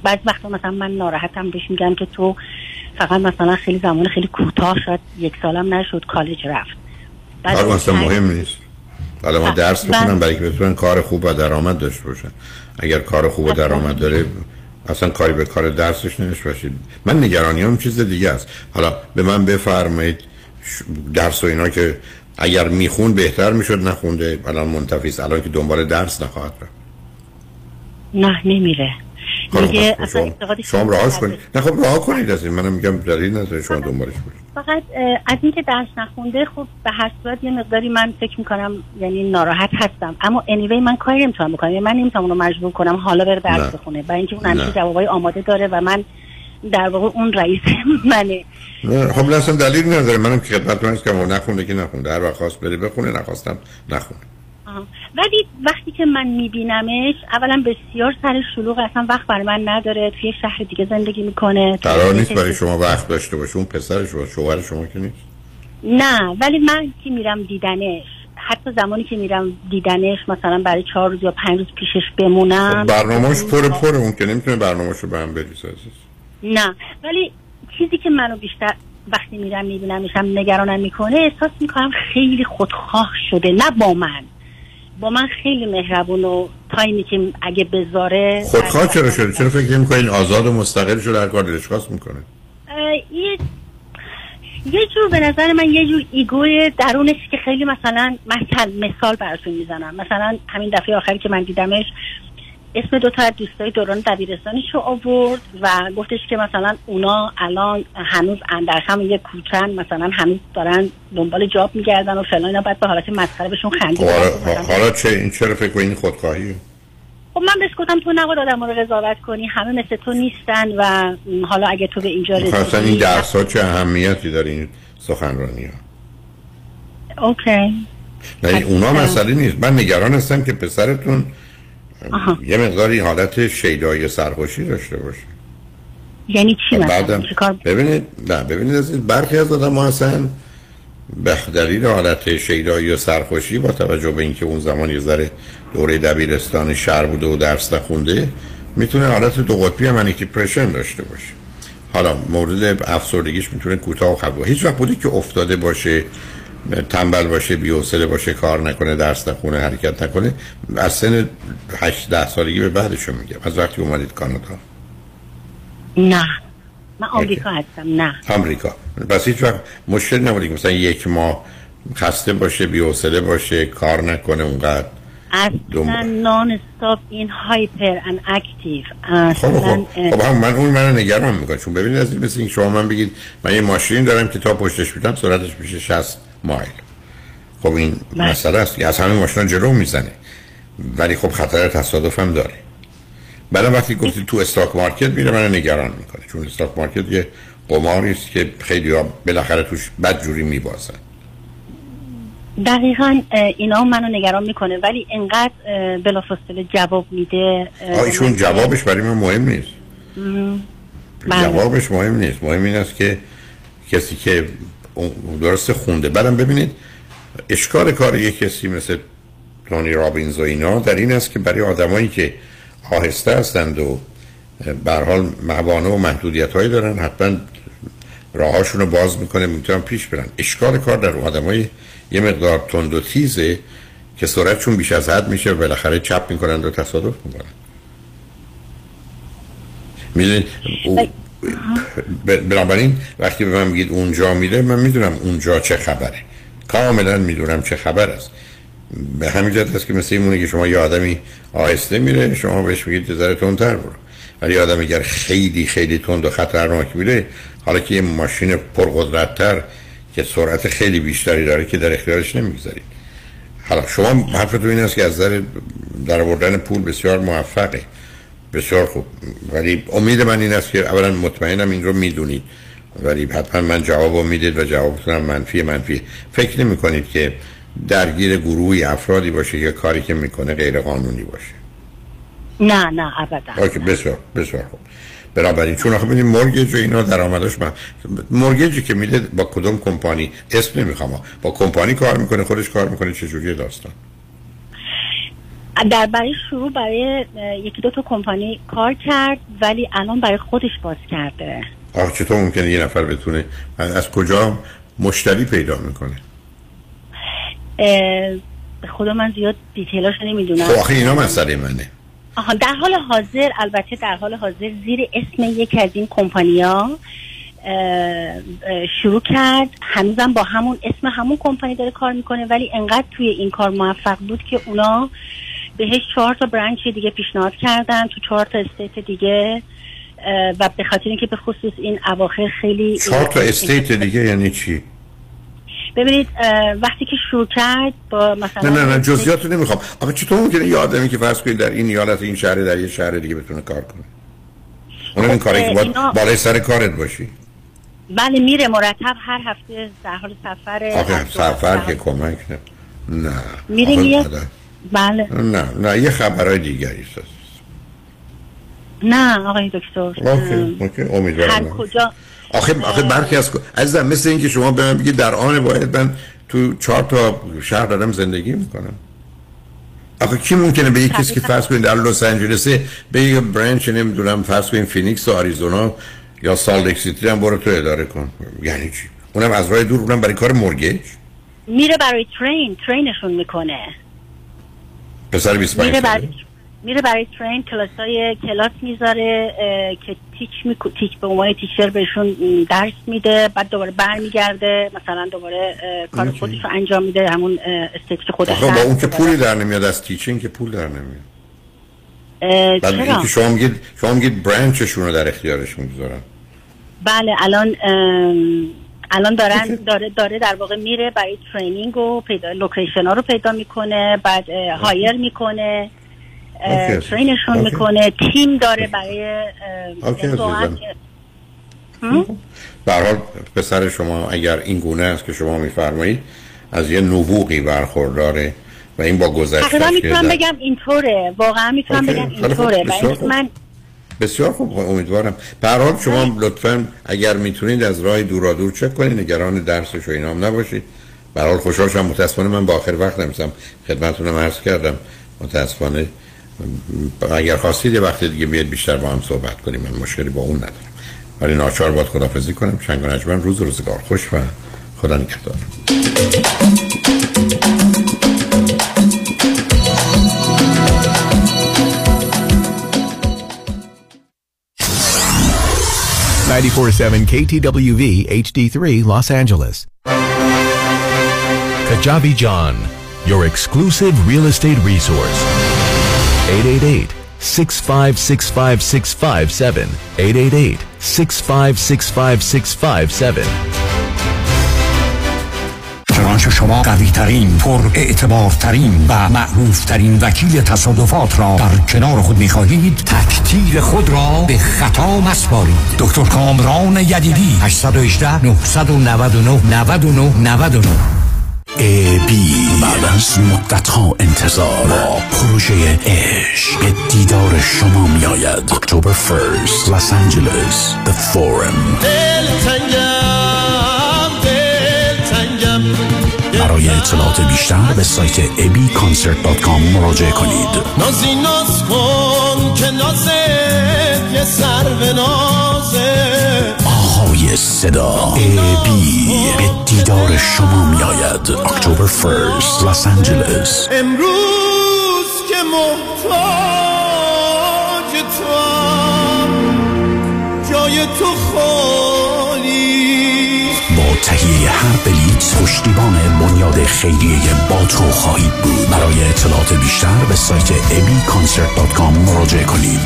بعضی وقتا مثلا من ناراحتم بهش میگم که تو فقط مثلا خیلی زمان خیلی کوتاه شد یک سالم نشد کالج رفت. کار چند- مهم نیست. حالا ما درس. بخونم برای که بتونن کار خوب و درآمد داشته باشن. اگر کار خوب و درآمد داره اصلا کاری به کار درسش نمیشه باشید. من نگرانی هم چیز دیگه است. حالا به من بفرمایید درس و اینا که اگر میخون بهتر می‌شد نخونده الان منتفی است. الان که دنبال درس نخواهد رفت. نه نمیره. میگه اصلا شما- شما راهش کنید. نه خب راه کنید از این. منم میگم دلیل نداره شما دنبالش برید فقط از اینکه درس نخونده خب به هر صورت یه مقداری من فکر می‌کنم یعنی ناراحت هستم. اما انیوی من کاری نمی‌تونم بکنم. یعنی من نمی‌تونم اونو مجبور کنم حالا بره درس نه. بخونه. برای اینکه اون. همیشه جوابای آماده داره و من در واقع اون رئیس <laughs> منه. نه خب اصلا دلیل نداره. منم که خدمتتون هست که نخونده که نخونده. هر وقت خواست بره بخونه نخواستم نخونه. ولی وقتی که من میبینمش اولا بسیار سر شلوغ اصلا وقت برای من نداره. توی شهر دیگه زندگی می‌کنه. قرار نیست برای شما وقت داشته باشه. اون پسر شما شوهر شما که نیست؟ نه ولی من که میرم دیدنش حتی زمانی که میرم دیدنش مثلا برای چهار روز یا پنج روز پیشش بمونم. برنامهش پر پر اون که نمی‌تونه برنامهش رو به هم بریزه نه. ولی چیزی که منو بیشتر وقتی میرم میبینمشم نگرانم می‌کنه احساس می‌کنم خیلی خودخواه شده. نه با من. با من خیلی مهربون و تایمی که اگه بذاره خودخواه چرا شده؟ چرا فکر می‌کنین آزاد و مستقل شده هر کار دلش خواست می‌کنه؟ یه یه جور به نظر من یه جور ایگوی درونش که خیلی مثلا مثل مثال براتون می‌زنم. مثلا همین دفعه آخری که من دیدمش اسم دو تا از دوستای دوران دبیرستانیش رو آورد و گفتش که مثلا اونا الان هنوز در هم یه کوچن مثلا هنوز دارن دنبال جاب میگردن و فلان اینا بعد به حالت مسخره بهشون خب خندید حالا, حالا چه این چرا فکر کنین خودخواهی خب من بهش گفتم تو نباید آدم رو قضاوت کنی همه مثل تو نیستن و حالا اگه تو به اینجا خب، اصلا این رسیدی درس ها چه اهمیتی داره این سخنرانی ها اوکی. نه این اونا مسئله نیست. من نگران هستم که پسرتون آها. یه مقداری حالت شیدای سرخوشی داشته باشه یعنی چی مثلا؟ بعدم چیکار ببینید نه ببینید عزیز برخی از آدم هستن. به دلیل حالت شیدایی و سرخوشی با توجه به اینکه اون زمان یه ذره دوره دبیرستان شهر بوده و درس نخونده می‌تونه حالت دو قطبی هم دیپرشن داشته باشه. حالا مورد افسردگیش می‌تونه کوتاه و هیچ وقت بوده که افتاده باشه. تنبل باشه بی‌حوصله باشه کار نکنه درس نخونه حرکت نکنه از سن 8 10 سالگی به بعدشو میگم. از وقتی اومدید کانادا. نه. من آمریکا هستم نه. آمریکا. پس هیچ وقت مشکل نبودی مثلا یک ماه خسته باشه بی‌حوصله باشه کار نکنه اونقدر اصلا نان استاپ این هایپر ان اکتیو خب خب. خب هم من اون منو نگران می‌کنه چون ببینید از مثل اینکه شما من بگید من یه ماشین دارم که تا پشتش می‌تونم سرعتش میشه 60 مایل. خب این بله. مسئله است. از همه ماشینا جلو می‌زنه. ولی خب خطر تصادف هم داره. بعدم وقتی گفتید تو استاک مارکت میره من نگران می‌کنه. چون استاک مارکت یه قماری است که خیلی ها بالاخره توش بد جوری میبازن. دقیقا اینا منو نگران می‌کنه. ولی انقدر بلافاصله جواب میده ایشون جوابش برای من مهم نیست. بله. جوابش مهم نیست. مهم این است که کسی که درست خونده. بعدم ببینید اشکال کار یک کسی مثل تونی رابینز و اینا در این است که برای آدمایی که آهسته هستند و به حال موانع و محدودیت هایی دارن حتما راهاشون رو باز می‌کنه می‌تونن پیش برن. اشکال کار در آدمای یه مقدار تند و تیزه که سرعتشون بیش از حد میشه و بالاخره چپ می‌کنن و تصادف می‌کنن می‌دونید بنابراین وقتی به من میگید اونجا میره من می‌دونم اونجا چه خبره. کاملا می‌دونم چه خبر است. به همین جهت است که مثل این که شما یه آدمی آهسته میره شما بهش میگید ذره تندتر برو. ولی آدم اگر خیلی خیلی تند و خطرناک میره حالا که یه ماشین پرقدرتتر که سرعت خیلی بیشتری داره که در اختیارش نمی‌گذارید. حالا شما حرفتون این است که از در آوردن پول بسیار موفقه. بسیار خوب. ولی امید من این است که اولا مطمئنم این رو می‌دونید. ولی حتما من جواب می‌دید و جوابتونم منفی منفی. فکر نمی کنید که درگیر گروهی افرادی باشه که کاری که می‌کنه غیر قانونی باشه. نه نه ابدا. اوکی بسیار بسیار خوب. بنابراین چون آخه ببینید مورگیج و اینا درآمدش من مورگیجی که میده با کدوم کمپانی؟ اسم نمی‌خوام. با کمپانی کار می‌کنه خودش کار می‌کنه چه جوریه داستان؟ در برای شروع برای یکی دو تا کمپانی کار کرد ولی الان برای خودش باز کرده. آخه چطور ممکنه یه نفر بتونه؟ از کجا مشتری پیدا می‌کنه؟ خدا من زیاد دیتیلاش نمی‌دونم. خب آخه اینا مسئله منه. آها در حال حاضر البته در حال حاضر زیر اسم یک از این کمپانیا شروع کرد. هنوزم با همون اسم همون کمپانی داره کار می‌کنه ولی انقدر توی این کار موفق بود که اونا بهش چهار تا branch دیگه پیشنهاد کردن تو چهار تا state دیگه و به خاطر اینکه به خصوص این اواخر خیلی چهار تا state دیگه یعنی چی؟ ببینید وقتی که شروع کرد با مثلا نه نه نه جزئیات رو نمی‌خوام. اما چطور ممکنه یه آدمی که فرض کنید در این ایالت این شهر در یه شهر دیگه بتونه کار کنه. اون این کاری که باید بالای سر کارت باشی. بله میره مرتب هر هفته در حال سفر آخه سفر که کمک نه. نه میره بله. نه نه یه خبرهای دیگری است نه آقای دکتر. OK OK امیدوارم. هر کجا آخه آخه برخی از عزیزم مثل اینکه شما به من بگید در آن باید من تو چهار تا شهر دارم زندگی می‌کنم. آخه کی ممکنه به یک کسی که فرض کنید در لس آنجلس به یک branch نمی‌دونم فرض کنید فینیکس و آریزونا یا سالت سیتی هم برو تو اداره کن. یعنی چی؟ اونم از راه دور اونم برای کار mortgage؟ میره برای train train شون می‌کنه. پسر 25 میره برای میره برای train کلاس های کلاس می‌ذاره که teach می... teach به عنوان teacher بهشون درس میده بعد دوباره برمیگرده مثلا دوباره کار خودش رو انجام میده همون state خودش با اون که پولی در نمیاد از teaching که پول در نمیاد. بعد چرا؟ که شما میگید شما میگید برانچشون رو در اختیارش می‌گذارن. بله الان الان دارن <laughs> داره داره در واقع میره برای ترینینگ و پیدا لوکیشن ها رو پیدا می‌کنه بعد هایر می‌کنه ترینشون می‌کنه تیم داره برای برحال پسر شما اگر این گونه است که شما میفرمایید از یه نبوغی برخورداره و این با گذشتش تقریبا می‌تونم بگم اینطوره واقعا می‌تونم بگم اینطوره. من بسیار خوب امیدوارم. حال شما لطفا اگر می‌تونید از راه دورا دور چک کنید نگران درسش و اینام نباشید. به حال خوشحال شدم. متاسفانه من با آخر وقت نمیستم خدمتتون عرض کردم. متاسفانه اگر خواستید یه وقت دیگه بیاد بیشتر با هم صحبت کنیم. من مشکلی با اون ندارم. ولی ناچار باید خدافزی کنم. چنگ و نجمن روز روزگار. خوش و خدا نگهدار. Ninety-four seven KTWV HD3 Los Angeles. Kajabi John, your exclusive real estate resource. 888 6565657 888 6565657 چنانچه شما قوی ترین پر اعتبار ترین و معروف ترین وکیل تصادفات را در کنار خود می خواهید تکتیر خود را به خطا مسپارید. دکتر کامران یدیدی 818 999 99 99 ای بی بعد از مدت ها انتظار. با پروژه عشق به دیدار شما می آید اکتبر فرست لس آنجلس The Forum. برای اطلاعات بیشتر به سایت abconcert.com مراجعه کنید. نازی ناز کن که نازت یه سر به نازه. آهای صدا. ای بی به دیدار شما می آید اکتبر فرست لس آنجلس امروز که محتاج تو جای تو تهیه هر بلیت پشتیبان بنیاد خیریه با تو خواهید بود. برای اطلاعات بیشتر به سایت abconcert.com مراجعه کنید.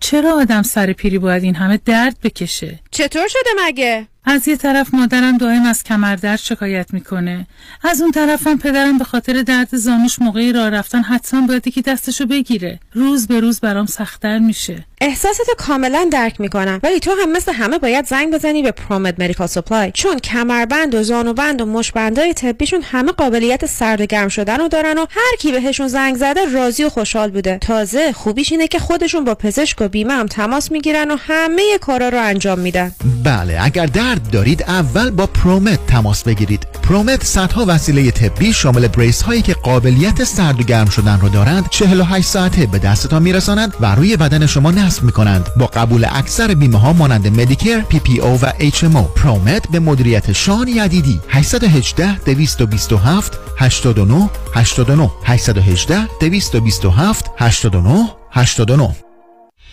چرا آدم سر پیری باید این همه درد بکشه؟ چطور شده مگه؟ از یه طرف مادرم دائم از کمردرد شکایت می‌کنه. از اون طرفم پدرم به خاطر درد زانوش موقعی راه رفتن حتما باید که دستشو بگیره. روز به روز برام سختتر میشه. احساساتو کاملا درک می‌کنم. ولی تو هم مثل همه باید زنگ بزنی به ProMed Medical Supply چون کمربند و زانوبند و مچ‌بندای طبیشون همه قابلیت سرد و گرم شدن رو دارن و هر کی بهشون زنگ زده راضی و خوشحال بوده. تازه خوبیش اینه که خودشون با پزشک و بیمه هم تماس می‌گیرن و همه کارا رو انجام میدن. بله اگر درد دارید اول با ProMed تماس بگیرید. ProMed صدها وسیله طبی شامل brace هایی که قابلیت سرد و گرم شدن رو دارند 48 ساعته به دستتان میرسانند و روی بدن شما نصب می‌کنند. با قبول اکثر بیمه ها مانند Medicare PPO و HMO. ProMed به مدیریت شان یدیدی. 818 227 89 89 818 227 89 89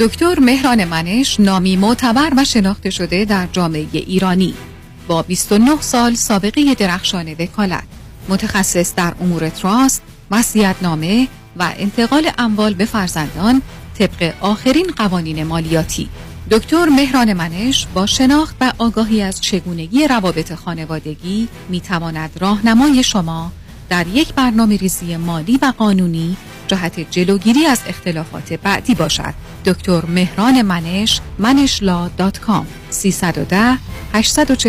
دکتر مهران منش نامی معتبر و شناخته شده در جامعه ایرانی. با 29 سال سابقه درخشان وکالت. متخصص در امور تراست، نامه و انتقال اموال به فرزندان طبق آخرین قوانین مالیاتی. دکتر مهران منش با شناخت و آگاهی از چگونگی روابط خانوادگی می تواند راهنمای شما در یک برنامه ریزی مالی و قانونی جهت جلوگیری از اختلافات بعدی باشد. دکتر مهران منش منشلا دات کام 310 840